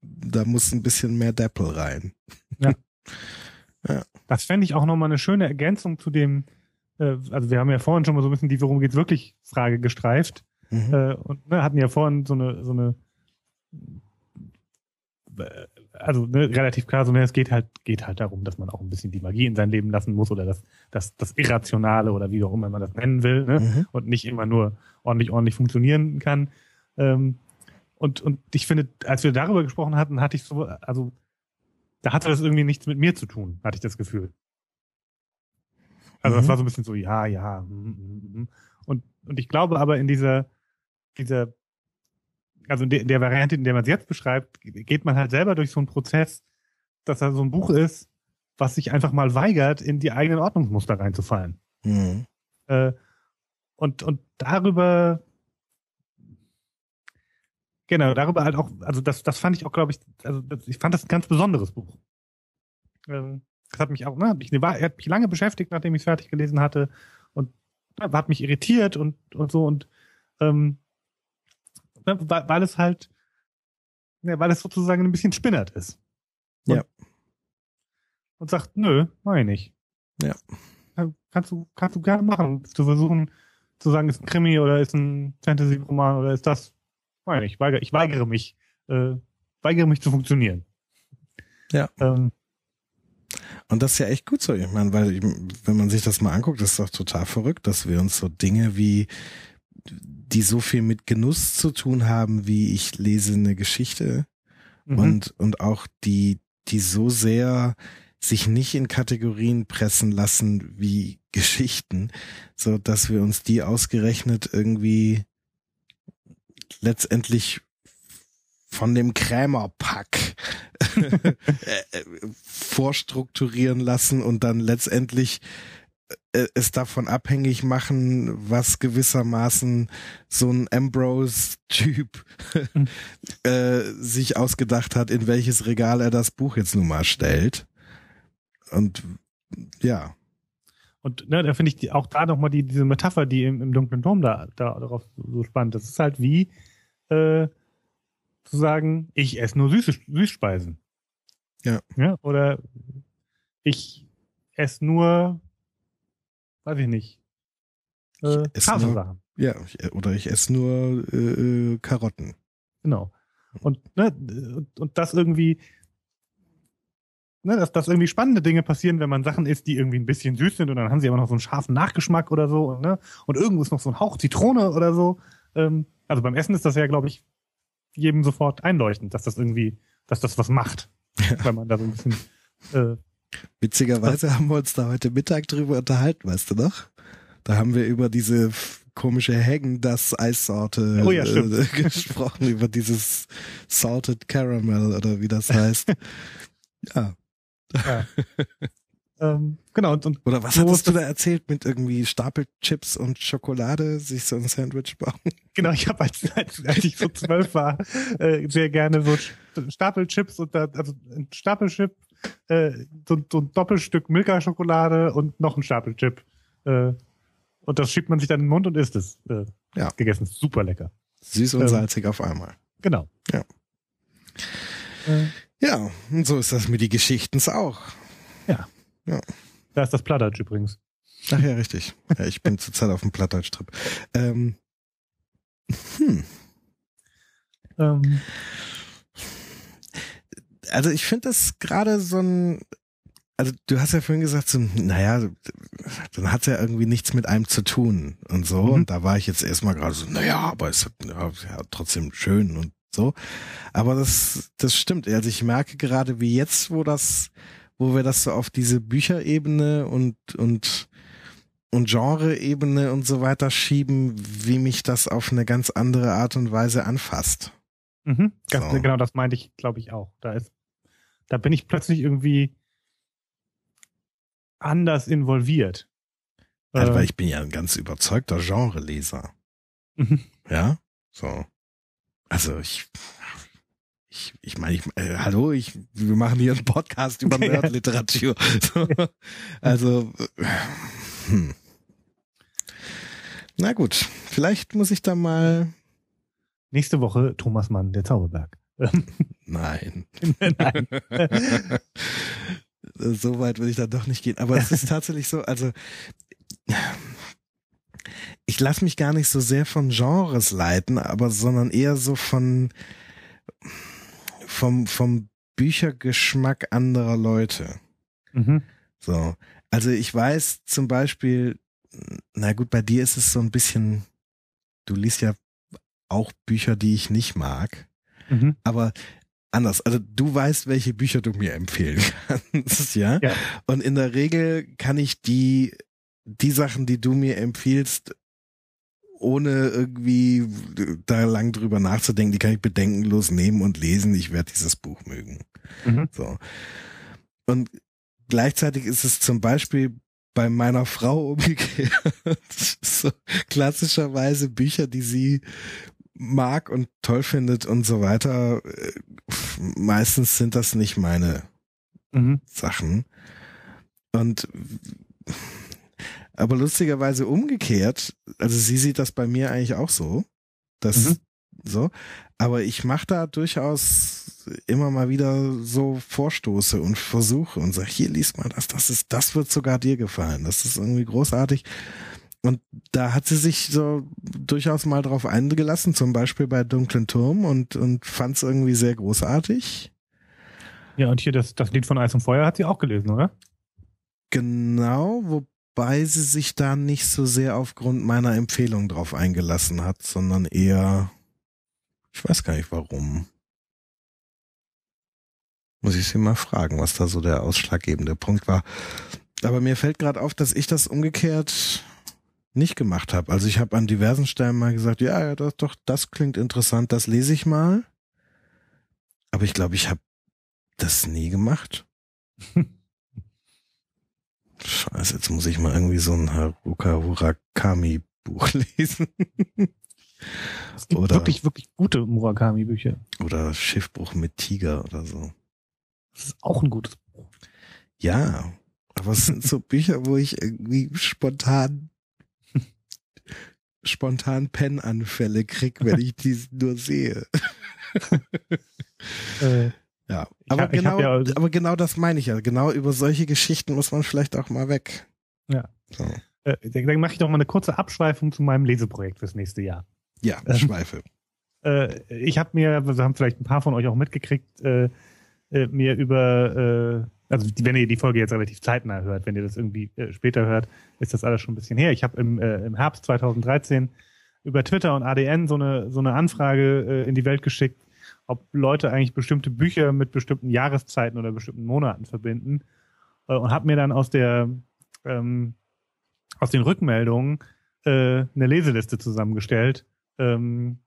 S1: da muss ein bisschen mehr Deppel rein.
S2: Ja. ja. Das fände ich auch nochmal eine schöne Ergänzung zu dem, äh, also wir haben ja vorhin schon mal so ein bisschen die Worum geht's wirklich Frage gestreift mhm. äh, und ne, hatten ja vorhin so eine, so eine also ne, relativ klar, so ne, es geht halt, geht halt darum, dass man auch ein bisschen die Magie in sein Leben lassen muss oder das, das, das Irrationale oder wie auch immer man das nennen will, ne? Mhm. und nicht immer nur ordentlich, ordentlich funktionieren kann. Ähm, und, und ich finde, als wir darüber gesprochen hatten, hatte ich so, also da hatte das irgendwie nichts mit mir zu tun, hatte ich das Gefühl. Also mhm. das war so ein bisschen so, ja, ja. Mm, mm, mm. Und, und ich glaube aber in dieser, dieser also in der, der Variante, in der man es jetzt beschreibt, geht man halt selber durch so einen Prozess, dass da so ein Buch ist, was sich einfach mal weigert, in die eigenen Ordnungsmuster reinzufallen. Mhm. Äh, und, und darüber, genau, darüber halt auch, also das, das fand ich auch, glaube ich, also das, ich fand das ein ganz besonderes Buch. Ähm, das hat mich auch, ne, ich, hat mich lange beschäftigt, nachdem ich es fertig gelesen hatte und hat mich irritiert und, und so und ähm, weil, es halt, ne, weil es sozusagen ein bisschen spinnert ist.
S1: Und, ja.
S2: Und sagt, nö, mach ich nicht.
S1: Ja.
S2: Kannst du, kannst du gerne machen, zu versuchen zu sagen, ist ein Krimi oder ist ein Fantasy-Roman oder ist das, meine ich, weigere, ich weigere mich, äh, weigere mich zu funktionieren.
S1: Ja. Ähm, und das ist ja echt gut so. Ich meine, weil, wenn man sich das mal anguckt, ist doch total verrückt, dass wir uns so Dinge wie die so viel mit Genuss zu tun haben, wie ich lese eine Geschichte mhm. und, und auch die, die so sehr sich nicht in Kategorien pressen lassen wie Geschichten, so dass wir uns die ausgerechnet irgendwie letztendlich von dem Krämerpack äh, äh, vorstrukturieren lassen und dann letztendlich es davon abhängig machen, was gewissermaßen so ein Ambrose-Typ mhm. äh, sich ausgedacht hat, in welches Regal er das Buch jetzt nun mal stellt. Und ja.
S2: Und ne, da finde ich die, auch da nochmal die, diese Metapher, die im, im dunklen Turm da, da darauf so spannend. Das ist halt wie äh, zu sagen, ich esse nur Süße, Süßspeisen.
S1: Ja.
S2: ja. Oder ich esse nur weiß ich nicht.
S1: Äh, ich Sachen. Ja, oder ich esse nur äh, äh, Karotten.
S2: Genau. Und, ne, und das irgendwie, ne, dass, dass irgendwie spannende Dinge passieren, wenn man Sachen isst, die irgendwie ein bisschen süß sind und dann haben sie aber noch so einen scharfen Nachgeschmack oder so, ne? Und irgendwo ist noch so ein Hauch Zitrone oder so. Ähm, also beim Essen ist das ja, glaube ich, jedem sofort einleuchtend, dass das irgendwie, dass das was macht. wenn man da so ein bisschen äh,
S1: Witzigerweise haben wir uns da heute Mittag drüber unterhalten, weißt du noch? Da haben wir über diese komische Hängen das Eissorte
S2: oh ja,
S1: äh, gesprochen, über dieses Salted Caramel oder wie das heißt. ja.
S2: ja. ähm, genau. Und, und
S1: oder was so hattest du da erzählt mit irgendwie Stapelchips und Schokolade, sich so ein Sandwich bauen?
S2: Genau, ich habe als, als, als ich so zwölf war, äh, sehr gerne so Stapelchips und da, also ein Stapelchip, äh, so, so ein Doppelstück Milka-Schokolade und noch ein Stapelchip. Äh, und das schiebt man sich dann in den Mund und isst es. Äh, ja. Gegessen. Super lecker.
S1: Süß und ähm, salzig auf einmal.
S2: Genau.
S1: Ja. Äh, ja, und so ist das mit die Geschichtens auch.
S2: Ja. Ja. Da ist das Plattdeutsch übrigens.
S1: Ach ja, richtig. Ja, ich bin zurzeit auf dem Plattdeutsch-Trip. Ähm, hm. Ähm. Also ich finde das gerade so ein also du hast ja vorhin gesagt, so, naja, dann hat's ja irgendwie nichts mit einem zu tun und so. Mhm. Und da war ich jetzt erstmal gerade so, naja, aber es ist ja, ja, trotzdem schön und so. Aber das, das stimmt. Also ich merke gerade, wie jetzt, wo das, wo wir das so auf diese Bücherebene und, und, und Genre-Ebene und so weiter schieben, wie mich das auf eine ganz andere Art und Weise anfasst.
S2: Mhm, ganz, so. Genau, das meinte ich, glaube ich, auch. Da ist, da bin ich plötzlich irgendwie, anders involviert.
S1: Also, weil ich bin ja ein ganz überzeugter Genreleser. Mhm. Ja, so. Also ich, ich, ich meine, ich, äh, hallo, ich, wir machen hier einen Podcast über Nerdliteratur. So. Also, hm. na gut, vielleicht muss ich da mal.
S2: Nächste Woche Thomas Mann, der Zauberberg.
S1: Nein. Nein. so weit will ich dann doch nicht gehen. Aber es ist tatsächlich so, also ich lasse mich gar nicht so sehr von Genres leiten, aber sondern eher so von vom vom Büchergeschmack anderer Leute. Mhm. So, also ich weiß zum Beispiel, na gut, bei dir ist es so ein bisschen, du liest ja auch Bücher, die ich nicht mag. Mhm. Aber anders. Also du weißt, welche Bücher du mir empfehlen kannst, ja? ja. Und in der Regel kann ich die, die Sachen, die du mir empfiehlst, ohne irgendwie da lang drüber nachzudenken, die kann ich bedenkenlos nehmen und lesen. Ich werde dieses Buch mögen. Mhm. So. Und gleichzeitig ist es zum Beispiel bei meiner Frau umgekehrt. so klassischerweise Bücher, die sie mag und toll findet und so weiter, äh, meistens sind das nicht meine mhm. Sachen. Und aber lustigerweise umgekehrt, also sie sieht das bei mir eigentlich auch so, dass mhm. so, aber ich mache da durchaus immer mal wieder so Vorstoße und Versuche und sag, hier liest mal das, das ist, das wird sogar dir gefallen, das ist irgendwie großartig. Und da hat sie sich so durchaus mal drauf eingelassen, zum Beispiel bei Dunklen Turm und, und fand es irgendwie sehr großartig.
S2: Ja, und hier das, das Lied von Eis und Feuer hat sie auch gelesen, oder?
S1: Genau, wobei sie sich da nicht so sehr aufgrund meiner Empfehlung drauf eingelassen hat, sondern eher, ich weiß gar nicht warum. Muss ich sie mal fragen, was da so der ausschlaggebende Punkt war. Aber mir fällt gerade auf, dass ich das umgekehrt nicht gemacht habe. Also ich habe an diversen Stellen mal gesagt, ja, ja, das doch, das klingt interessant, das lese ich mal. Aber ich glaube, ich habe das nie gemacht. Scheiße, jetzt muss ich mal irgendwie so ein Haruka Murakami Buch lesen.
S2: Es gibt oder, wirklich, wirklich gute Murakami-Bücher.
S1: Oder Schiffbruch mit Tiger oder so.
S2: Das ist auch ein gutes Buch.
S1: Ja, aber es sind so Bücher, wo ich irgendwie spontan spontan Pennanfälle krieg, wenn ich die nur sehe. äh, ja, aber hab, genau, ja, aber genau das meine ich ja. Genau über solche Geschichten muss man vielleicht auch mal weg.
S2: Ja. So. Äh, dann mache ich doch mal eine kurze Abschweifung zu meinem Leseprojekt fürs nächste Jahr.
S1: Ja, ähm, Schweife.
S2: Äh, ich habe mir, also haben vielleicht ein paar von euch auch mitgekriegt, äh, äh mir über äh, also wenn ihr die Folge jetzt relativ zeitnah hört, wenn ihr das irgendwie äh, später hört, ist das alles schon ein bisschen her. Ich habe im, äh, im Herbst 2013 über Twitter und ADN so eine, so eine Anfrage äh, in die Welt geschickt, ob Leute eigentlich bestimmte Bücher mit bestimmten Jahreszeiten oder bestimmten Monaten verbinden. äh, und habe mir dann aus der ähm, aus den Rückmeldungen äh, eine Leseliste zusammengestellt, ähm,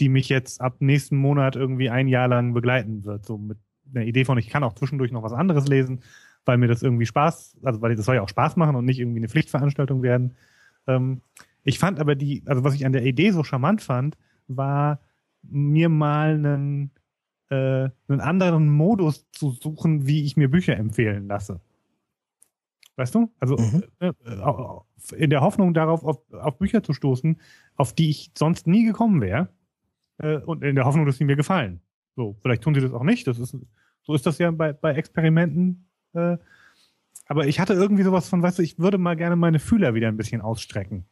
S2: die mich jetzt ab nächsten Monat irgendwie ein Jahr lang begleiten wird. So mit einer Idee von, ich kann auch zwischendurch noch was anderes lesen, weil mir das irgendwie Spaß, also weil das soll ja auch Spaß machen und nicht irgendwie eine Pflichtveranstaltung werden. Ähm, ich fand aber die, also was ich an der Idee so charmant fand, war mir mal einen, äh, einen anderen Modus zu suchen, wie ich mir Bücher empfehlen lasse. Weißt du? Also mhm. äh in der Hoffnung darauf, auf, auf Bücher zu stoßen, auf die ich sonst nie gekommen wäre. Äh, und in der Hoffnung, dass sie mir gefallen. So, vielleicht tun sie das auch nicht. Das ist, so ist das ja bei, bei Experimenten. Äh, aber ich hatte irgendwie sowas von, weißt du, ich würde mal gerne meine Fühler wieder ein bisschen ausstrecken.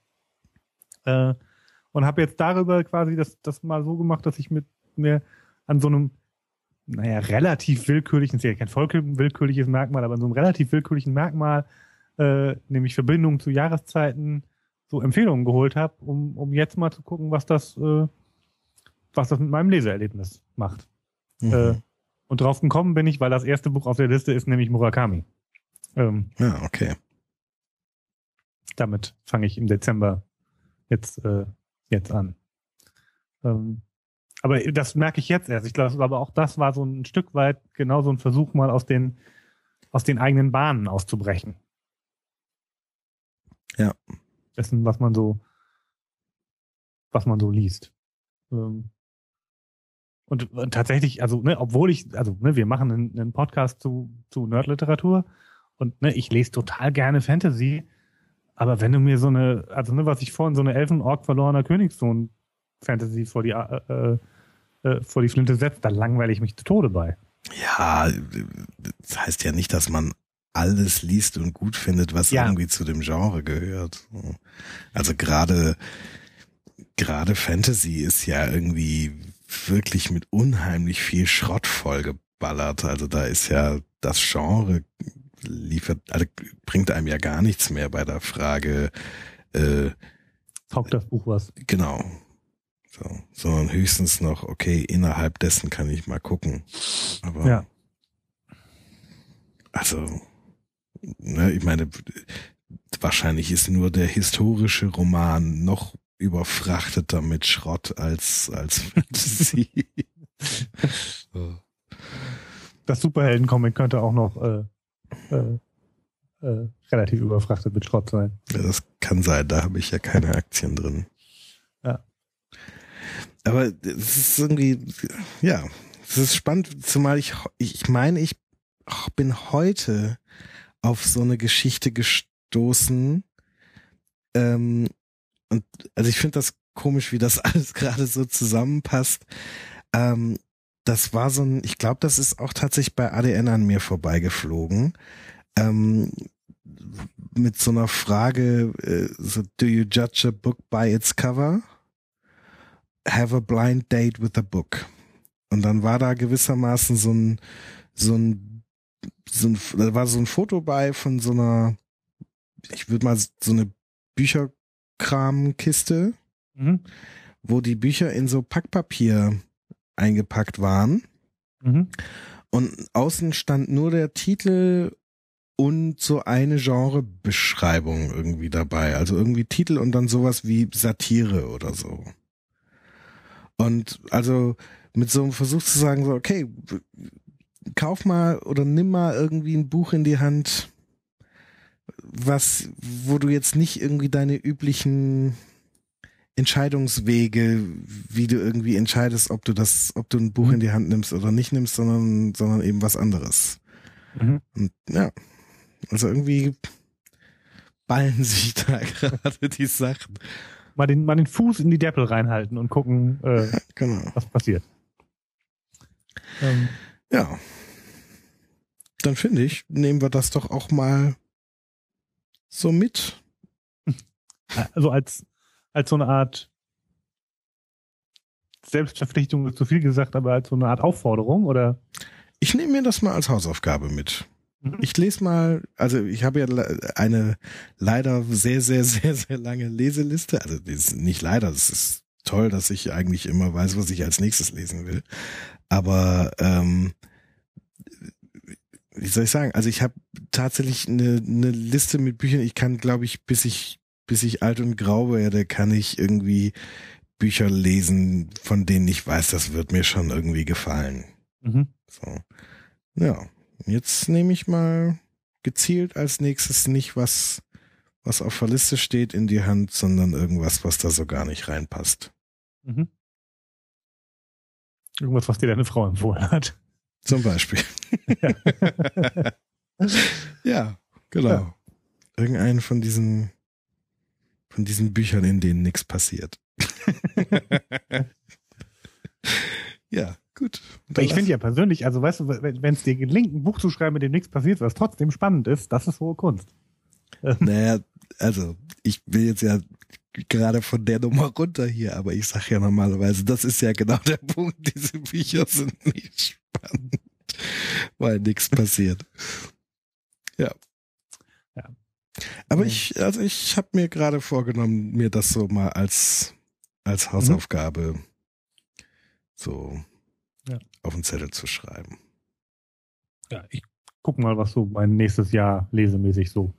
S2: Äh, und habe jetzt darüber quasi das, das mal so gemacht, dass ich mit mir an so einem, naja, relativ willkürlichen, ist ja kein voll willkürliches Merkmal, aber an so einem relativ willkürlichen Merkmal, äh, nämlich Verbindungen zu Jahreszeiten, so Empfehlungen geholt habe, um, um jetzt mal zu gucken, was das, äh, was das mit meinem Leseerlebnis macht. Mhm. Und drauf gekommen bin ich, weil das erste Buch auf der Liste ist nämlich Murakami.
S1: Ähm, ja, okay.
S2: Damit fange ich im Dezember jetzt, äh, jetzt an. Ähm, aber das merke ich jetzt erst. Ich glaube, aber auch das war so ein Stück weit genau so ein Versuch, mal aus den, aus den eigenen Bahnen auszubrechen.
S1: Ja.
S2: Dessen, was man so, was man so liest. Ähm, und, und tatsächlich, also, ne, obwohl ich, also, ne, wir machen einen, einen Podcast zu, zu Nerdliteratur und ne, ich lese total gerne Fantasy, aber wenn du mir so eine, also ne, was ich vorhin, so eine Elfen-Ork verlorener Königssohn Fantasy vor die, äh, äh, äh, vor die Flinte setzt, dann langweile ich mich zu Tode bei.
S1: Ja, das heißt ja nicht, dass man alles liest und gut findet, was ja. irgendwie zu dem Genre gehört. Also gerade gerade Fantasy ist ja irgendwie wirklich mit unheimlich viel Schrott vollgeballert. Also da ist ja das Genre liefert, also bringt einem ja gar nichts mehr bei der Frage. Äh,
S2: Taugt das Buch was?
S1: Genau. So, sondern höchstens noch, okay, innerhalb dessen kann ich mal gucken. Aber
S2: ja.
S1: also, ne, ich meine, wahrscheinlich ist nur der historische Roman noch überfrachteter mit Schrott als, als Fantasy.
S2: das Superhelden-Comic könnte auch noch äh, äh, äh, relativ überfrachtet mit Schrott sein.
S1: Ja, das kann sein, da habe ich ja keine Aktien drin.
S2: Ja.
S1: Aber es ist irgendwie, ja, es ist spannend, zumal ich, ich meine, ich bin heute auf so eine Geschichte gestoßen, ähm, und also ich finde das komisch, wie das alles gerade so zusammenpasst. Ähm, das war so ein, ich glaube, das ist auch tatsächlich bei ADN an mir vorbeigeflogen. Ähm, mit so einer Frage, äh, so, do you judge a book by its cover? Have a blind date with a book. Und dann war da gewissermaßen so ein, so ein, so ein, da war so ein Foto bei von so einer, ich würde mal so eine Bücherkramkiste, mhm. wo die Bücher in so Packpapier eingepackt waren. Mhm. Und außen stand nur der Titel und so eine Genrebeschreibung irgendwie dabei. Also irgendwie Titel und dann sowas wie Satire oder so. Und also mit so einem Versuch zu sagen, so, okay, kauf mal oder nimm mal irgendwie ein Buch in die Hand, was, wo du jetzt nicht irgendwie deine üblichen Entscheidungswege, wie du irgendwie entscheidest, ob du das, ob du ein Buch mhm. in die Hand nimmst oder nicht nimmst, sondern, sondern eben was anderes. Mhm. Und ja, also irgendwie ballen sich da gerade die Sachen.
S2: Mal den, mal den Fuß in die Deppel reinhalten und gucken, äh, genau. was passiert.
S1: Ähm. Ja. Dann finde ich, nehmen wir das doch auch mal so mit.
S2: Also als als so eine Art Selbstverpflichtung ist zu viel gesagt, aber als so eine Art Aufforderung oder?
S1: Ich nehme mir das mal als Hausaufgabe mit. Mhm. Ich lese mal, also ich habe ja eine leider sehr, sehr, sehr, sehr lange Leseliste. Also nicht leider, das ist toll, dass ich eigentlich immer weiß, was ich als nächstes lesen will. Aber ähm, wie soll ich sagen? Also ich habe tatsächlich eine, eine Liste mit Büchern. Ich kann, glaube ich, bis ich bis ich alt und grau werde, kann ich irgendwie Bücher lesen, von denen ich weiß, das wird mir schon irgendwie gefallen. Mhm. So. Ja, jetzt nehme ich mal gezielt als nächstes nicht was, was auf der Liste steht in die Hand, sondern irgendwas, was da so gar nicht reinpasst. Mhm.
S2: Irgendwas, was dir deine Frau empfohlen hat.
S1: Zum Beispiel. Ja, ja genau. Ja. Irgendeinen von diesen, von diesen Büchern, in denen nichts passiert. ja, gut.
S2: Ich finde ja persönlich, also weißt du, wenn es dir gelingt, ein Buch zu schreiben, mit dem nichts passiert, was trotzdem spannend ist, das ist hohe Kunst.
S1: Naja, also ich will jetzt ja gerade von der Nummer runter hier, aber ich sag ja normalerweise, das ist ja genau der Punkt, diese Bücher sind nicht spannend, weil nichts passiert. Ja. Ja. Aber ich, also ich habe mir gerade vorgenommen, mir das so mal als als mhm. Hausaufgabe mhm. so ja. auf den Zettel zu schreiben.
S2: Ja, ich guck mal, was so mein nächstes Jahr lesemäßig so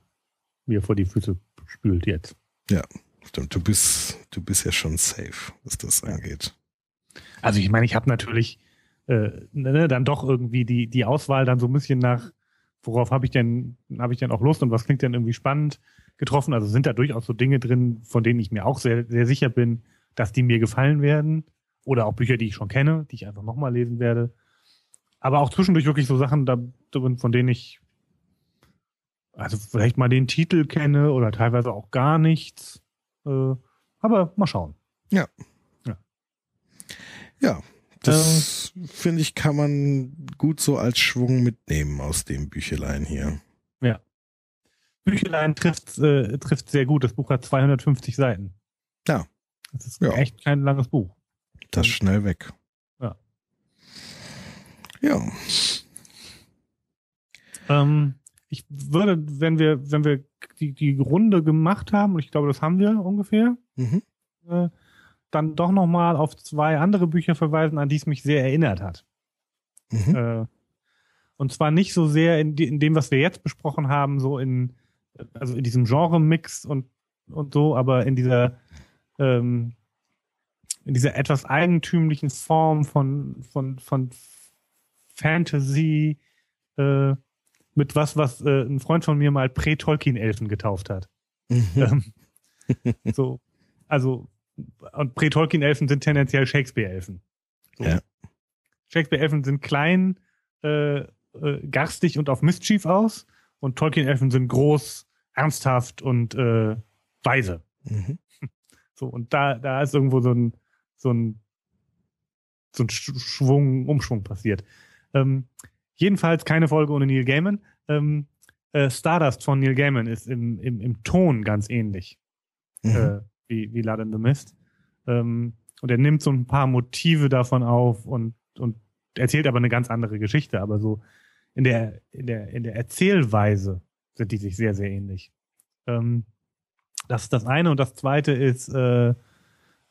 S2: mir vor die Füße spült jetzt.
S1: Ja, stimmt. Du bist, du bist ja schon safe, was das angeht.
S2: Also ich meine, ich habe natürlich äh, ne, dann doch irgendwie die die Auswahl dann so ein bisschen nach, worauf habe ich denn, habe ich denn auch Lust und was klingt denn irgendwie spannend getroffen. Also sind da durchaus so Dinge drin, von denen ich mir auch sehr sehr sicher bin, dass die mir gefallen werden. Oder auch Bücher, die ich schon kenne, die ich einfach nochmal lesen werde. Aber auch zwischendurch wirklich so Sachen da von denen ich also vielleicht mal den Titel kenne oder teilweise auch gar nichts. Äh, aber mal schauen.
S1: Ja. Ja. Ja. Das äh, finde ich, kann man gut so als Schwung mitnehmen aus dem Büchelein hier.
S2: Ja. Büchelein trifft, äh, trifft sehr gut. Das Buch hat 250 Seiten.
S1: Ja.
S2: Das ist ja. echt kein langes Buch.
S1: Das ist schnell weg.
S2: Ja.
S1: Ja.
S2: Ähm, ich würde, wenn wir, wenn wir die, die Runde gemacht haben, und ich glaube, das haben wir ungefähr, mhm. äh, dann doch nochmal auf zwei andere Bücher verweisen, an die es mich sehr erinnert hat. Mhm. Äh, und zwar nicht so sehr in, die, in dem, was wir jetzt besprochen haben, so in, also in diesem Genre-Mix und, und so, aber in dieser ähm, in dieser etwas eigentümlichen Form von, von, von Fantasy äh, mit was, was äh, ein Freund von mir mal Prä-Tolkien-Elfen getauft hat. Mhm. Ähm, so, also, und Prä-Tolkien-Elfen sind tendenziell Shakespeare-Elfen. So. Ja. Shakespeare-Elfen sind klein, äh, äh, garstig und auf Mischief aus und Tolkien-Elfen sind groß, ernsthaft und äh, weise. Mhm. So, und da, da ist irgendwo so ein, so ein, so ein Schwung, Umschwung passiert. Ähm, jedenfalls keine Folge ohne Neil Gaiman. Ähm, äh, Stardust von Neil Gaiman ist im, im, im Ton ganz ähnlich mhm. äh, wie, wie Blood in the Mist. Ähm, und er nimmt so ein paar Motive davon auf und, und erzählt aber eine ganz andere Geschichte. Aber so in der, in der, in der Erzählweise sind die sich sehr, sehr ähnlich. Ähm, das ist das eine. Und das zweite ist äh,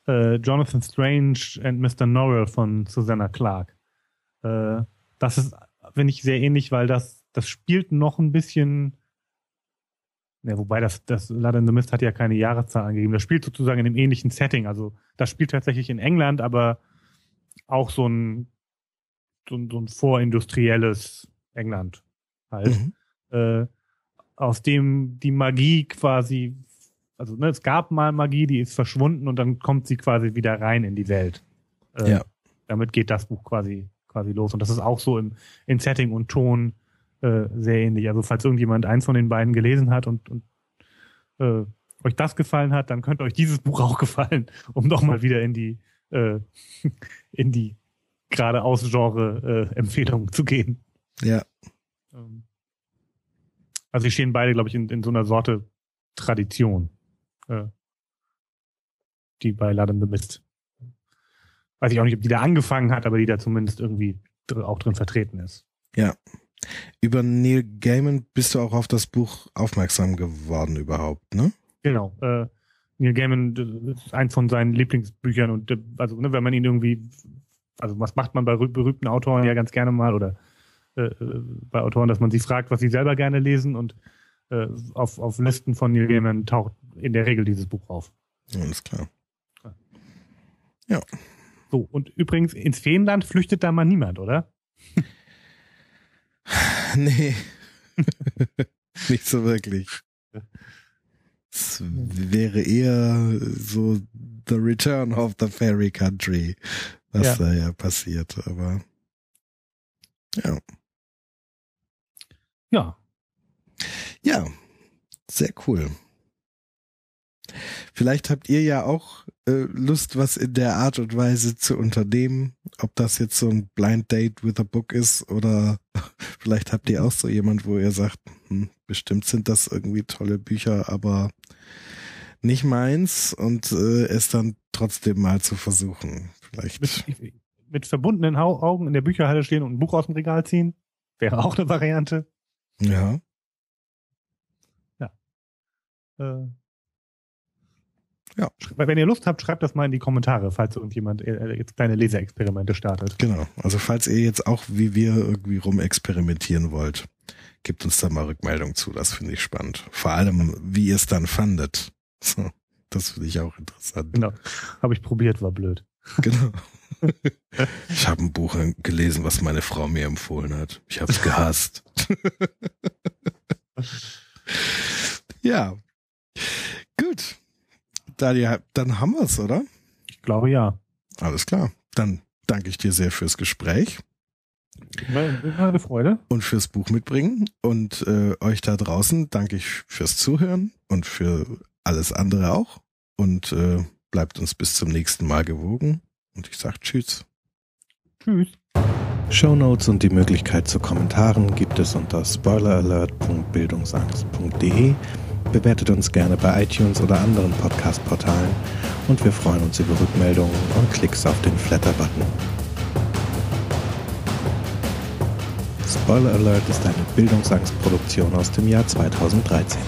S2: äh, Jonathan Strange and Mr. Norrell von Susanna Clark. Äh, das ist, finde ich, sehr ähnlich, weil das, das spielt noch ein bisschen, ja, wobei das, das Blood in the Mist hat ja keine Jahreszahl angegeben. Das spielt sozusagen in einem ähnlichen Setting. Also das spielt tatsächlich in England, aber auch so ein, so ein, so ein vorindustrielles England halt. Mhm. Äh, aus dem die Magie quasi also ne, es gab mal Magie, die ist verschwunden und dann kommt sie quasi wieder rein in die Welt.
S1: Äh, ja.
S2: Damit geht das Buch quasi quasi los und das ist auch so im in Setting und Ton äh, sehr ähnlich. Also falls irgendjemand eins von den beiden gelesen hat und, und äh, euch das gefallen hat, dann könnte euch dieses Buch auch gefallen, um doch mal wieder in die äh, in die geradeaus Genre äh, Empfehlung zu gehen.
S1: Ja.
S2: Ähm, also die stehen beide, glaube ich, in, in so einer Sorte Tradition äh, die bei Laden bemisst. Weiß ich auch nicht, ob die da angefangen hat, aber die da zumindest irgendwie auch drin vertreten ist.
S1: Ja. Über Neil Gaiman bist du auch auf das Buch aufmerksam geworden überhaupt, ne?
S2: Genau. Äh, Neil Gaiman ist eins von seinen Lieblingsbüchern und äh, also ne, wenn man ihn irgendwie, also was macht man bei berühmten Autoren ja ganz gerne mal oder äh, bei Autoren, dass man sie fragt, was sie selber gerne lesen und äh, auf, auf Listen von Neil Gaiman taucht in der Regel dieses Buch auf.
S1: Alles klar.
S2: Ja. So, und übrigens, ins Feenland flüchtet da mal niemand, oder?
S1: nee. Nicht so wirklich. Es wäre eher so The Return of the Fairy Country, was ja. da ja passiert, aber ja.
S2: Ja.
S1: Ja, sehr cool. Vielleicht habt ihr ja auch äh, Lust, was in der Art und Weise zu unternehmen. Ob das jetzt so ein Blind Date with a Book ist oder vielleicht habt ihr auch so jemand, wo ihr sagt, hm, bestimmt sind das irgendwie tolle Bücher, aber nicht meins und äh, es dann trotzdem mal zu versuchen. Vielleicht.
S2: Mit, mit verbundenen Augen in der Bücherhalle stehen und ein Buch aus dem Regal ziehen. Wäre auch eine Variante.
S1: Ja.
S2: Ja. Äh, ja. Wenn ihr Lust habt, schreibt das mal in die Kommentare, falls irgendjemand äh, jetzt kleine Leseexperimente startet.
S1: Genau. Also falls ihr jetzt auch wie wir irgendwie rumexperimentieren wollt, gebt uns da mal Rückmeldung zu. Das finde ich spannend. Vor allem, wie ihr es dann fandet. So, das finde ich auch interessant.
S2: Genau. Habe ich probiert, war blöd.
S1: Genau. Ich habe ein Buch gelesen, was meine Frau mir empfohlen hat. Ich habe es gehasst. ja. Gut. Daniel, dann haben wir es, oder?
S2: Ich glaube ja.
S1: Alles klar. Dann danke ich dir sehr fürs Gespräch.
S2: Eine Freude.
S1: Und fürs Buch mitbringen. Und äh, euch da draußen danke ich fürs Zuhören und für alles andere auch. Und äh, bleibt uns bis zum nächsten Mal gewogen. Und ich sage Tschüss.
S2: Tschüss.
S1: Show Notes und die Möglichkeit zu Kommentaren gibt es unter spoileralert.bildungsangst.de. Bewertet uns gerne bei iTunes oder anderen Podcast-Portalen und wir freuen uns über Rückmeldungen und Klicks auf den Flatter-Button. Spoiler Alert ist eine Bildungsangstproduktion aus dem Jahr 2013.